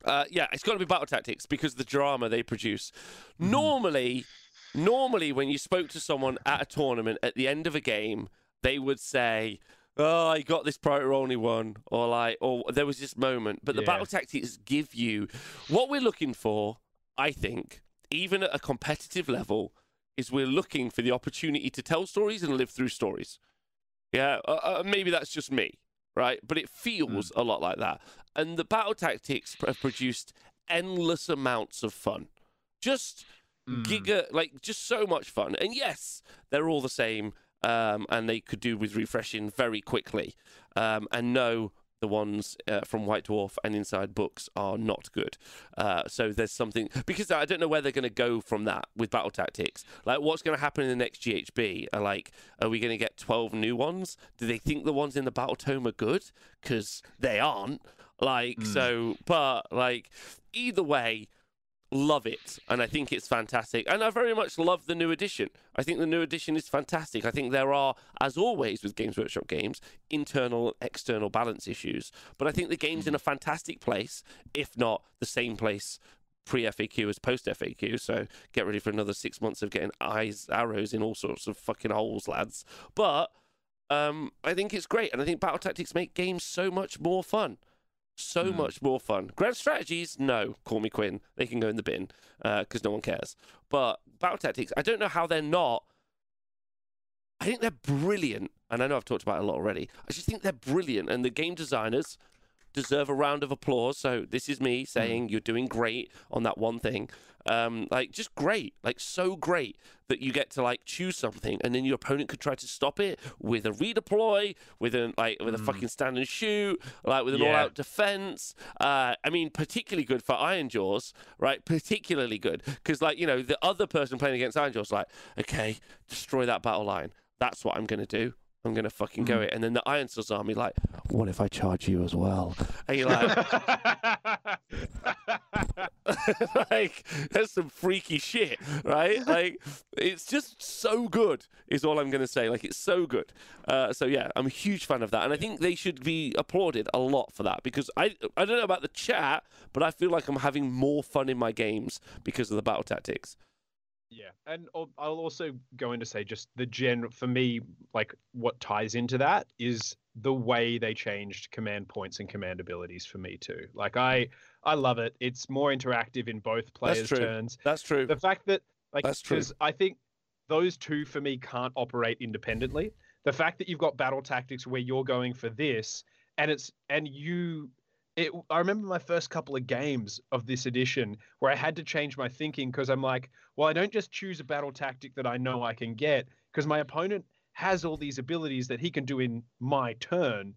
uh, yeah, it's got to be battle tactics because the drama they produce. Normally, normally when you spoke to someone at a tournament at the end of a game, they would say. Oh, I got this priority only one, or like, or there was this moment. But the Yeah. battle tactics give you what we're looking for. I think, even at a competitive level, is we're looking for the opportunity to tell stories and live through stories. Yeah, uh, uh, maybe that's just me, right? But it feels a lot like that. And the battle tactics have produced endless amounts of fun. Just Mm. giga, like just so much fun. And yes, they're all the same, um, and they could do with refreshing very quickly. Um, and no, the ones uh, from White Dwarf and Inside Books are not good. Uh, so there's something because I don't know where they're going to go from that with battle tactics. Like, what's going to happen in the next GHB? Are like, are we going to get 12 new ones? Do they think the ones in the Battle Tome are good? Because they aren't. Like, so, but like, either way, love it and i think it's fantastic and i very much love the new edition i think the new edition is fantastic i think there are as always with games workshop games internal external balance issues but i think the game's in a fantastic place if not the same place pre FAQ as post FAQ. So get ready for another six months of getting eyes, arrows in all sorts of fucking holes, lads. But um, I think it's great, and I think battle tactics make games so much more fun. So hmm. much more fun. Grand strategies, no. Call me Quinn. They can go in the bin uh, because no one cares. But battle tactics, I don't know how they're not. I think they're brilliant, and I know I've talked about it a lot already. I just think they're brilliant, and the game designers deserve a round of applause. So this is me hmm. saying you're doing great on that one thing. Um, like just great, like so great that you get to like choose something, and then your opponent could try to stop it with a redeploy, with an like with a fucking stand and shoot, like with an Yeah. all-out defense. Uh, I mean, particularly good for Ironjawz, right? Particularly good because like you know the other person playing against Ironjawz, like okay, destroy that battle line. That's what I'm gonna do. I'm gonna fucking go it. And then the Iron Swords army, like, what if I charge you as well? And you're like, like that's some freaky shit, right? Like it's just so good, is all I'm gonna say. Like it's so good. Uh, so yeah, I'm a huge fan of that, and I think they should be applauded a lot for that because I I don't know about the chat, but I feel like I'm having more fun in my games because of the battle tactics. Yeah, and I'll also go in to say just the general for me, like what ties into that is the way they changed command points and command abilities for me too. Like I I love it. It's more interactive in both players' true. turns. That's true. The fact that like That's true. because I think those two for me can't operate independently. The fact that you've got battle tactics where you're going for this and it's and you it I remember my first couple of games of this edition where I had to change my thinking because I'm like, well, I don't just choose a battle tactic that I know I can get because my opponent has all these abilities that he can do in my turn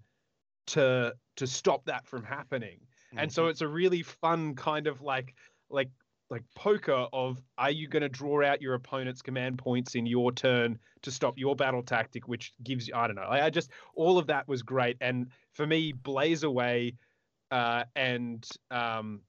to to stop that from happening. And so mm-hmm. it's a really fun kind of like like like poker of are you going to draw out your opponent's command points in your turn to stop your battle tactic which gives you I don't know. I, I just all of that was great and for me Blaze Away uh and um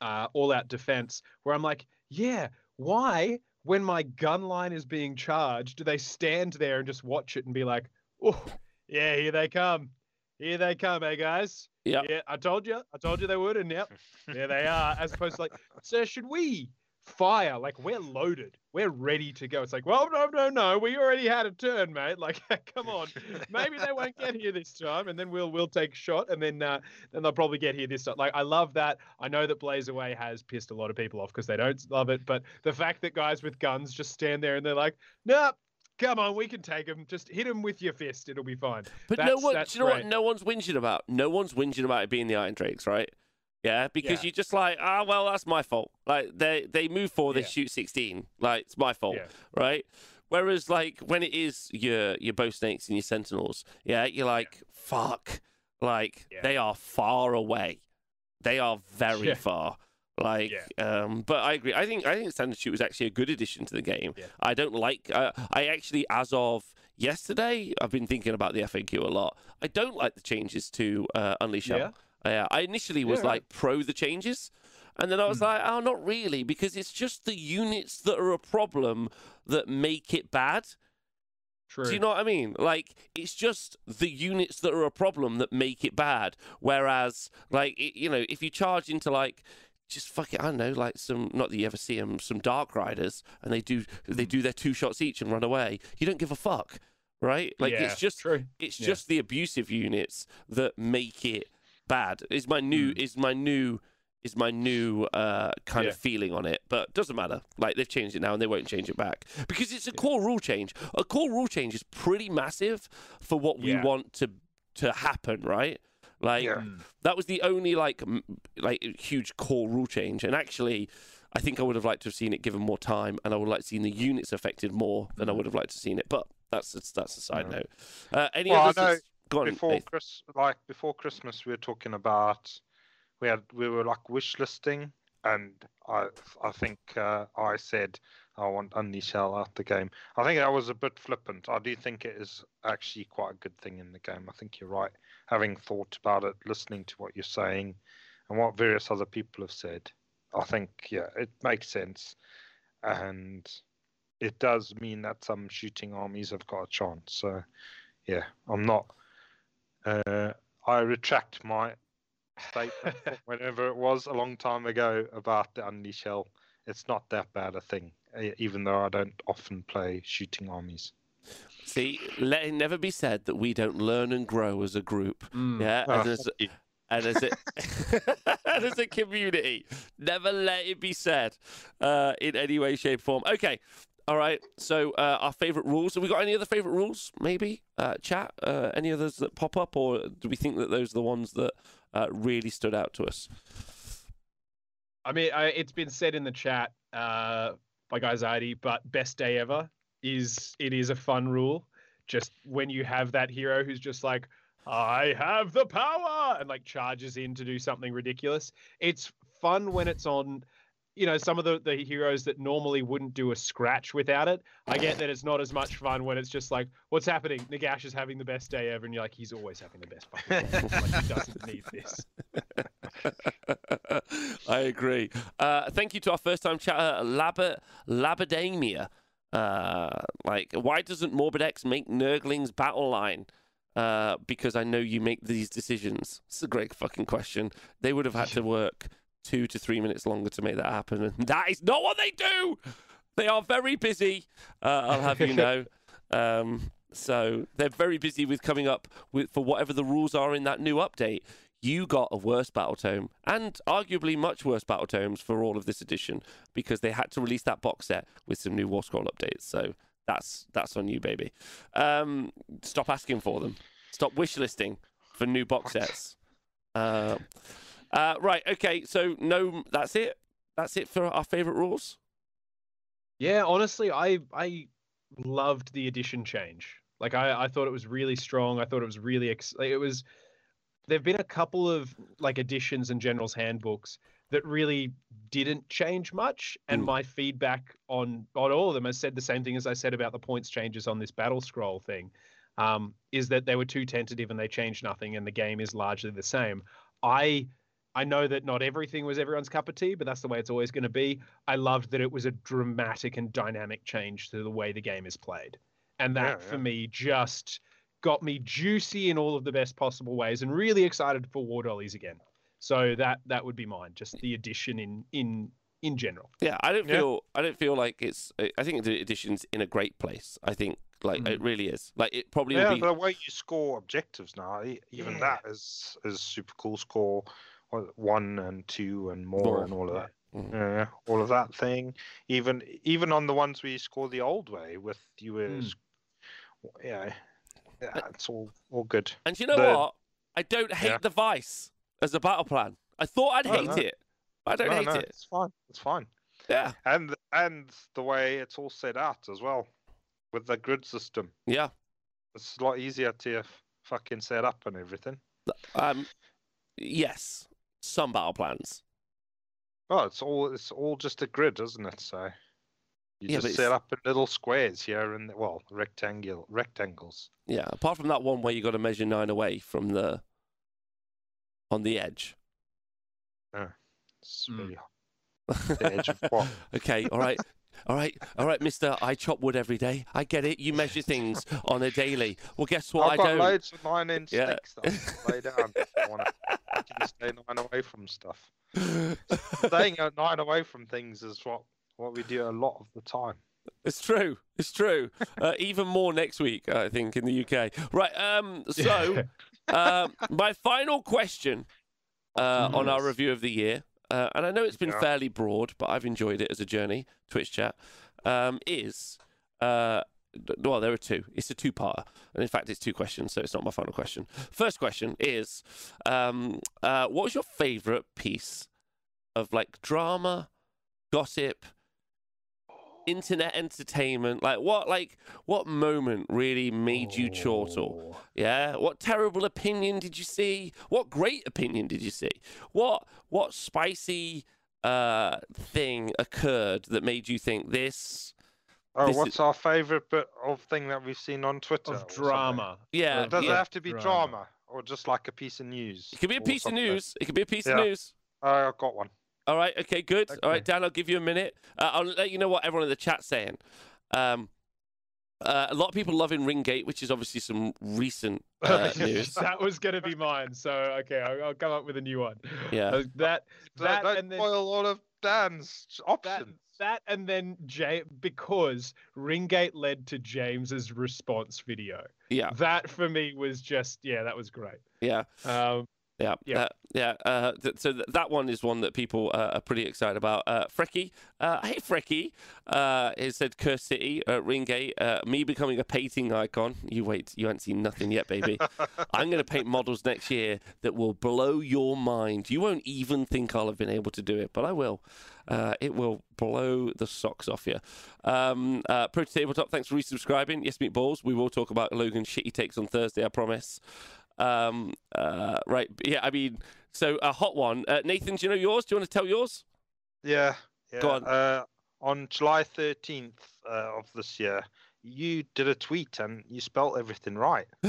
uh all out defense where I'm like, yeah, why when my gun line is being charged do they stand there and just watch it and be like, "Oh, yeah, here they come. Here they come, eh guys?" Yep. Yeah, I told you. I told you they would, and yep, there they are. As opposed to like, sir, should we fire? Like, we're loaded. We're ready to go. It's like, well, no, no, no. We already had a turn, mate. Like, come on. Maybe they won't get here this time, and then we'll we'll take a shot, and then uh, then they'll probably get here this time. Like, I love that. I know that Blaze Away has pissed a lot of people off because they don't love it, but the fact that guys with guns just stand there and they're like, nope. Come on, we can take them. Just hit them with your fist. It'll be fine. But no one, you know great. what? No one's whinging about. No one's whinging about it being the Iron Drakes, right? Yeah, because Yeah. you're just like, ah, well, that's my fault. Like they they move forward, they Yeah. shoot 16. Like it's my fault, Yeah. right? Whereas like when it is your your bow snakes and your sentinels, yeah, you're like, fuck, like Yeah. they are far away. They are very Yeah. far. Like, um, but I agree. I think I think Stand and Shoot was actually a good addition to the game. Yeah. I don't like. Uh, I actually, as of yesterday, I've been thinking about the FAQ a lot. I don't like the changes to uh, Unleash Hell. Uh, I initially was Yeah, like pro the changes, and then I was Mm. like, oh, not really, because it's just the units that are a problem that make it bad. True. Do you know what I mean? Like, it's just the units that are a problem that make it bad. Whereas, like, it, you know, if you charge into like, just fuck it, I don't know, like some, not that you ever see them, some Dark Riders, and they do they do their two shots each and run away. You don't give a fuck, right? Like, yeah, it's just true. it's Yeah. just the abusive units that make it bad. Is my new is my new is my new uh, kind Hmm. Yeah. of feeling on it, but doesn't matter. Like they've changed it now and they won't change it back because it's a core rule change. A core rule change is pretty massive for what we Yeah. want to to happen, right? Like Yeah. Mm. that was the only like m- like huge core rule change, and actually. I think I would have liked to have seen it given more time, and I would like to seen the units affected more than I would have liked to seen it. But that's that's a side Yeah. note. Uh, any Well, I others? Go on, before Nath. Chris, like before Christmas, we were talking about we had we were like wish listing, and I I think uh, I said I want Unleash Hell out the game. I think that was a bit flippant. I do think it is actually quite a good thing in the game. I think you're right. Having thought about it, listening to what you're saying, and what various other people have said, I think yeah, it makes sense, and it does mean that some shooting armies have got a chance. So yeah, I'm not. Uh, I retract my statement from whenever it was a long time ago about the Unleash Hell. It's not that bad a thing, even though I don't often play shooting armies. See, let it never be said that we don't learn and grow as a group. Mm. Yeah, Ah, and as, and as a and as a community, never let it be said uh, in any way, shape, form. Okay, all right. So uh, our favorite rules. Have we got any other favorite rules? Maybe uh, chat. Uh, any others that pop up, or do we think that those are the ones that uh, really stood out to us? I mean, I, it's been said in the chat uh, by Guyzadi, but best day ever is it is a fun rule. Just when you have that hero who's just like, I have the power, and like charges in to do something ridiculous. It's fun when it's on. You know, some of the, the heroes that normally wouldn't do a scratch without it. I get that it's not as much fun when it's just like, what's happening? Nagash is having the best day ever, and you're like, he's always having the best fucking day. like, he doesn't need this. I agree. Uh, thank you to our first time chatter, Lab- Labadamia. Uh, like, why doesn't Morbidex make Nurgling's battle line? Uh, because I know you make these decisions. It's a great fucking question. They would have had to work two to three minutes longer to make that happen, and that is not what they do. They are very busy. Uh, I'll have you know. Um, so they're very busy with coming up with for whatever the rules are in that new update. You got a worse battle tome, and arguably much worse battle tomes for all of this edition because they had to release that box set with some new War Scroll updates. So that's that's on you, baby. Um, stop asking for them. Stop wish listing for new box sets. Uh, uh, right. Okay. So no, that's it. That's it for our favorite rules. Yeah, honestly, I I loved the addition change. Like I I thought it was really strong. I thought it was really ex- like, it was. There've been a couple of like additions and generals handbooks that really didn't change much, and Mm. my feedback on on all of them has said the same thing as I said about the points changes on this battle scroll thing. Um, is that they were too tentative and they changed nothing, and the game is largely the same. I I know that not everything was everyone's cup of tea, but that's the way it's always going to be. I loved that it was a dramatic and dynamic change to the way the game is played. And that Yeah, for me just got me juicy in all of the best possible ways and really excited for War Dollies again. So that that would be mine, just the addition in in in general. Yeah, I don't Yeah. feel I don't feel like it's. I think the addition's in a great place. I think like it mm. really is. Like it probably Yeah, will be. the way you score objectives now, even Yeah. that is is super cool. Score what, one and two and more, More, and all of yeah. Mm-hmm. that. Yeah, all of that thing. Even even on the ones we score the old way with you was, hmm. yeah, yeah, it's all all good. And you know the- what? I don't hate Yeah. the Vice as a battle plan. I thought I'd No, hate no. it. I don't no, hate no, it. It's fine. It's fine. Yeah, And and the way it's all set out as well, with the grid system, yeah. it's a lot easier to uh, fucking set up and everything. Um, yes, some battle plans. Oh, it's all it's all just a grid, isn't it? So you Yeah, just set it's- up in little squares here and well, rectangle rectangles. Yeah, apart from that one where you got to measure nine away from the on the edge. It's Mm. the edge of what? okay, all right. All right, all right, Mister. I chop wood every day. I get it. You measure things on a daily. Well, guess what? I've I got don't. loads of nine inch Yeah. sticks that I can lay down if I want to. I can stay nine away from stuff. Staying at nine away from things is what what we do a lot of the time. It's true. It's true. Uh, even more next week, I think, in the UK. Right. Um. So, um, my final question uh, on our review of the year, uh, and I know it's been Yeah. fairly broad, but I've enjoyed it as a journey. Twitch chat um, is. Uh, well, there are two. It's a two-parter, and in fact, it's two questions, so it's not my final question. First question is, um, uh, what was your favourite piece of like drama, gossip, internet entertainment? Like what? Like what moment really made you chortle? Oh. Yeah. What terrible opinion did you see? What great opinion did you see? What what spicy uh thing occurred that made you think this? Oh, This what's is- our favorite bit of thing that we've seen on Twitter? or Of something? drama. Yeah. Does yeah. it have to be Drama. drama. or just like a piece of news? It could be a or piece of news. It could be a piece of news. Oh, I've got one. All right. Okay. Good. All right, Dan. I'll give you a minute. Uh, I'll let you know what everyone in the chat's saying. Um, uh, a lot of people loving Ringgate, which is obviously some recent uh, news. that was going to be mine. So okay, I'll, I'll come up with a new one. Yeah. Uh, that Don't- that don't and then spoil all of Dan's that options. that and then Jay because Ringgate led to James's response video. Yeah. That for me was just yeah, that was great. Yeah. Um, Yeah, Yeah. uh, yeah. Uh, th- so th- that one is one that people uh, are pretty excited about. Uh, Frecky, uh, hey Frecky, uh, it said Curse City, uh, Ringgate, uh, me becoming a painting icon. You wait, you haven't seen nothing yet, baby. I'm going to paint models next year that will blow your mind. You won't even think I'll have been able to do it, but I will. Uh, it will blow the socks off you. Um, uh, Pro Tabletop, thanks for resubscribing. Yes, meatballs. We will talk about Logan's shitty takes on Thursday, I promise. Um, uh, right. Yeah, I mean, so a hot one. Uh, Nathan, do you know yours? Do you want to tell yours? Yeah. yeah. Go on. Uh, on July 13th uh, of this year, you did a tweet and you spelt everything right.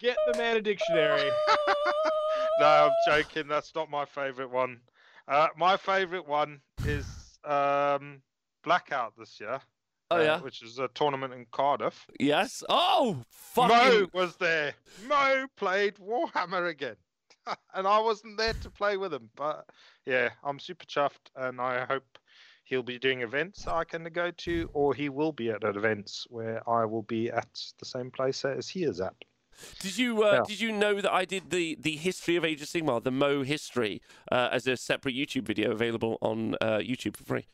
Get the man a dictionary. no, I'm joking. That's not my favorite one. Uh, my favorite one is um, Blackout this year. Oh, uh, yeah. Which is a tournament in Cardiff. Yes. Oh, Mo was there. Mo played Warhammer again. and I wasn't there to play with him. But yeah, I'm super chuffed and I hope he'll be doing events I can go to or he will be at events where I will be at the same place as he is at. Did you uh, Yeah. did you know that I did the the history of Age of Sigmar, the Mo history, uh, as a separate YouTube video available on uh, YouTube for free?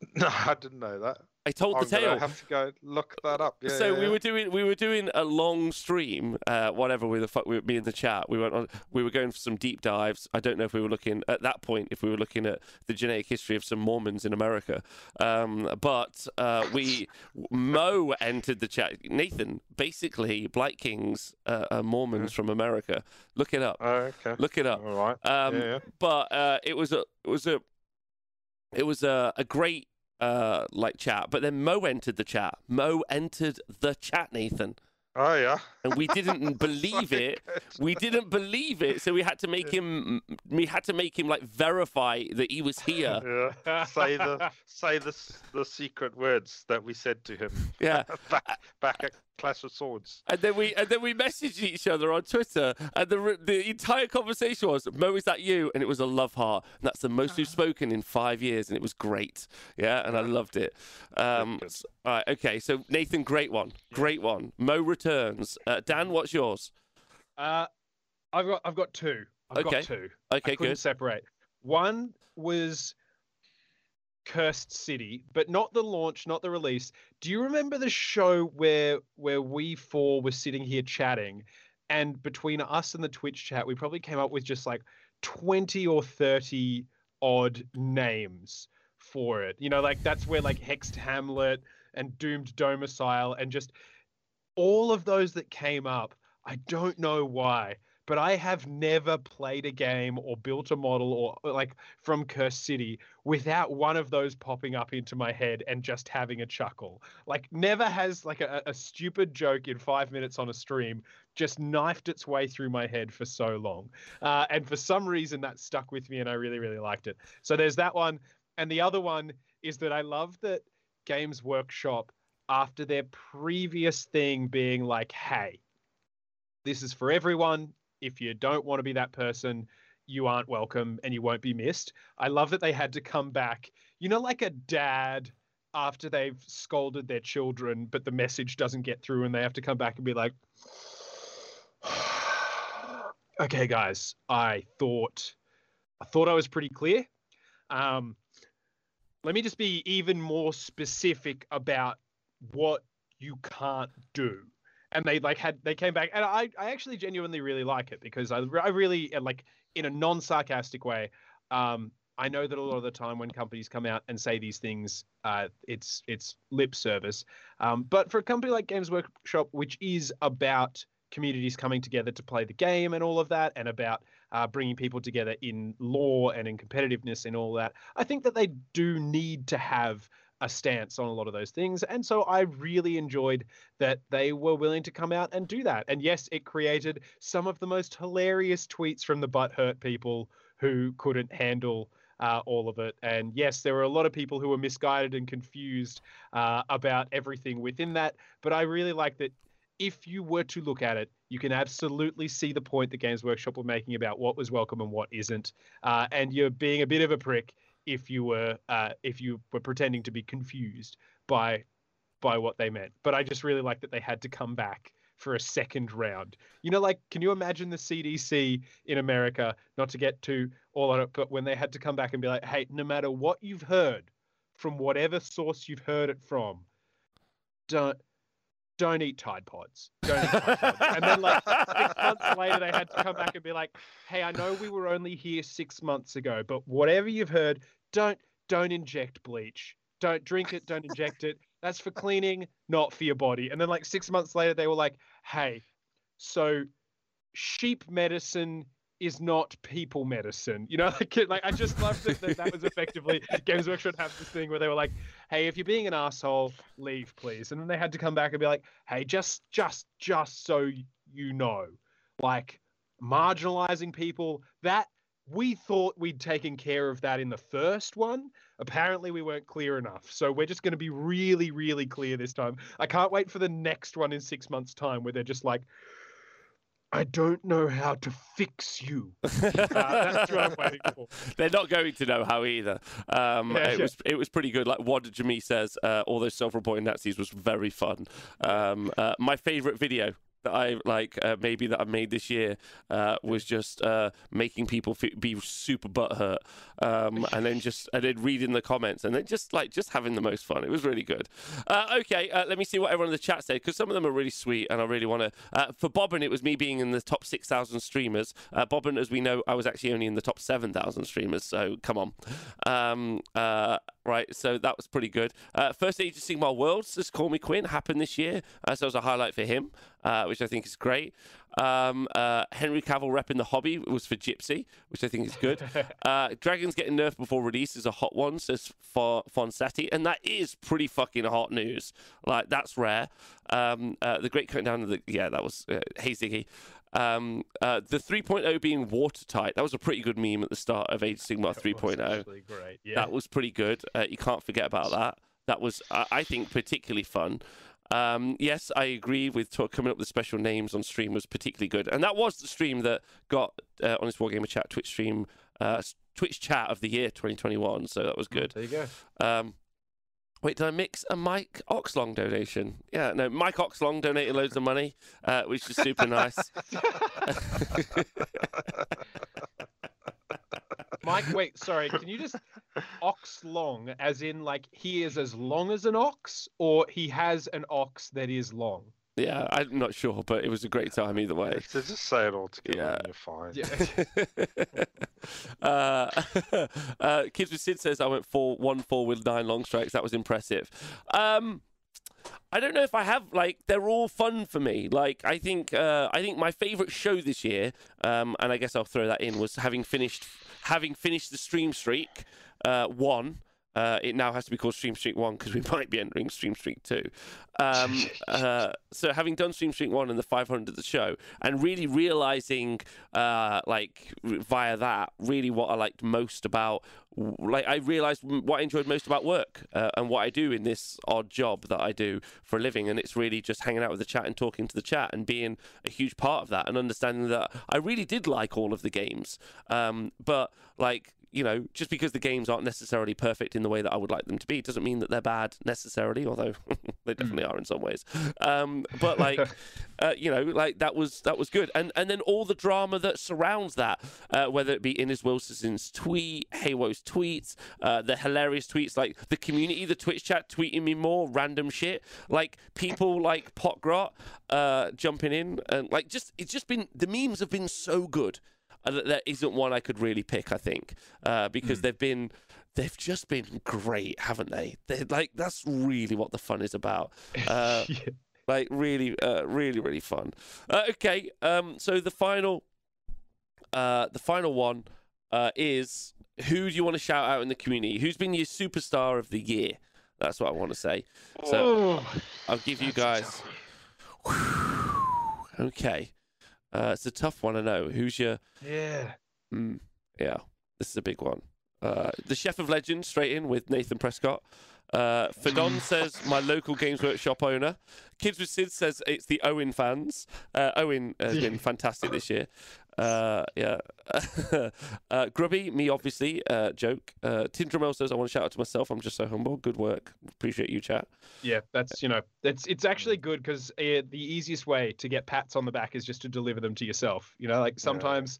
No, I didn't know that. I told I'm the tale. have to go look that up. Yeah, so yeah, we yeah. were doing we were doing a long stream, uh, whatever with the fuck with me in the chat. We went on. We were going for some deep dives. I don't know if we were looking at that point if we were looking at the genetic history of some Mormons in America. Um, but uh, we Mo entered the chat. Nathan, basically Blight Kings, uh, are Mormons from America. Look it up. Oh, okay. Look it up. All right. Um, yeah, yeah. but uh, it was a it was a it was a, a great uh, like chat. But then Mo entered the chat. Mo entered the chat, Nathan, Oh yeah. and we didn't believe it. We didn't believe it, so we had to make him. We had to make him like verify that he was here. Yeah. Say the say the the secret words that we said to him Yeah, back back at Clash of Swords. and then we and then we messaged each other on Twitter, and the the entire conversation was, "Mo, is that you?" And it was a love heart. And that's the most we've spoken in five years, and it was great. Yeah, and I loved it. Um, all right, okay. So Nathan, great one, great one. Mo returns. Uh, Dan, what's yours? Uh, I've got I've got two. I've Okay. got two. I Okay, couldn't good. separate. One was Cursed City, but not the launch, not the release. Do you remember the show where where we four were sitting here chatting, and between us and the Twitch chat, we probably came up with just like twenty or thirty odd names for it. You know, like that's where like Hexed Hamlet and Doomed Domicile and just all of those that came up. I don't know why, but I have never played a game or built a model or or, like from Cursed City without one of those popping up into my head and just having a chuckle. Like never has like a, a stupid joke in five minutes on a stream just knifed its way through my head for so long. Uh, and for some reason that stuck with me and I really, really liked it. So there's that one. And the other one is that I love that Games Workshop, after their previous thing being like, hey, this is for everyone. If you don't want to be that person, you aren't welcome and you won't be missed. I love that they had to come back, you know, like a dad after they've scolded their children, but the message doesn't get through and they have to come back and be like, okay, guys, I thought, I thought I was pretty clear. Um, let me just be even more specific about what you can't do. And they like had they came back, and I I actually genuinely really like it because I I really uh, like in a non sarcastic way. Um, I know that a lot of the time when companies come out and say these things, uh, it's it's lip service. Um, but for a company like Games Workshop, which is about communities coming together to play the game and all of that, and about uh, bringing people together in lore and in competitiveness and all that, I think that they do need to have a stance on a lot of those things. And so I really enjoyed that they were willing to come out and do that. And yes, it created some of the most hilarious tweets from the butthurt people who couldn't handle uh, all of it. And yes, there were a lot of people who were misguided and confused uh, about everything within that. But I really like that if you were to look at it, you can absolutely see the point that Games Workshop were making about what was welcome and what isn't. Uh, and you're being a bit of a prick if you were uh, if you were pretending to be confused by by what they meant. But I just really like that they had to come back for a second round. You know, like, can you imagine the CDC in America, not to get too all on it, but when they had to come back and be like, hey, no matter what you've heard from whatever source you've heard it from, don't don't eat Tide Pods. Don't eat Tide Pods. and then like six months later, they had to come back and be like, "Hey, I know we were only here six months ago, but whatever you've heard, don't don't inject bleach. Don't drink it. Don't inject it. That's for cleaning, not for your body." And then like six months later, they were like, "Hey, so sheep medicine is not people medicine. You know, like, like I just loved that, that that was effectively Games Workshop have this thing where they were like, "Hey, if you're being an asshole, leave, please." And then they had to come back and be like, "Hey, just, just, just so you know, like marginalizing people that." We thought we'd taken care of that in the first one. Apparently, we weren't clear enough. So, we're just going to be really, really clear this time. I can't wait for the next one in six months' time where they're just like, I don't know how to fix you. Uh, that's what I'm waiting for. They're not going to know how either. Um, Yeah, it yeah. was it was pretty good. Like what Jimmy says, uh, all those self-reporting Nazis was very fun. Um, uh, my favorite video that I like uh, maybe that I made this year uh, was just uh, making people fe be super butthurt, um, and then just and then reading the comments and then just like just having the most fun. It was really good. Uh, okay, uh, let me see what everyone in the chat said because some of them are really sweet and I really want to. Uh, for Bobbin, it was me being in the top six thousand streamers. Uh, Bobbin, as we know, I was actually only in the top seven thousand streamers. So come on. Um, uh, right, so that was pretty good. Uh, first Age of Sigmar Worlds, as Call Me Quinn, happened this year. Uh, so it was a highlight for him, uh, which I think is great. Um, uh, Henry Cavill repping the hobby was for Gypsy, which I think is good. uh, Dragons getting nerfed before release is a hot one, says for Fonsetti, and that is pretty fucking hot news. Like that's rare. Um, uh, the Great Countdown of the yeah, that was uh, Hey Ziggy. Um, uh, the 3.0 being watertight, that was a pretty good meme at the start of Age of Sigmar 3.0. great. Yeah. That was pretty good. Uh, you can't forget about that. That was, uh, I think, particularly fun. Um, yes, I agree with t- coming up with special names on stream was particularly good, and that was the stream that got uh, Honest Wargamer Chat Twitch stream, uh, Twitch chat of the year 2021. So that was good. There you go. Um, wait, did I mix a Mike Oxlong donation? Yeah, no, Mike Oxlong donated loads of money, uh, which is super nice. Mike, wait, sorry. Can you just ox long, as in like he is as long as an ox, or he has an ox that is long? Yeah, I'm not sure, but it was a great time either way. So just say it all together Yeah. and you're fine. Yeah. uh, uh, Kids with Sid says I went four one four with nine long strikes. That was impressive. Um, I don't know if I have like they're all fun for me. Like I think uh, I think my favorite show this year, um, and I guess I'll throw that in was having finished having finished the stream streak uh, one. Uh, it now has to be called Stream Street One because we might be entering Stream Street Two. Um, uh, so having done Stream Street One and the 500 of the show, and really realizing, uh, like via that, really what I liked most about, like I realized what I enjoyed most about work uh, and what I do in this odd job that I do for a living, and it's really just hanging out with the chat and talking to the chat and being a huge part of that and understanding that I really did like all of the games, um, but like you know, just because the games aren't necessarily perfect in the way that I would like them to be, doesn't mean that they're bad necessarily. Although they definitely are in some ways. Um, but like, uh, you know, like that was that was good, and and then all the drama that surrounds that, uh, whether it be Innes Wilson's tweet, Haywo's tweets, uh, the hilarious tweets, like the community, the Twitch chat tweeting me more random shit, like people like Potgrot uh, jumping in, and like just it's just been the memes have been so good. Uh, that there isn't one I could really pick. I think uh, because they've been they've just been great, haven't they? They're like that's really what the fun is about. Uh, Yeah. like really, uh, really, really fun. Uh, okay, um, so the final, uh, the final one uh, is who do you want to shout out in the community? Who's been your superstar of the year? That's what I want to say. So Oh, I'll give you guys. okay, uh, it's a tough one. to know. Who's your? yeah. Mm, yeah, this is a big one. Uh, the Chef of Legends, straight in with Nathan Prescott. Uh, Fadon says, my local Games Workshop owner. Kids with Sid says it's the Owen fans. Uh, Owen has been fantastic this year. Uh, yeah. uh, Grubby, me obviously, uh, joke. Uh, Tindramel says, I want to shout out to myself. I'm just so humble. Good work. Appreciate you, chat. Yeah, that's you know, it's it's actually good because uh, the easiest way to get pats on the back is just to deliver them to yourself. You know, like sometimes,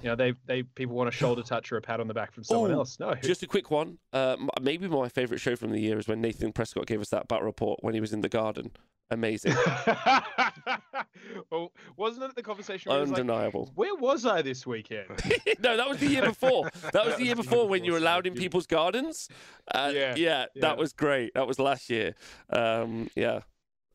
you know, they they people want a shoulder touch or a pat on the back from someone else. No, Just a quick one. Uh, maybe my favourite show from the year is when Nathan Prescott gave us that bat report when he was in the garden. Amazing. well, wasn't it the conversation? Where it was like, Undeniable. Where was I this weekend? no, that was the year before. That was the year before when you were allowed in people's gardens. Uh, Yeah, yeah, yeah. that was great. That was last year. Um, yeah.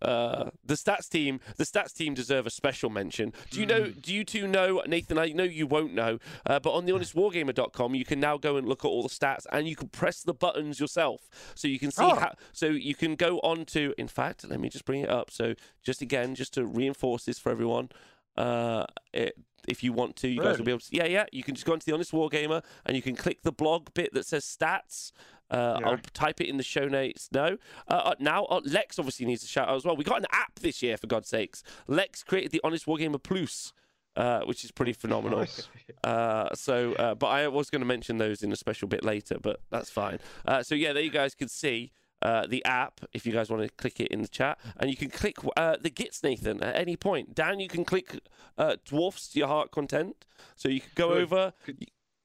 Uh, the stats team, the stats team deserve a special mention. Do you know? Mm. Do you two know, Nathan? I know you won't know, uh, but on the honestwargamer.com, you can now go and look at all the stats, and you can press the buttons yourself, so you can see Oh. how. So you can go on to. In fact, let me just bring it up. So just again, just to reinforce this for everyone, uh, it, if you want to, you guys will be able to. Yeah, yeah. You can just go onto the Honest Wargamer and you can click the blog bit that says stats. Uh, Yeah. I'll type it in the show notes. No, uh, uh, now uh, Lex obviously needs a shout out as well. We got an app this year, for God's sakes. Lex created the Honest Wargamer Plus, uh, which is pretty phenomenal. Uh, so, uh, but I was going to mention those in a special bit later, but that's fine. Uh, so yeah, there you guys can see. Uh, the app, if you guys want to click it in the chat, and you can click uh, the gits, Nathan, at any point. Dan, you can click uh, dwarfs to your heart content, so you can go Good. over.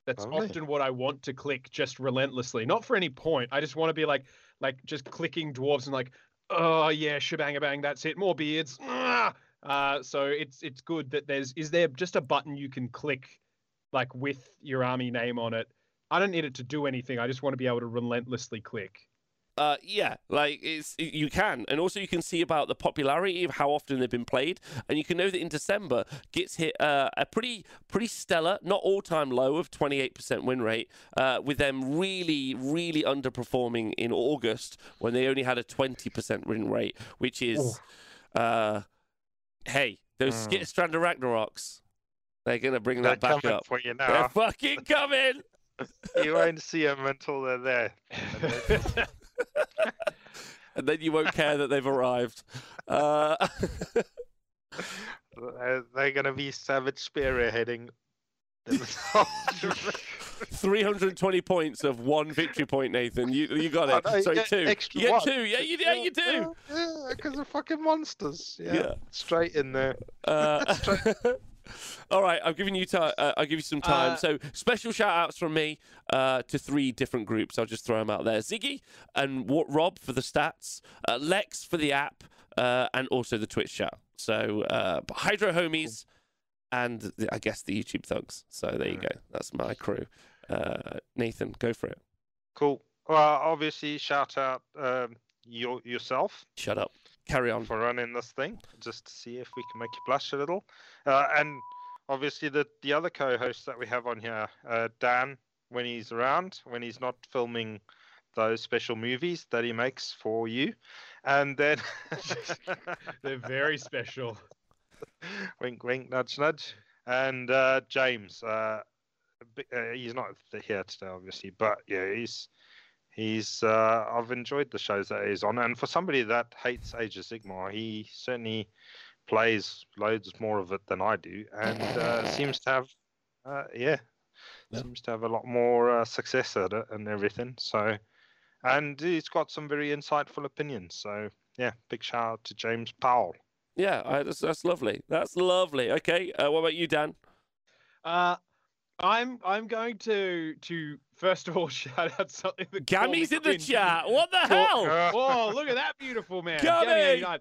That's often what I want to click just relentlessly. Not for any point. I just want to be like like just clicking dwarves and like, oh yeah, shebang a bang, that's it. More beards. Ah! Uh, so it's it's good that there's is there just a button you can click like with your army name on it. I don't need it to do anything. I just want to be able to relentlessly click. Uh, yeah, like it's you can, and also you can see about the popularity of how often they've been played, and you can know that in December gets hit uh, a pretty pretty stellar, not all time low of twenty eight percent win rate, uh, with them really really underperforming in August when they only had a twenty percent win rate, which is, uh, hey, those Mm. Skitterstrand Arachnaroks, they're gonna bring They're that back up. for you now. They're fucking coming. you won't see them until they're there. and then you won't care that they've arrived. Uh, They're, going to be savage spearheading themselves. 320 points of one victory point, Nathan. You you got Oh, it. no, Sorry, get two. extra you get two. Yeah, you, yeah, you do. Yeah, because they're fucking monsters. Yeah. Yeah. Straight in there. Uh, all right, I've given you time. Uh, I'll give you some time. Uh, so special shout outs from me uh, to three different groups. I'll just throw them out there: Ziggy and Wa- Rob for the stats, uh, Lex for the app, uh, and also the Twitch chat. So uh, Hydro Homies and the, I guess the YouTube thugs. So there you go. That's my crew. Uh, Nathan, go for it. Cool. Well, obviously, shout out um, your, yourself Shut up. Carry on. for running this thing, just to see if we can make you blush a little. Uh, and obviously, the, the other co hosts that we have on here, uh, Dan, when he's around, when he's not filming those special movies that he makes for you. And then. They're very special. wink, wink, nudge, nudge. And uh, James, uh, uh, he's not here today, obviously, but yeah, he's he's. Uh, I've enjoyed the shows that he's on, and for somebody that hates Age of Sigmar, he certainly plays loads more of it than I do, and uh, seems to have, uh, yeah, Yeah. Seems to have a lot more uh, success at it and everything. So, and he's got some very insightful opinions. So, yeah, big shout out to James Powell. Yeah, I, that's, that's lovely. That's lovely. Okay, uh, what about you, Dan? Uh, I'm I'm going to to first of all shout out something that Gammy's in the chat. What the hell? Oh, look at that beautiful man. Gammy! Gammy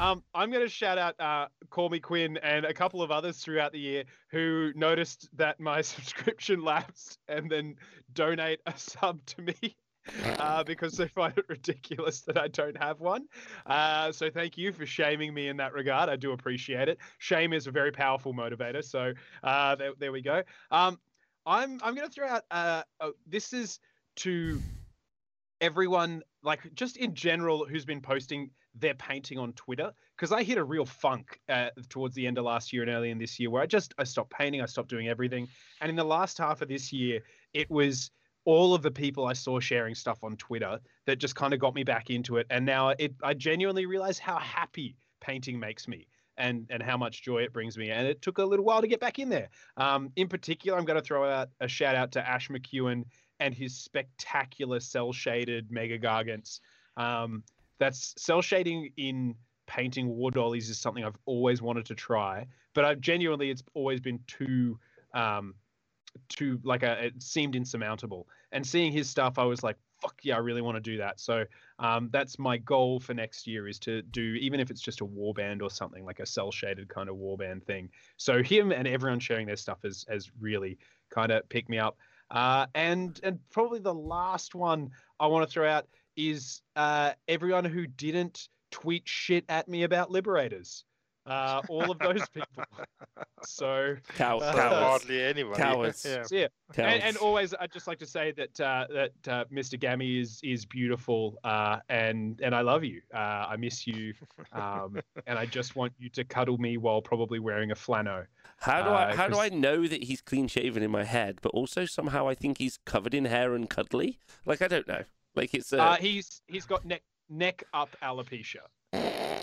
Um, I'm going to shout out uh, Call Me Quinn and a couple of others throughout the year who noticed that my subscription lapsed and then donate a sub to me uh, because they find it ridiculous that I don't have one. Uh, so thank you for shaming me in that regard. I do appreciate it. Shame is a very powerful motivator. So uh, there, there we go. Um, I'm I'm going to throw out. Uh, oh, this is to everyone, like just in general, who's been posting their painting on Twitter because I hit a real funk uh, towards the end of last year and early in this year where I just I stopped painting, I stopped doing everything, and in the last half of this year, it was all of the people I saw sharing stuff on Twitter that just kind of got me back into it, and now it I genuinely realize how happy painting makes me. And, and how much joy it brings me. And it took a little while to get back in there. Um, in particular, I'm going to throw out a shout out to Ash McEwen and his spectacular cell shaded Mega Gargants. Um, that's cell shading in painting war dollies is something I've always wanted to try, but I've genuinely it's always been too um too like a it seemed insurmountable. And seeing his stuff, I was like, fuck yeah, I really want to do that. So um, that's my goal for next year is to do even if it's just a warband or something like a cell shaded kind of warband thing. So him and everyone sharing their stuff has has really kind of picked me up. Uh, and and probably the last one I want to throw out is uh, everyone who didn't tweet shit at me about liberators. Uh, all of those people. So, Cow- Uh, cowards. hardly anyone. Cowards. Yeah. so yeah, Cowards. and, and always I'd just like to say that uh, that uh, Mr. Gammy is is beautiful, uh, and and I love you. Uh, I miss you, um, and I just want you to cuddle me while probably wearing a flannel. How do I Uh, how do I know that he's clean shaven in my head, but also somehow I think he's covered in hair and cuddly? Like I don't know. Like it's a Uh, he's he's got neck neck up alopecia.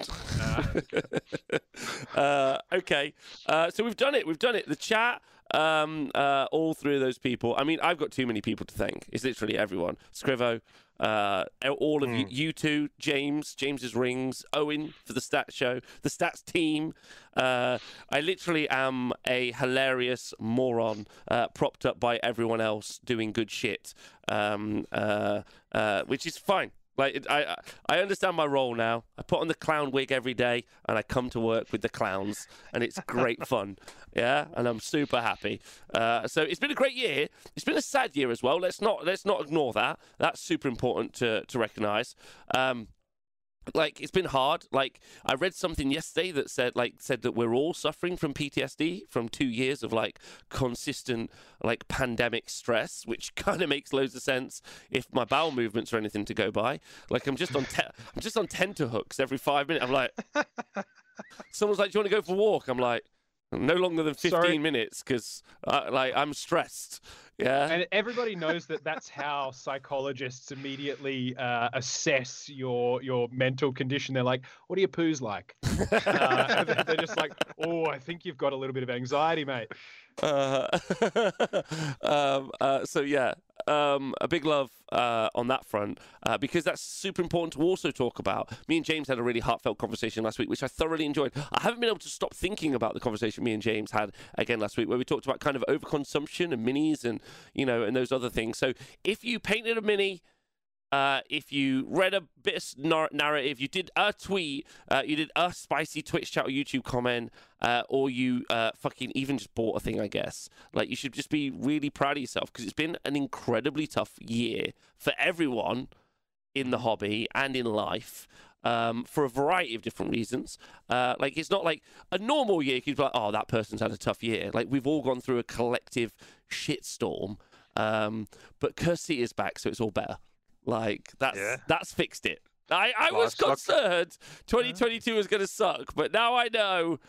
uh, okay, uh, so we've done it. We've done it. The chat, um, uh, all three of those people. I mean, I've got too many people to thank. It's literally everyone. Scrivo, uh, all of you, you two, James, James's rings, Owen for the stats show, the stats team. Uh, I literally am a hilarious moron, uh, propped up by everyone else doing good shit, um, uh, uh, which is fine. Like it- I, I I understand my role now. I put on the clown wig every day, and I come to work with the clowns, and it's great fun. Yeah, and I'm super happy. Uh, so it's been a great year. It's been a sad year as well. Let's not let's not ignore that. That's super important to to recognise. Um, like it's been hard. Like i read something yesterday that said like said that we're all suffering from ptsd from two years of like consistent like pandemic stress which kind of makes loads of sense if my bowel movements are anything to go by. Like i'm just on te- i'm just on tenterhooks every five minutes i'm like someone's like do you want to go for a walk? I'm like no longer than 15 Sorry. minutes because like i'm stressed yeah And everybody knows that that's how psychologists immediately uh, assess your your mental condition. They're like, "What are your poos like?" uh, they're just like, "Oh, I think you've got a little bit of anxiety, mate." Uh, um, uh, so yeah, um, a big love uh, on that front uh, because that's super important to also talk about. Me and James had a really heartfelt conversation last week, which I thoroughly enjoyed. I haven't been able to stop thinking about the conversation me and James had again last week, where we talked about kind of overconsumption and minis and you know and those other things. So if you painted a mini. Uh, if you read a bit of nar- narrative, you did a tweet, uh, you did a spicy Twitch chat or YouTube comment, uh, or you uh, fucking even just bought a thing, I guess. Like, you should just be really proud of yourself because it's been an incredibly tough year for everyone in the hobby and in life. Um, for a variety of different reasons. Uh, like, it's not like a normal year, you'd be like, oh, that person's had a tough year. Like, we've all gone through a collective shitstorm. Um, but Cursed City is back, so it's all better. Like, that's, Yeah. that's fixed it. I, I was Life's luck. concerned 2022 was going to suck, but now I know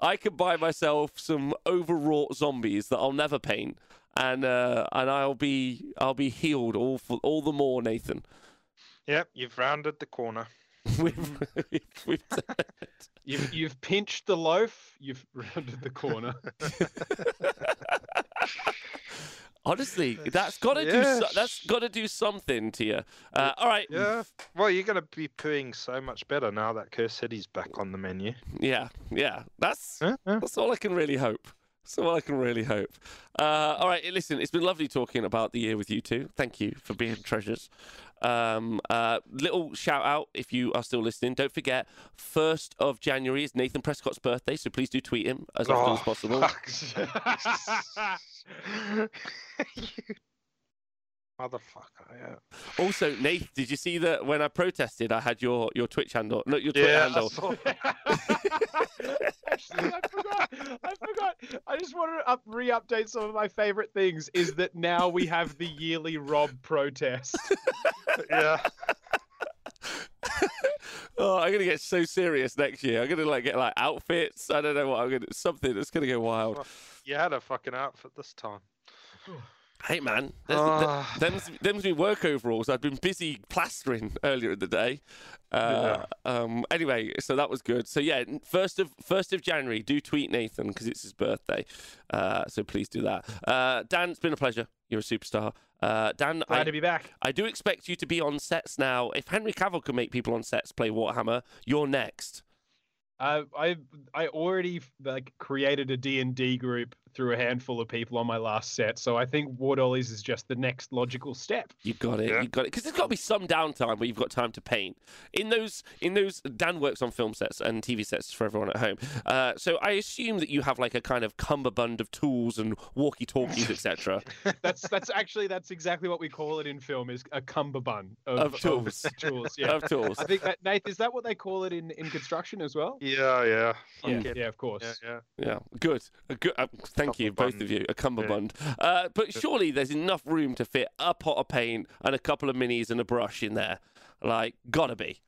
I can buy myself some overwrought zombies that I'll never paint, and uh, and I'll be I'll be healed all for, all the more, Nathan. Yep, you've rounded the corner. we've, we've, we've. You've you've pinched the loaf. You've rounded the corner. Honestly, that's got to do so, that's got to do something to you. Uh, all right, Yeah. Well, you're going to be pooing so much better now that Cursed City's back on the menu. yeah, yeah. That's Huh? Huh? That's all I can really hope. That's all I can really hope. Uh, all right, listen, it's been lovely talking about the year with you two. Thank you for being treasures. Um, uh, little shout out if you are still listening. Don't forget, 1st of January is Nathan Prescott's birthday, so please do tweet him as often as Oh, possible. fuck. You Motherfucker, yeah. Also, Nate, did you see that when I protested, I had your, your Twitch handle, not your Twitter Yeah, I handle? saw Actually, I forgot. I forgot. I just wanted to up, re-update some of my favorite things. Is that now we have the yearly Rob protest? yeah. Oh, I'm gonna get so serious next year. I'm gonna like get like outfits. I don't know what I'm gonna something that's gonna go wild. You had a fucking outfit this time. Hey man, there's, Ah. th- them's, them's my work overalls. I'd been busy plastering earlier in the day. Uh, um, anyway, so that was good. So yeah, first of first of January, do tweet Nathan because it's his birthday. Uh, so please do that. Uh, Dan, it's been a pleasure. You're a superstar. Uh, Dan, Glad I, to be back. I do expect you to be on sets now. If Henry Cavill can make people on sets play Warhammer, you're next. Uh, I I already like created a D and D group through a handful of people on my last set, so I think War Dollies is just the next logical step. You got it. Yeah. You got it. Because there's got to be some downtime where you've got time to paint. In those, in those, Dan works on film sets and TV sets for everyone at home. Uh, so I assume that you have like a kind of cummerbund of tools and walkie-talkies, etc. That's that's actually that's exactly what we call it in film is a cummerbund of, Of tools. tools, yeah. of tools. I think that Nate is that what they call it in in construction as well? Yeah, yeah. Yeah, Fuck yeah, of course. Yeah, yeah. Yeah, good. Good. Uh, thank you, both of you. A cummerbund. Uh, but surely there's enough room to fit a pot of paint and a couple of minis and a brush in there. Like, gotta be.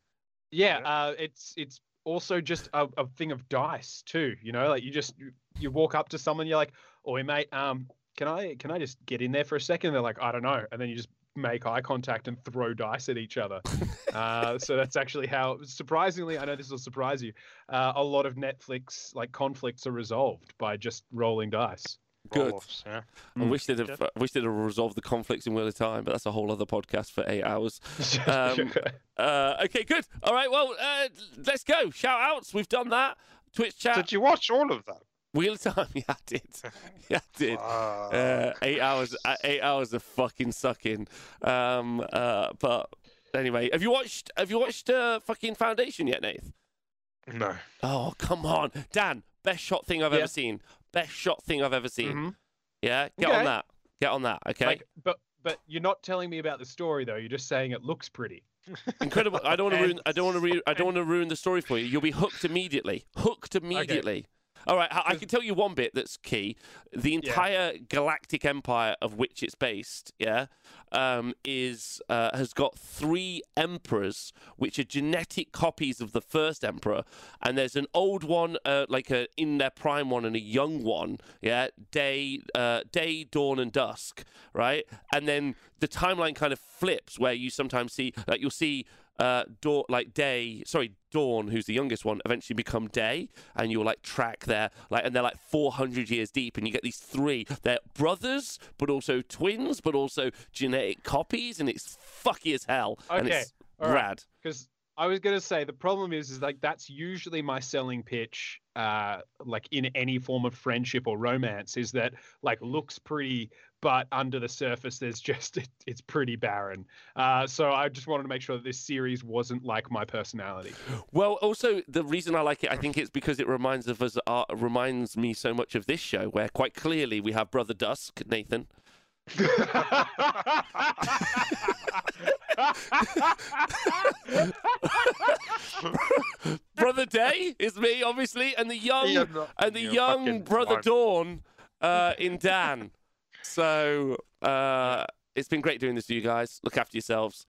Yeah, Yeah. uh, it's it's also just a, a thing of dice too. You know, like you just you, you walk up to someone, you're like, "Oi, mate, um, can I can I just get in there for a second? They're like, "I don't know," and then you just make eye contact and throw dice at each other. uh, so that's actually how, surprisingly, I know this will surprise you. Uh, a lot of Netflix like conflicts are resolved by just rolling dice. Good. Yeah. I Mm. wish they'd have. I wish they'd have resolved the conflicts in Wheel of Time, but that's a whole other podcast for eight hours. Um, Uh, okay, good. All right, well, uh, let's go. Shout outs. We've done that. Twitch chat. Did you watch all of that? Wheel Time. Yeah, I did. Yeah, I did. Uh, eight hours. Uh, eight hours of fucking sucking. Um, uh, but anyway, have you watched? Have you watched uh, fucking Foundation yet, Nath? no. Oh, come on, Dan. Best shot thing I've ever seen. Best shot thing I've ever seen. Mhm. Yeah, get on that. Get on that. Okay. Like, but but you're not telling me about the story though. You're just saying it looks pretty. Incredible. I don't want to ruin. I don't want to. Re- I don't want to ruin the story for you. You'll be hooked immediately. Hooked immediately. All right. I, can tell you one bit that's key. The entire galactic empire of which it's based, yeah, um, is uh, has got three emperors, which are genetic copies of the first emperor, and there's an old one, uh, like a in their prime one, and a young one, yeah, day, uh, day, dawn, and dusk, right? And then the timeline kind of flips, where you sometimes see, like you'll see uh, dawn, like day, sorry, dawn, who's the youngest one, eventually become day, and you'll like track their like, and they're like 400 years deep, and you get these three. They're brothers, but also twins, but also genetic copies, and it's fucky as hell, and Okay, it's all right. rad. because I was gonna say the problem is is like that's usually my selling pitch, uh, like in any form of friendship or romance, is that like looks pretty, but under the surface there's just it, it's pretty barren. Uh, so I just wanted to make sure that this series wasn't like my personality. Well, also the reason I like it, I think it's because it reminds of us, uh, reminds me so much of this show, where quite clearly we have Brother Dusk, Nathan. Brother Day is me, obviously, and the young You're not- and the young Brother fine. Dawn uh, in Dan. So uh, it's been great doing this to you guys. Look after yourselves.